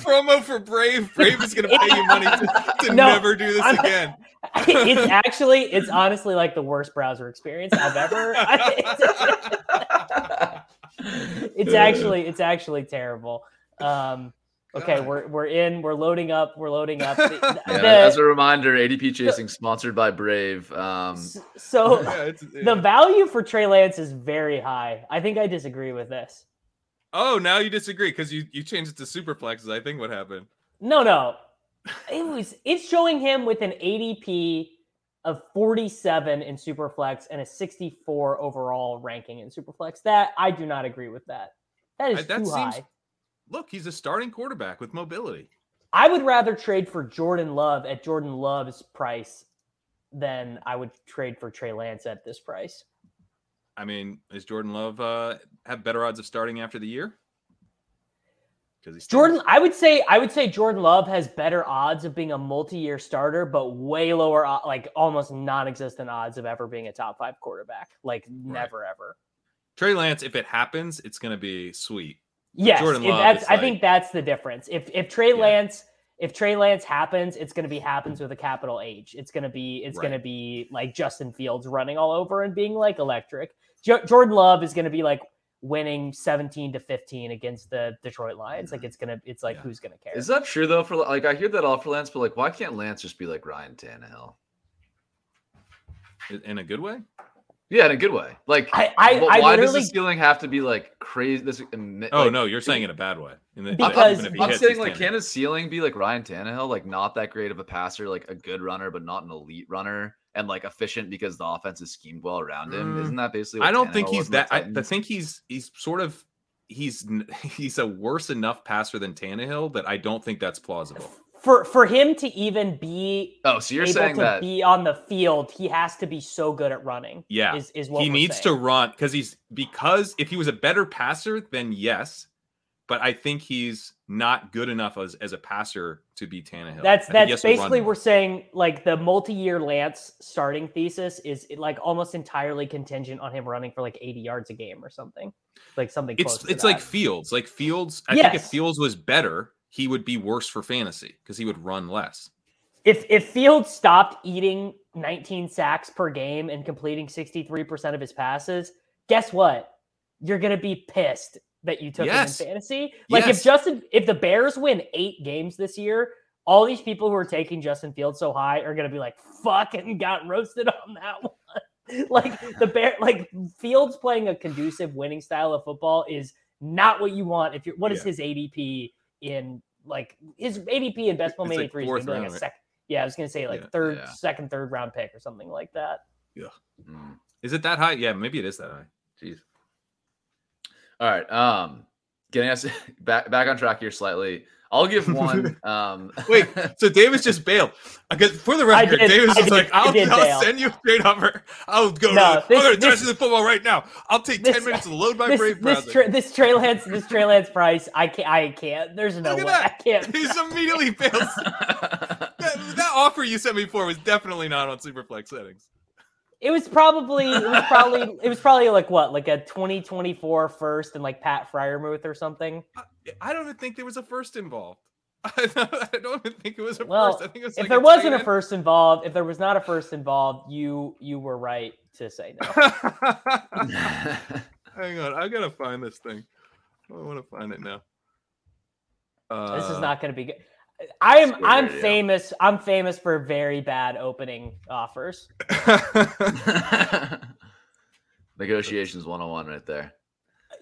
promo for Brave. Brave is going to pay you money to, to No, never do this I'm- again. it's actually it's honestly like the worst browser experience I've ever. it's actually it's actually terrible. Um, Okay, God. we're we're in. We're loading up. We're loading up. The- Yeah, the- as a reminder, ADP chasing sponsored by Brave. Um, so Yeah, it's- the value for Trey Lance is very high. I think I disagree with this. Oh, now you disagree because you you changed it to superflexes. I think what happened. No, no. It was it's showing him with an ADP of 47 in Superflex and a 64 overall ranking in Superflex. That I do not agree with that. That is I- that too seems- high. Look, he's a starting quarterback with mobility. I would rather trade for Jordan Love at Jordan Love's price than I would trade for Trey Lance at this price. I mean, is Jordan Love uh, have better odds of starting after the year? Because he's Jordan, I would say I would say Jordan Love has better odds of being a multi-year starter, but way lower, like almost non-existent odds of ever being a top five quarterback. Like never ever. Trey Lance. If it happens, it's going to be sweet. Yes, Jordan if Love, that's. it's I think that's the difference. If if Trey Yeah. Lance, if Trey Lance happens, it's going to be happens with a capital H. It's going to be it's going to be like Justin Fields running all over and being like electric. Jo- Jordan Love is going to be like winning 17 to 15 against the Detroit Lions. Like mm-hmm. it's gonna, it's like Yeah. who's gonna care? is that true though? For like, I hear that all for Lance, but like, why can't Lance just be like Ryan Tannehill? In- In a good way. Yeah, in a good way. Like, I- I- wh- I why does literally- the ceiling have to be like crazy? This, imi- Oh no, you're saying in a bad way. In the, Because- even if he I'm hits, saying like, can his ceiling be like Ryan Tannehill? Like, not that great of a passer, like a good runner, but not an elite runner, and like efficient because the offense is schemed well around him. Mm, Isn't that basically? What I don't think he's was in the that. I, I think he's he's sort of he's he's a worse enough passer than Tannehill that I don't think that's plausible. For for him to even be Oh, so you're able saying to that? be on the field, he has to be so good at running. Yeah, is is what he needs saying. to run because he's because if he was a better passer, then yes, but I think he's not good enough as, as a passer to be Tannehill. That's I think he that's has to run basically we're saying like the multi-year Lance starting thesis is like almost entirely contingent on him running for like 80 yards a game or something, like something. It's close to it's like. Fields. Like Fields, I think if Fields was better, he would be worse for fantasy because he would run less. if if Fields stopped eating 19 sacks per game and completing 63% of his passes, guess what? You're gonna be pissed that you took Yes. him in fantasy. Like Yes. if Justin, if the Bears win eight games this year, all these people who are taking Justin Fields so high are gonna be like, fucking got roasted on that one. like the bear like Fields playing a conducive winning style of football is not what you want if you're what is Yeah. his ADP in like his ADP in best ball It's like 83 is fourth gonna be like a second yeah, I was gonna say like Yeah. third, Yeah. second, third round pick or something like that. Mm. Is it that high? Yeah, maybe it is that high. Jeez. All right. Um, getting us back back on track here slightly. I'll give one. Um, Wait, so Davis just bailed. Because for the I record, did- Davis I is did- like, I I'll, I'll send you a trade offer. I'll go No, to this- I'm gonna this- touch the football right now. I'll take this- 10 minutes to load my This Brave this, browser. tra- this Trey Lance this Trey Lance price, I can't I can't. There's no way Look at I that. can't. He's immediately bails. that, that offer you sent me before was definitely not on Superflex settings. It was probably it was probably it was probably like what like a 2024 first and like Pat Freiermuth or something. I, I don't even think there was a first involved. I don't even think it was a Well, first. I think it was If like there a wasn't a first involved, if there was not a first involved, you you were right to say no. Hang on, I gotta find this thing. I want to find it now. Uh, this is not going to be good. I am Screw I'm radio. famous. I'm famous for very bad opening offers. Negotiations 101 right there.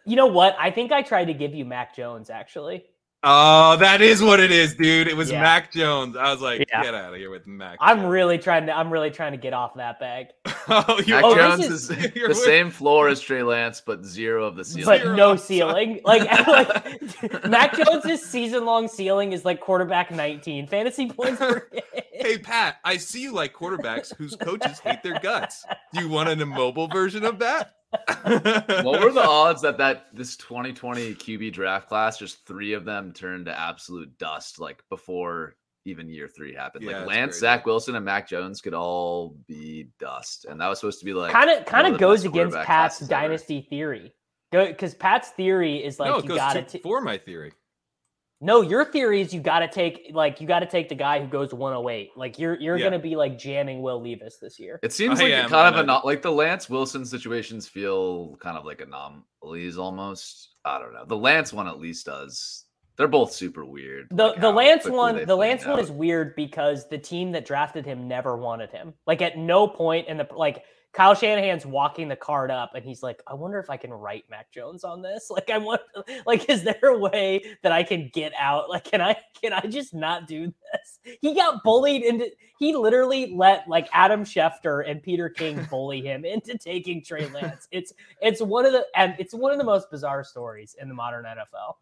You know what? I think I tried to give you Mac Jones actually. oh, that is what it is, dude. It was Yeah. Mac Jones. I was like, Yeah. get out of here with Mac. I'm Jones. really trying to I'm really trying to get off that bag. oh, you Mac Oh, Jones is- is, the with- same floor as Trey Lance, but zero of the ceiling. But Zero no upside. ceiling. Like, like Mac Jones's season long ceiling is like quarterback 19 fantasy points per game. Hey Pat, I see you like quarterbacks whose coaches hate their guts. Do you want an immobile version of that? What were the odds that that this 2020 QB draft class, just three of them turned to absolute dust, like before even year three happened? Yeah, like Lance, crazy. Zach Wilson, and Mac Jones could all be dust, and that was supposed to be like kind of kind of goes against Pat's classes ever. dynasty theory. Go because Pat's theory is like no, it you goes gotta to, t- for my theory. No, your theory is you got to take like you got to take the guy who goes 108. Like you're you're Yeah. gonna be like jamming Will Levis this year. It seems I like am, kind of a not like the Lance Wilson situations feel kind of like anomalies almost. I don't know. The Lance one at least does. They're both super weird. The like the how Lance quickly one the planned Lance one is weird because the team that drafted him never wanted him. Like at no point in the like Kyle Shanahan's walking the card up and he's like, I wonder if I can write Mac Jones on this. Like I want like is there a way that I can get out? Like can I can I just not do this? He got bullied into he literally let like Adam Schefter and Peter King bully him into taking Trey Lance. It's it's one of the and it's one of the most bizarre stories in the modern NFL.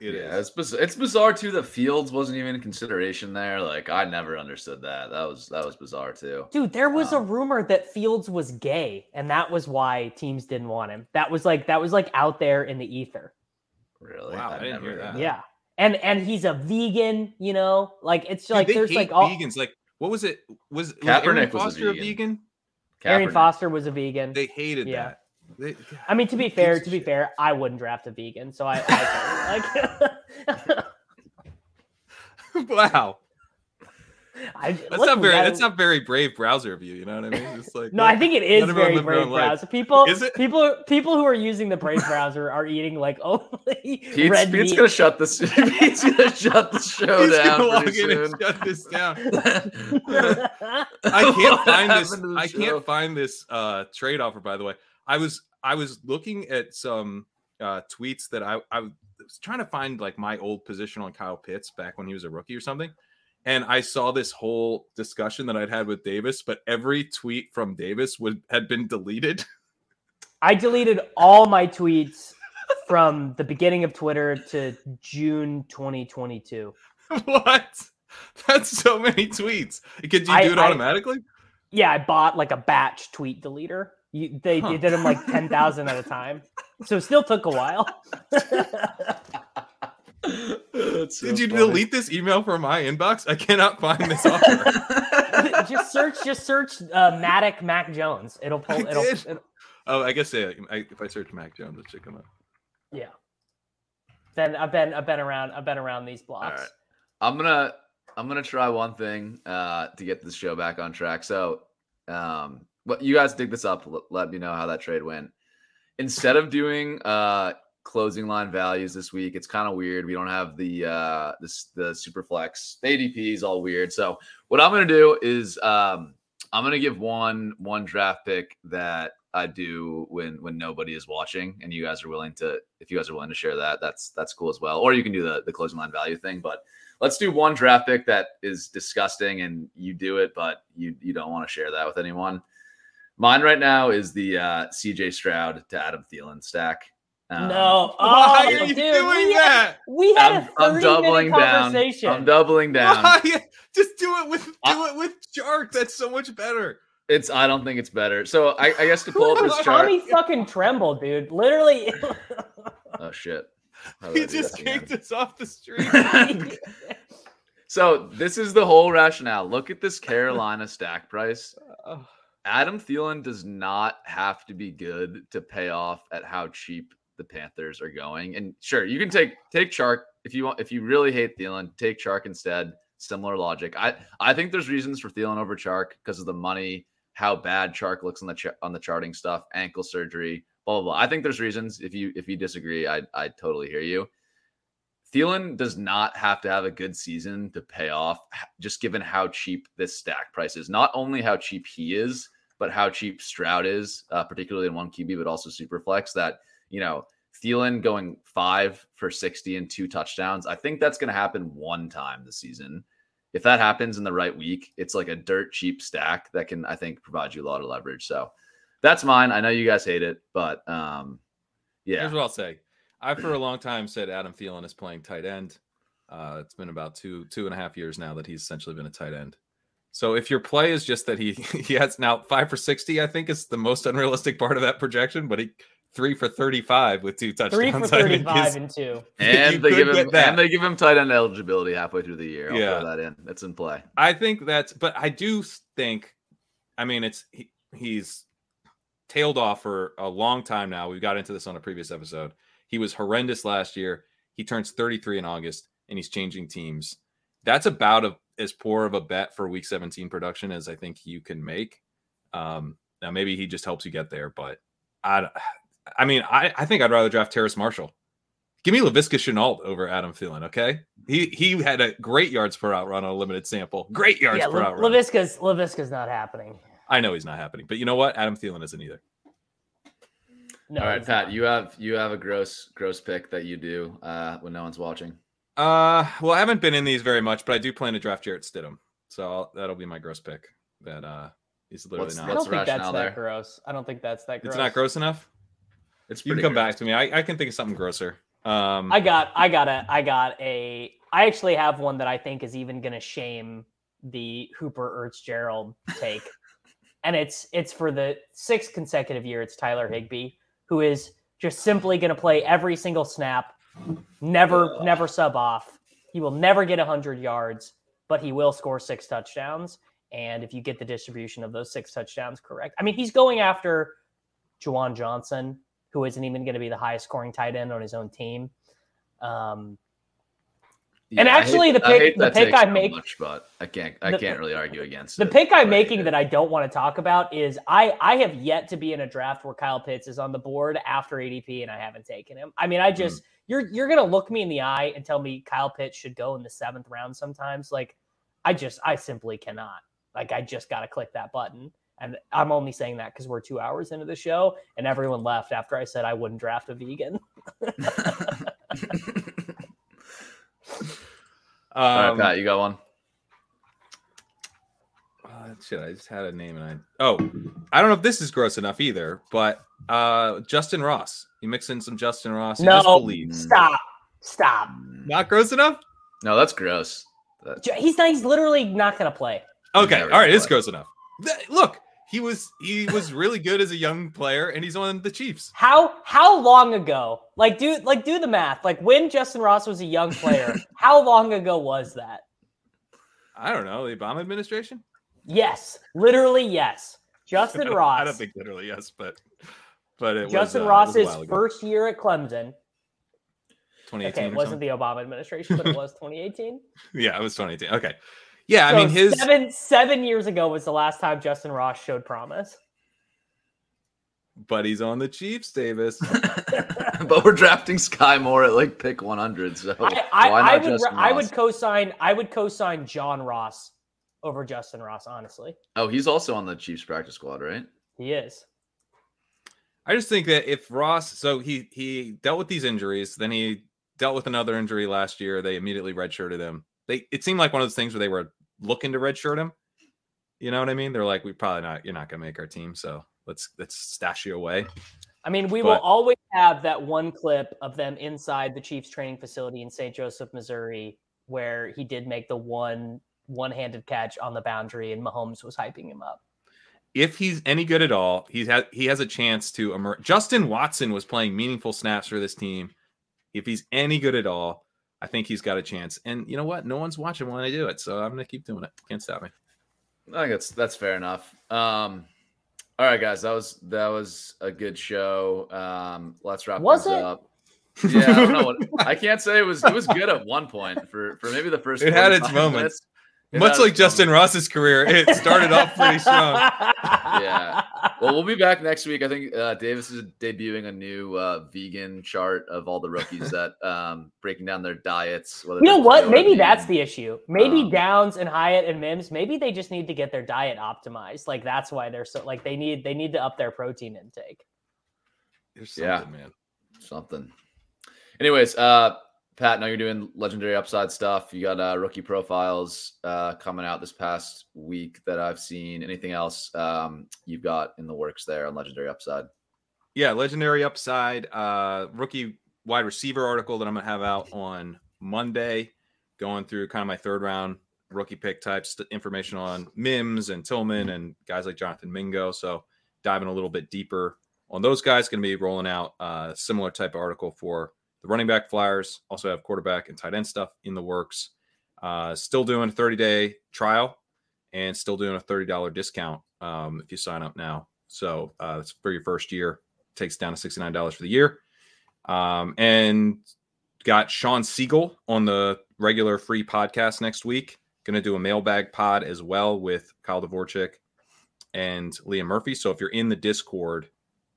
It yeah, is. it's biz- it's bizarre too that Fields wasn't even in consideration there. Like I never understood that. That was that was bizarre too. Dude, there was a Um, rumor that Fields was gay, and that was why teams didn't want him. That was like that was like out there in the ether. Really? Wow, I I've didn't hear that. Yeah. And and he's a vegan, you know, like it's Dude, like there's like all vegans. Like, what was it? Was, was Kaepernick Arian was a Foster a vegan. Arian Foster was a vegan. They hated Yeah. that. They, I mean, to be fair, to be shit? fair, I wouldn't draft a vegan, so I, I like. wow, I, that's look, not very. gotta- That's not very brave browser of you. You know what I mean? It's like No, I think it is let very live Brave own life. browser. People, Is it? people, people who are using the Brave browser are eating like only Pete's, red Pete's meat. gonna shut this. Pete's gonna shut the show He's down gonna log pretty in and shut this down. I I can't find this. I can't find this uh, trade offer. By the way, I was I was looking at some uh, tweets that I I was trying to find like my old position on Kyle Pitts back when he was a rookie or something, and I saw this whole discussion that I'd had with Davis, but every tweet from Davis would had been deleted. I deleted all my tweets from the beginning of Twitter to June 2022. what? That's so many tweets. Could you I- do it I- automatically? Yeah, I bought like a batch tweet deleter. You, they, Huh. they did them like 10,000 at a time. So it still took a while. That's so Did you funny. delete this email from my inbox? I cannot find this offer. just search, just search uh, Mattek Mac Jones. It'll pull. It'll, did. it'll. oh, I guess yeah, I, if I search Mac Jones, it should come up. Yeah. Then I've been, I've been around, I've been around these blocks. right. I'm gonna I'm gonna try one thing uh, to get this show back on track. So, um, what you guys dig this up? Let me know how that trade went. Instead of doing uh, closing line values this week, it's kind of weird. We don't have the uh, the super flex. ADP is all weird. So, what I'm gonna do is um, I'm gonna give one one draft pick that I do when when nobody is watching, and you guys are willing to if you guys are willing to share that, that's that's cool as well. Or you can do the the closing line value thing, but let's do one draft pick that is disgusting and you do it, but you you don't want to share that with anyone. Mine right now is the uh, CJ Stroud to Adam Thielen stack. Um, no, Why oh, are you dude, doing we had, that? we had I'm, a I'm 30 doubling minute down. conversation. I'm doubling down. Why? Just do it with do I- it with Chark. That's so much better. It's I don't think it's better. So I, I guess to pull up this chart. Tommy fucking trembled, dude. Literally. Oh shit! He just that again? kicked us off the street. so this is the whole rationale. Look at this Carolina stack price. Adam Thielen does not have to be good to pay off at how cheap the Panthers are going. And sure, you can take take Chark if you want. If you really hate Thielen, take Chark instead. Similar logic. I I think there's reasons for Thielen over Chark because of the money, how bad Chark looks on the ch- on the charting stuff, ankle surgery, blah blah blah. I think there's reasons. If you if you disagree, I I totally hear you. Thielen does not have to have a good season to pay off, just given how cheap this stack price is. Not only how cheap he is, but how cheap Stroud is, uh, particularly in one QB, but also super flex. That you know, Thielen going five for sixty and two touchdowns. I think that's going to happen one time this season. If that happens in the right week, it's like a dirt cheap stack that can, I think, provide you a lot of leverage. So that's mine. I know you guys hate it, but um, yeah, Here's what I'll say. I for a long time said Adam Thielen is playing tight end. Uh, it's been about two two and a half years now that he's essentially been a tight end. So if your play is just that he he has now five for sixty, I think is the most unrealistic part of that projection. But he three for thirty five with two touchdowns. Three for 35 and two. And they give him that. and they give him tight end eligibility halfway through the year. I'll Yeah. throw that in. That's in play. I think that's, but I do think, I mean, it's he, he's tailed off for a long time now. We got into this on a previous episode. He was horrendous last year. He turns 33 in August and he's changing teams. That's about a, as poor of a bet for week 17 production as I think you can make. Um, now, maybe he just helps you get there, but I, I mean, I, I think I'd rather draft Terrace Marshall Give me Laviska Shenault over Adam Thielen, okay? He he had a great yards per out run on a limited sample. Great yards yeah, per La- out run. Laviska's Laviska's not happening. I know he's not happening, but you know what? Adam Thielen isn't either. No, All right, Pat, not. you have you have a gross gross pick that you do uh, when no one's watching. Uh, well, I haven't been in these very much, but I do plan to draft Jarrett Stidham, so I'll, that'll be my gross pick. That uh, he's literally What's- I not. what's don't think that's rationale that there? gross. I don't think that's that gross. It's not gross enough. It's You can come gross. back to me. I, I can think of something grosser. Um, I got I got a I got a I actually have one that I think is even gonna shame the Hooper Ertz Gerald take. and it's it's for the sixth consecutive year, it's Tyler Higbee, who is just simply gonna play every single snap, never never sub off. He will never get hundred yards, but he will score six touchdowns. And if you get the distribution of those six touchdowns correct, I mean he's going after Juwan Johnson, who isn't even going to be the highest scoring tight end on his own team. Um, And I hate- actually, the pick- hate the pick I make- much, but I can't I the- can't really argue against the it. pick I'm I making that I don't want to talk about is I I have yet to be in a draft where Kyle Pitts is on the board after ADP and I haven't taken him. I mean, I just you're you're gonna look me in the eye and tell me Kyle Pitts should go in the seventh round sometimes. Like I just I simply cannot. Like I just got to click that button. And I'm only saying that because we're two hours into the show and everyone left after I said I wouldn't draft a vegan. All right, um, Pat, you got one. shit, I just had a name and I. Oh, I don't know if this is gross enough either, but uh, Justyn Ross. You mix in some Justyn Ross. You No. just. Stop. Stop. Not gross enough. No, that's gross. That- J- He's not, he's literally not gonna play. Okay, all right, it's gross enough. Th- Look, he was he was really good as a young player, and he's on the Chiefs. How how long ago? Like do like do the math. Like when Justyn Ross was a young player, how long ago was that? I don't know the Obama administration. Yes, literally yes. Justyn Ross. I don't think literally yes, but but it Justyn was, uh, it was Ross's first year at Clemson. 2018 Okay, it wasn't something? the Obama administration, but it was 2018. Yeah, it was 2018. Okay, yeah, I mean his seven seven years ago was the last time Justyn Ross showed promise. but he's on the Chiefs, Davis. but we're drafting Sky Moore at like pick 100. So I, I, why not I would Justyn I would co-sign I would co-sign John Ross over Justyn Ross. Honestly, Oh, he's also on the Chiefs practice squad, right? he is. I just think that if Ross, so he he dealt with these injuries, then he dealt with another injury last year. They immediately redshirted him. They it seemed like one of those things where they were looking to redshirt him. You know what I mean? They're like, we probably not. You're not going to make our team, so let's let's stash you away. I mean, we will always have that one clip of them inside the Chiefs training facility in St. Joseph, Missouri, where he did make the one one-handed catch on the boundary and Mahomes was hyping him up. If he's any good at all, he's had he has a chance to emerge. Justin Watson was playing meaningful snaps for this team. If he's any good at all, I think he's got a chance. And you know what? No one's watching when I do it, so I'm going to keep doing it. Can't stop me. I think that's that's fair enough. Um, all right, guys, that was that was a good show. Um, let's wrap Was things it? up. Yeah, I don't know. What, I can't say it was it was good at one point for for maybe the first. It had its 45 moments. Minutes. It Much like Justyn moments. Ross's career, it started off pretty strong. Yeah. Well, we'll be back next week. I think uh, Davis is debuting a new uh, vegan chart of all the rookies that um, breaking down their diets. You know what? keto or Maybe that's the issue. Maybe Um, Downs and Hyatt and Mims, maybe they just need to get their diet optimized. Like that's why they're so like they need they need to up their protein intake. There's Yeah. man. something. Anyways, uh, Pat, now you're doing legendary upside stuff. You got uh, rookie profiles uh, coming out this past week that I've seen. Anything else um, you've got in the works there on legendary upside? Yeah, legendary upside, uh, rookie wide receiver article that I'm gonna have out on Monday, going through kind of my third round rookie pick types information on Mims and Tillman and guys like Jonathan Mingo. So diving a little bit deeper on those guys, going to be rolling out a similar type of article for the running back flyers. Also have quarterback and tight end stuff in the works. Uh, still doing a 30 day trial and still doing a $30 discount um, if you sign up now. So uh, it's for your first year. Takes down to $69 for the year. Um, and got Shawn Siegele on the regular free podcast next week. Going to do a mailbag pod as well with Kyle Dvorchak and Liam Murphy. So if you're in the Discord,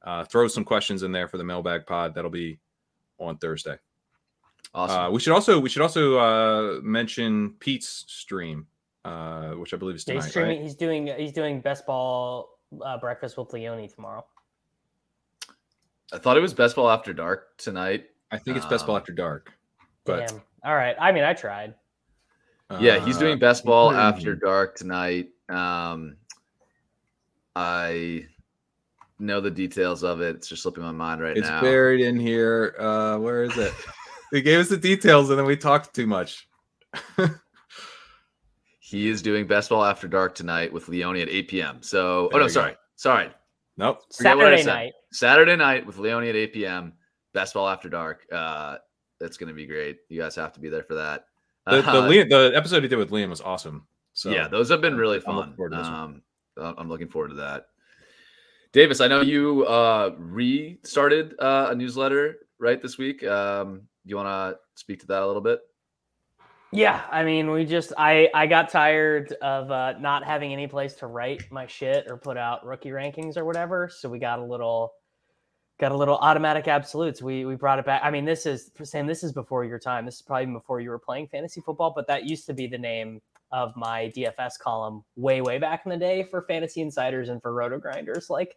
uh, throw some questions in there for the mailbag pod. That'll be on Thursday. Awesome. Uh, we should also we should also uh, mention Pete's stream, uh, which I believe is tonight. he's streaming. right? He's doing. He's doing best ball uh, breakfast with Leone tomorrow. I thought it was best ball after dark tonight. I think it's best ball Um, after dark. But Damn. All right. I mean, I tried. yeah, he's uh, doing best ball after dark tonight. Um, I know the details of it. It's just slipping my mind right It's now. It's buried in here. Uh, where is it? they gave us the details and then we talked too much. He is doing best ball after dark tonight with Leone at 8 p.m. So, oh no, we go. sorry, sorry, Nope. Forget Saturday night. Saturday night with Leone at 8 p.m. Best ball after dark. Uh, that's going to be great. You guys have to be there for that. The the, Uh, Liam, the episode he did with Liam was awesome. So yeah, those have been really I'm looking fun. forward to. Um, I'm looking forward to that. Davis, I know you uh, restarted uh, a newsletter right this week. Um, you want to speak to that a little bit? Yeah, I mean, we just I I got tired of uh, not having any place to write my shit or put out rookie rankings or whatever. So we got a little got a little automatic absolutes. We we brought it back. I mean, this is Sam. This is before your time. This is probably before you were playing fantasy football. But that used to be the name of my DFS column way way back in the day for Fantasy Insiders and for Roto Grinders, like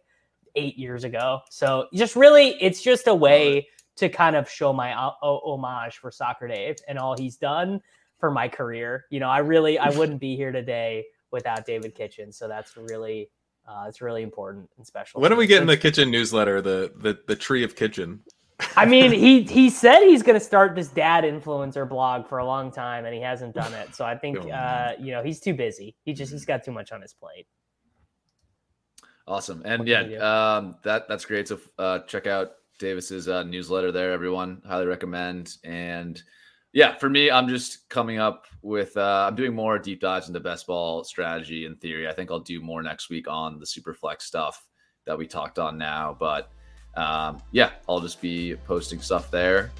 eight years ago. So just really, it's just a way to kind of show my o- o- homage for Soccer Dave and all he's done for my career. You know, I really I wouldn't be here today without David Kitchen. So that's really uh, it's really important and special. when are we getting the kitchen newsletter? The the the tree of kitchen. I mean, he he said he's going to start this dad influencer blog for a long time, and he hasn't done it. So I think uh, you know he's too busy. He just he's got too much on his plate. Awesome. And yeah, can we do? um, that that's great. So uh, check out Davis's uh, newsletter there, everyone. Highly recommend. And yeah, for me, I'm just coming up with uh, I'm doing more deep dives into best ball strategy and theory. I think I'll do more next week on the super flex stuff that we talked on now. But um, yeah, I'll just be posting stuff there.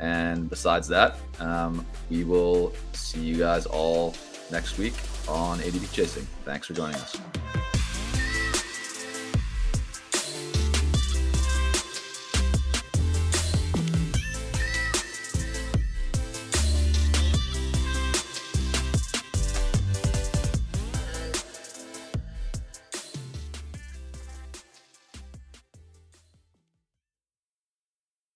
And besides that, um, we will see you guys all next week on ADP Chasing. Thanks for joining us.